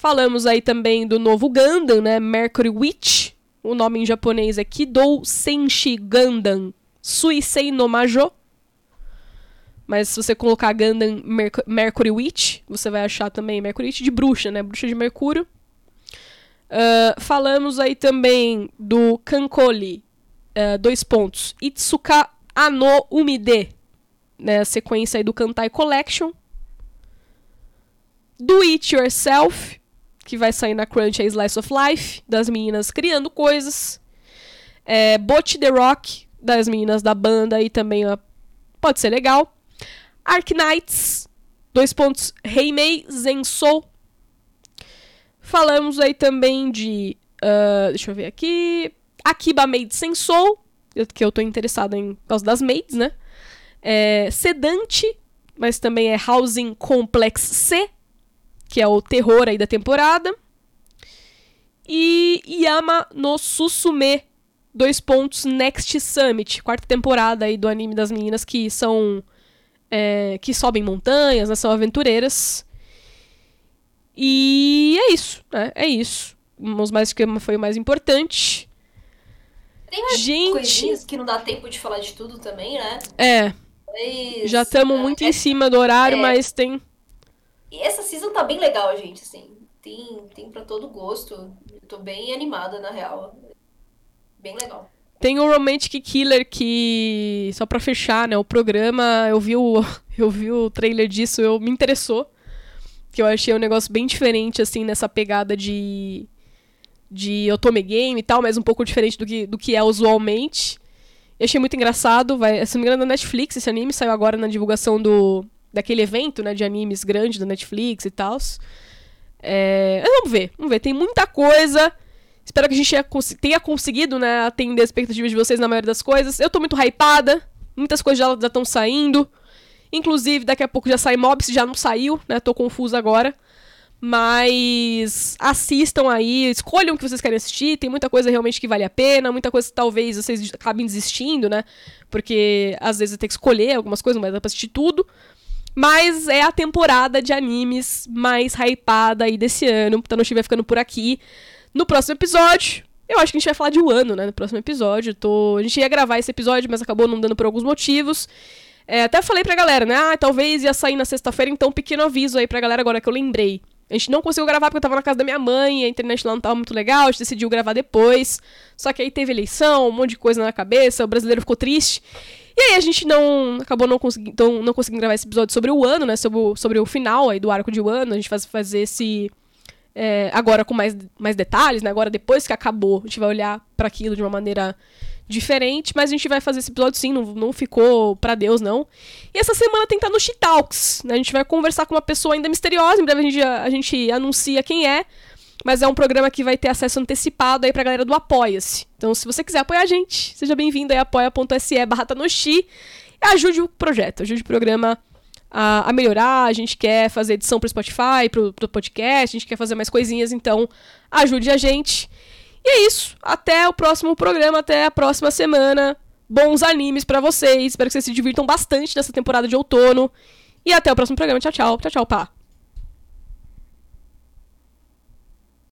Falamos aí também do novo Gundam, né, Mercury Witch. O nome em japonês é Kidou Senshi Gundam Suisei no Majo. Mas se você colocar Gundam Merc Mercury Witch, você vai achar também Mercury Witch de bruxa, né? Bruxa de Mercúrio. Uh, falamos aí também do Kankoli, uh, dois pontos. Itsuka Ano Umide, né? A sequência aí do Kantai Collection. Do It Yourself, que vai sair na Crunch a Slice of Life, das meninas criando coisas. É, Bot The Rock, das meninas da banda, aí também ó, pode ser legal. Arknights, dois pontos, Heimei Zensou. Falamos aí também de, uh, deixa eu ver aqui, Akiba Maid Sensou, que eu tô interessado em por causa das maids, né? É, Sedante, mas também é Housing Complex C, que é o terror aí da temporada. E Yama no Susume, dois pontos, Next Summit, quarta temporada aí do anime das meninas que são é, que sobem montanhas, né, são aventureiras. E é isso, né? É isso. Os mais que foi o mais importante. Tem mais Gente, coisinhas que não dá tempo de falar de tudo também, né? é, Mas, já estamos ah, muito em essa- cima do horário, é. mas tem E essa season tá bem legal, gente, assim. Tem, tem pra todo gosto. Eu tô bem animada, na real. Bem legal. Tem o Romantic Killer que, só pra fechar, né, o programa, eu vi o, eu vi o trailer disso, eu me interessou. Que eu achei um negócio bem diferente, assim, nessa pegada de. de Otome Game e tal, mas um pouco diferente do que, do que é usualmente. Eu achei muito engraçado, vai, se não me engano, é da Netflix esse anime, saiu agora na divulgação do daquele evento, né, de animes grande da Netflix e tal. É, vamos ver, vamos ver, tem muita coisa. Espero que a gente tenha conseguido, né, atender as expectativas de vocês na maioria das coisas. Eu tô muito hypada, muitas coisas já estão saindo. Inclusive, daqui a pouco já sai Mob, se já não saiu, né, tô confusa agora. Mas assistam aí, escolham o que vocês querem assistir. Tem muita coisa realmente que vale a pena, muita coisa que talvez vocês acabem desistindo, né? Porque às vezes tem que escolher algumas coisas, mas dá pra assistir tudo. Mas é a temporada de animes mais hypada aí desse ano. Então não estiver ficando por aqui. No próximo episódio, eu acho que a gente vai falar de um ano, né? No próximo episódio. Tô... A gente ia gravar esse episódio, mas acabou não dando por alguns motivos. É, até falei pra galera, né? Ah, talvez ia sair na sexta-feira, então um pequeno aviso aí pra galera agora que eu lembrei. A gente não conseguiu gravar porque eu tava na casa da minha mãe, a internet lá não tava muito legal, a gente decidiu gravar depois. Só que aí teve eleição, um monte de coisa na cabeça, o brasileiro ficou triste. E aí a gente não acabou não conseguindo, então, não conseguindo gravar esse episódio sobre o ano, né? Sobre o, sobre o final aí do arco de ano. A gente faz fazer esse. É, agora com mais, mais detalhes, né? Agora depois que acabou, a gente vai olhar para aquilo de uma maneira diferente, mas a gente vai fazer esse episódio sim, não, não ficou pra Deus, não. E essa semana tem que estar no She-Talks, né? A gente vai conversar com uma pessoa ainda misteriosa, em breve a gente, a gente anuncia quem é, mas é um programa que vai ter acesso antecipado aí pra galera do Apoia-se. Então, se você quiser apoiar a gente, seja bem-vindo aí, apoia.se barra Tanoshi, ajude o projeto, ajude o programa a, a, melhorar, a gente quer fazer edição pro Spotify, pro, pro podcast, a gente quer fazer mais coisinhas, então ajude a gente. E é isso. Até o próximo programa, até a próxima semana. Bons animes para vocês. Espero que vocês se divirtam bastante nessa temporada de outono. E até o próximo programa. Tchau, tchau. Tchau, tchau, pá.